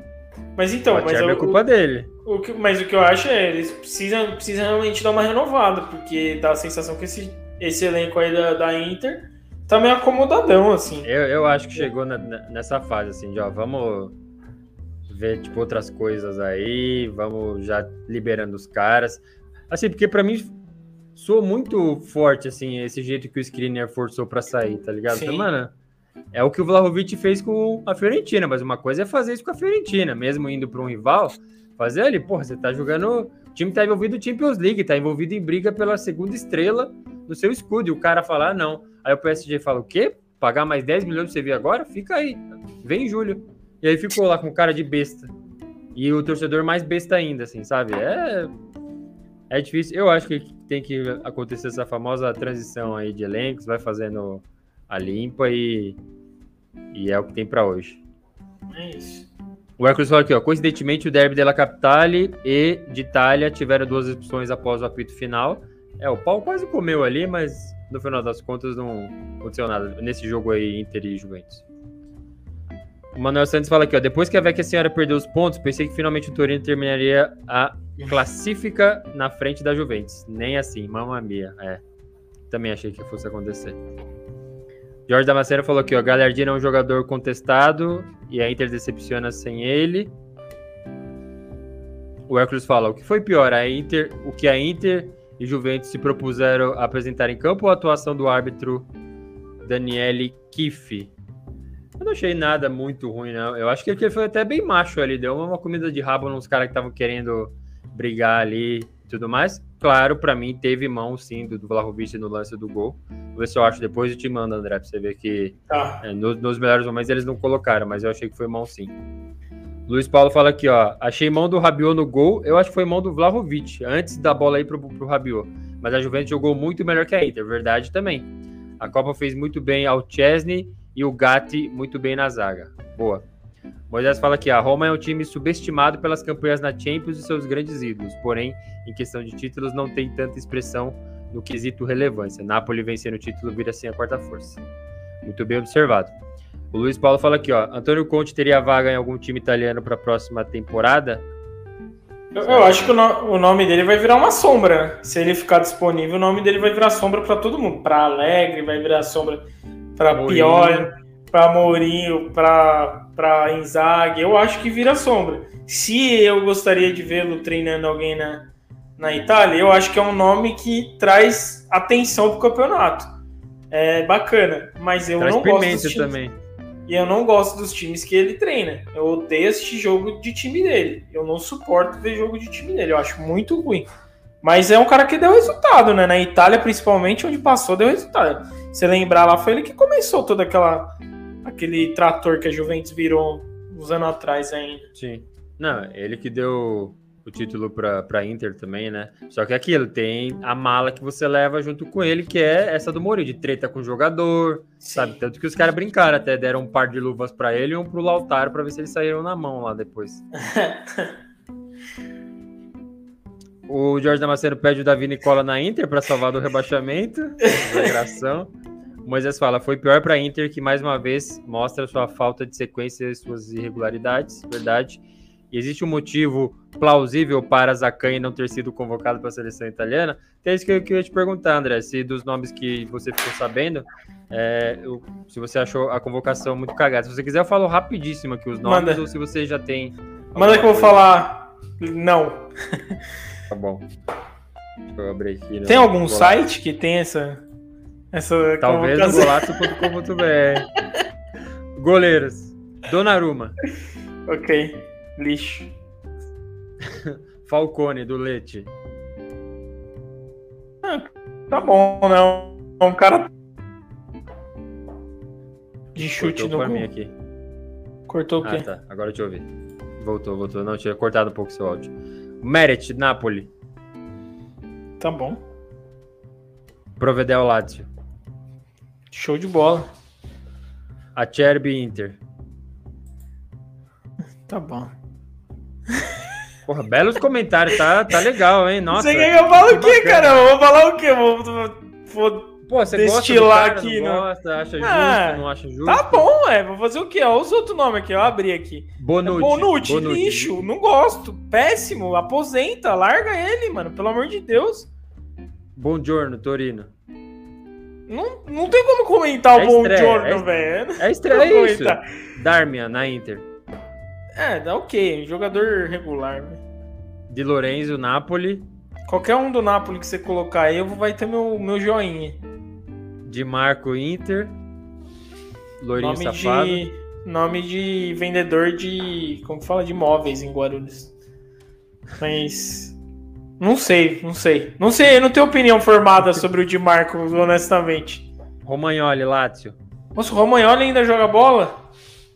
Mas então, mas é culpa o, dele. O que, mas o que eu acho é, eles precisam, precisam realmente dar uma renovada, porque dá a sensação que esse, esse elenco aí da, da Inter tá meio acomodadão, assim. Eu, eu acho que chegou na, nessa fase, assim, de ó, vamos ver, tipo, outras coisas aí, vamos já liberando os caras. Assim, porque para mim soou muito forte, assim, esse jeito que o Skriniar forçou para sair, tá ligado? Sim. Então, mano, é o que o Vlahovic fez com a Fiorentina, mas uma coisa é fazer isso com a Fiorentina, mesmo indo para um rival, fazer ali, porra, você tá jogando. O time tá envolvido em Champions League, tá envolvido em briga pela segunda estrela do seu escudo. E o cara falar, ah, não. Aí o PSG fala, o quê? Pagar mais 10 milhões pra você vir agora? Fica aí. Vem em julho. E aí ficou lá com cara de besta. E o torcedor mais besta ainda, assim, sabe? É. É difícil. Eu acho que tem que acontecer essa famosa transição aí de elencos, vai fazendo a limpa e, e é o que tem para hoje. É isso. O Hércules falou aqui, ó. Coincidentemente, o Derby della Capitale e de Itália tiveram duas expulsões após o apito final. É, o pau quase comeu ali, mas no final das contas não aconteceu nada nesse jogo aí Inter e Juventus. O Manuel Santos fala aqui, ó. Depois que a Vecchia Senhora perdeu os pontos, pensei que finalmente o Torino terminaria a classifica na frente da Juventus. Nem assim, mamma mia. É. Também achei que fosse acontecer. Jorge Damasceno falou aqui, ó, Galhardiano é um jogador contestado e a Inter decepciona sem ele. O Hércules fala, o que foi pior, a Inter, o que a Inter e Juventus se propuseram a apresentar em campo a atuação do árbitro Daniele Kiff. Eu não achei nada muito ruim, não. Eu acho que ele foi até bem macho ali, deu uma comida de rabo nos caras que estavam querendo brigar ali e tudo mais. Claro, para mim teve mão sim do, do Vlahovic no lance do gol. Vou ver se eu acho depois e te mando, André, pra você ver que Tá. é, no- nos melhores momentos eles não colocaram, mas eu achei que foi mão sim. Luiz Paulo fala aqui, ó. Achei mão do Rabiot no gol. Eu acho que foi mão do Vlahovic, antes da bola aí pro, pro Rabiot. Mas a Juventus jogou muito melhor que a Inter, verdade também. A Copa fez muito bem ao Chesney e o Gatti muito bem na zaga. Boa. Moisés fala aqui, a Roma é um time subestimado pelas campanhas na Champions e seus grandes ídolos, porém, em questão de títulos, não tem tanta expressão no quesito relevância. Napoli vencendo o título vira assim a quarta força. Muito bem observado. O Luiz Paulo fala aqui, ó. Antônio Conte teria vaga em algum time italiano para a próxima temporada? Eu, eu acho que o, no- o nome dele vai virar uma sombra. Se ele ficar disponível, o nome dele vai virar sombra pra todo mundo. Pra Alegre, vai virar sombra Mourinho. Pioli, pra Mourinho, pra Inzaghi. Eu acho que vira sombra. Se eu gostaria de vê-lo treinando alguém na, na Itália, eu acho que é um nome que traz atenção pro campeonato. É bacana, mas eu Traz não gosto dos Pimenta times. também. E eu não gosto dos times que ele treina. Eu odeio assistir jogo de time dele. Eu não suporto ver jogo de time dele. Eu acho muito ruim. Mas é um cara que deu resultado, né? Na Itália, principalmente, onde passou, deu resultado. Se lembrar lá, foi ele que começou toda aquela aquele trator que a Juventus virou uns anos atrás ainda. Sim. Não, ele que deu o título para pra Inter também, né? Só que é aquilo, tem a mala que você leva junto com ele, que é essa do Mourinho, de treta com o jogador, sabe? Tanto que os caras brincaram, até deram um par de luvas para ele e um pro Lautaro para ver se eles saíram na mão lá depois. O Jorge Damasceno pede o Davi Nicola na Inter para salvar do rebaixamento. Exageração. O Moisés fala, foi pior para Inter que mais uma vez mostra sua falta de sequência e suas irregularidades, verdade. E existe um motivo plausível para Zaccagni não ter sido convocado para a seleção italiana? Então é isso que eu queria te perguntar, André, se dos nomes que você ficou sabendo, é, eu- se você achou a convocação muito cagada. Se você quiser, eu falo rapidíssimo aqui os nomes, Manda. ou se você já tem... Manda que eu vou falar. Não. Tá bom. Deixa eu abrir aqui. no Tem algum Golato. site que tem essa. Essa Talvez no golato.com.br. Goleiros. Donnarumma. Ok. Lixo. Falcone, do Leite. Tá bom, não. É um cara. De chute Cortou no pra gol. mim aqui. Cortou o Ah, quê? tá. Agora eu ver. Voltou, voltou. Não, tinha cortado um pouco seu áudio. Meret, Napoli. Tá bom. Provedel, Lazio. Show de bola. Acerbi, Inter. Tá bom. Porra, belos comentários. Tá, tá legal, hein? Nossa. Você quer que eu fale o que quê, cara? Eu vou falar o quê? Vou, vou- vou- Pô, você gosta do destilar cara, aqui, não né? gosta, acha justo, Ah, não acha justo? Tá bom, é. Vou fazer o quê? Olha os outros nomes aqui. Eu abri aqui. Bonucci. Bonucci, Bonucci. lixo. Não gosto. Péssimo. Aposenta. Larga ele, mano. Pelo amor de Deus. Buongiorno, Torino. Não, não tem como comentar É o Bom Giorno, é velho. É estranho Não isso. Darmian, na Inter. É, dá ok. Jogador regular, velho. Di Lorenzo, Napoli. Qualquer um do Napoli que você colocar aí, eu vou- vai ter meu, meu joinha. Di Marco, Inter. Loirinho Nome Safado. de, nome de vendedor de. Como que fala? De imóveis em Guarulhos. Mas. Não sei, não sei. Não sei, eu não tenho opinião formada sobre o Di Marco, honestamente. Romagnoli, Lazio. Nossa, o Romagnoli ainda joga bola?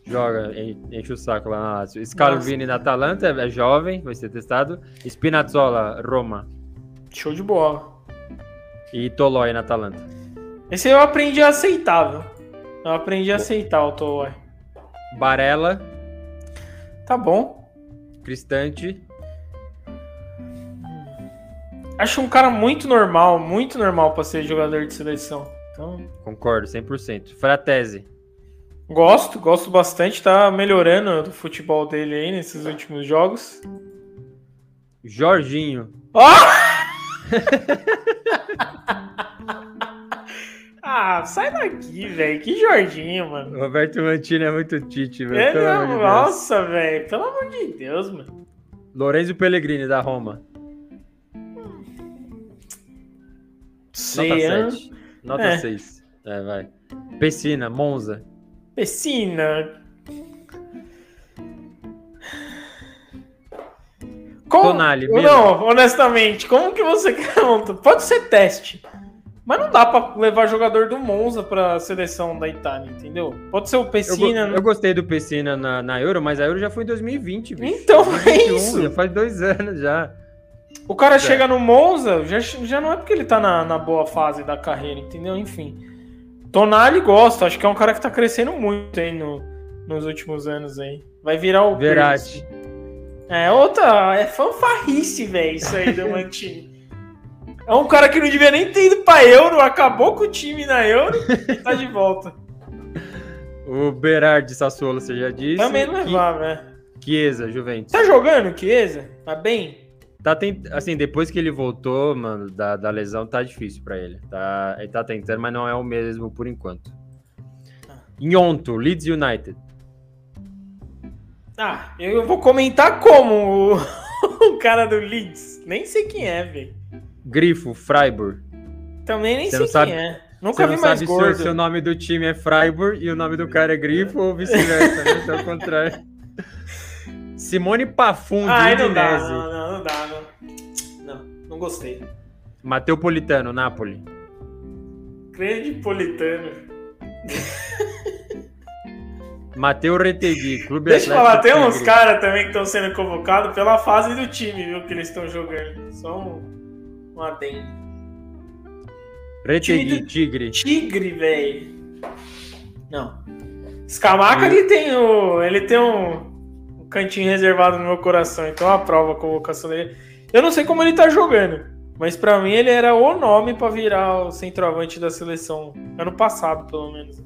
Joga, en- enche o saco lá na Lazio. Scalvini na Atalanta, é jovem, vai ser testado. Spinazzola, Roma. Show de bola. E Tolói na Atalanta. Esse eu aprendi a aceitar, viu? Eu aprendi a aceitar o Tolói. Barella, Tá bom. Cristante. Acho um cara muito normal, muito normal pra ser jogador de seleção. Então, Concordo, 100%. Fratese. Gosto, gosto bastante. Tá melhorando o futebol dele aí nesses últimos jogos. Jorginho. Ah, sai daqui, velho. Que Jorginho, mano. Roberto Mantini é muito Tite, velho. É, não, de nossa, velho. Pelo amor de Deus, mano. Lorenzo Pellegrini, da Roma. Sei, 7. Nota É. 6. É, vai. Pessina, Monza. Pessina. Como... Milan. Não, honestamente, como que você quer montar? Pode ser teste. Mas não dá pra levar jogador do Monza pra seleção da Itália, entendeu? Pode ser o Eu, go- Pessina. eu gostei do Pessina na, na Euro, mas a Euro já foi em 2020, bicho. Então, é 2021, isso. Já faz dois anos já. O cara chega no Monza, já, já não é porque ele tá na, na boa fase da carreira, entendeu? Enfim. Tonali gosta, acho que é um cara que tá crescendo muito aí no, nos últimos anos aí. Vai virar o. Pirlo. É outra, é fanfarrice, velho, isso aí do Mantini. É um cara que não devia nem ter ido pra Euro, acabou com o time na Euro e tá de volta. O Berardi Sassuolo, você já disse. Também não levava, né? Chiesa, Juventus. Tá jogando, Chiesa? Tá bem? Tá tent... Assim, depois que ele voltou, mano, da, da lesão, tá difícil pra ele. Tá... Ele tá tentando, mas não é o mesmo por enquanto. Nhonto, Leeds United. Ah, eu vou comentar como o, o cara do Leeds. Nem sei quem é, velho. Grifo, Freiburg. Também nem Você sei quem sabe- é. Nunca vi mais sabe se o, gordo. se o nome do time é Freiburg e o nome do cara é Grifo ou vice-versa, né? Se é o contrário. Simone Pafundi, Ai, não dá, não, não, não dá, gostei. Mateu Politano, Napoli. Grande Politano. Mateu Retegui, Clube Deixa eu falar, tem uns caras também que estão sendo convocados pela fase do time, viu, que eles estão jogando. Só um, um adendo. Retegui, Tigre. Tigre, velho. Não. Scamaca, ele tem o. Ele tem um, um cantinho reservado no meu coração, então eu aprovo a convocação dele. Eu não sei como ele tá jogando, mas pra mim ele era o nome pra virar o centroavante da seleção. Ano passado, pelo menos.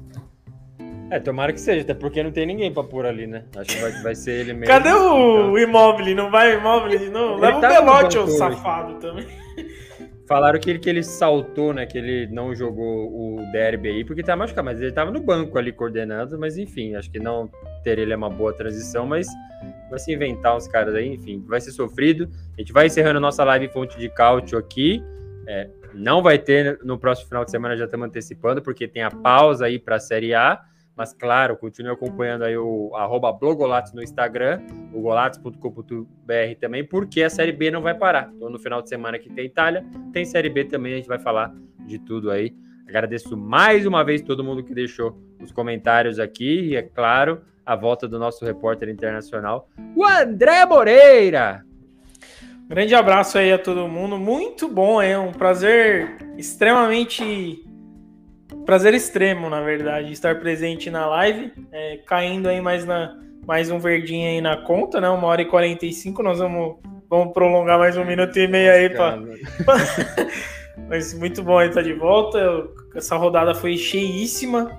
É, tomara que seja, até porque não tem ninguém pra pôr ali, né? Acho que vai, vai ser ele mesmo. Cadê o Então, Immobile? Não vai o Immobile de novo? Ele Leva o tava no Belotti, ô hoje. safado também. Falaram que ele, que ele saltou, né? Que ele não jogou o derby aí, porque tá machucado, mas ele tava no banco ali coordenando, mas enfim, acho que não ter ele é uma boa transição, mas vai se inventar uns caras aí, enfim, vai ser sofrido. A gente vai encerrando nossa live fonte de cálcio aqui. É, não vai ter no próximo final de semana, já estamos antecipando, porque tem a pausa aí para a Série A. Mas, claro, continue acompanhando aí o arroba Blogolatos no Instagram, o também, porque a Série B não vai parar. Então, no final de semana que tem Itália, tem Série B também, a gente vai falar de tudo aí. Agradeço mais uma vez todo mundo que deixou os comentários aqui e, é claro, a volta do nosso repórter internacional, o André Moreira. Grande abraço aí a todo mundo. Muito bom, é um prazer extremamente. Prazer extremo, na verdade, estar presente na live. É, caindo aí mais, na, mais um verdinho aí na conta, né? Uma hora e 45. Nós vamos, vamos prolongar mais um minuto e meio aí para Mas muito bom aí estar de volta. Essa rodada foi cheíssima.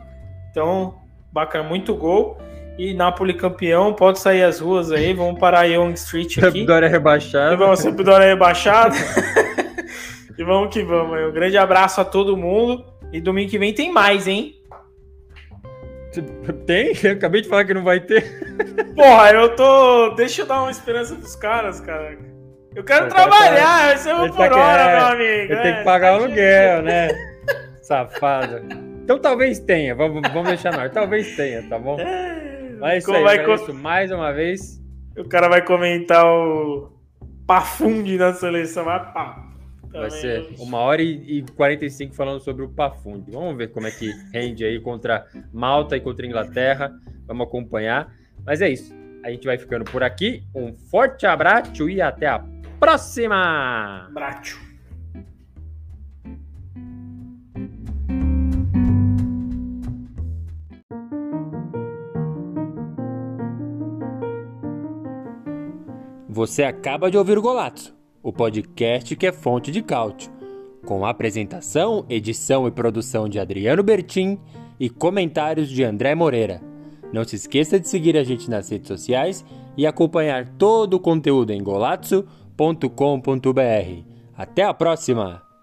Então, bacana, muito gol. E Napoli campeão, pode sair às ruas aí. Vamos parar a Young Street aqui. Sampdoria vamos sempre dar uma rebaixada. e vamos que vamos. Um grande abraço a todo mundo. E domingo que vem tem mais, hein? Tem? Eu acabei de falar que não vai ter. Porra, eu tô. Deixa eu dar uma esperança pros caras, cara. Eu quero O cara trabalhar, eu sou ele por tá hora, querendo. meu amigo. Eu tenho é, que pagar o tá aluguel, né? Safado. Então talvez tenha, vamos, vamos deixar no ar. Talvez tenha, tá bom? É, Mas é isso aí, vai eu co- agradeço mais uma vez. O cara vai comentar o Pafundi na seleção. Vai, pá. Vai ser uma hora e, e 45 falando sobre o Pafundi. Vamos ver como é que rende aí contra Malta e contra Inglaterra. Vamos acompanhar. Mas é isso. A gente vai ficando por aqui. Um forte abraço e até a próxima! Bracho. Você acaba de ouvir o Golato, o podcast que é fonte de cálcio, com apresentação, edição e produção de Adriano Bertin e comentários de André Moreira. Não se esqueça de seguir a gente nas redes sociais e acompanhar todo o conteúdo em golazzo.com.br. Até a próxima!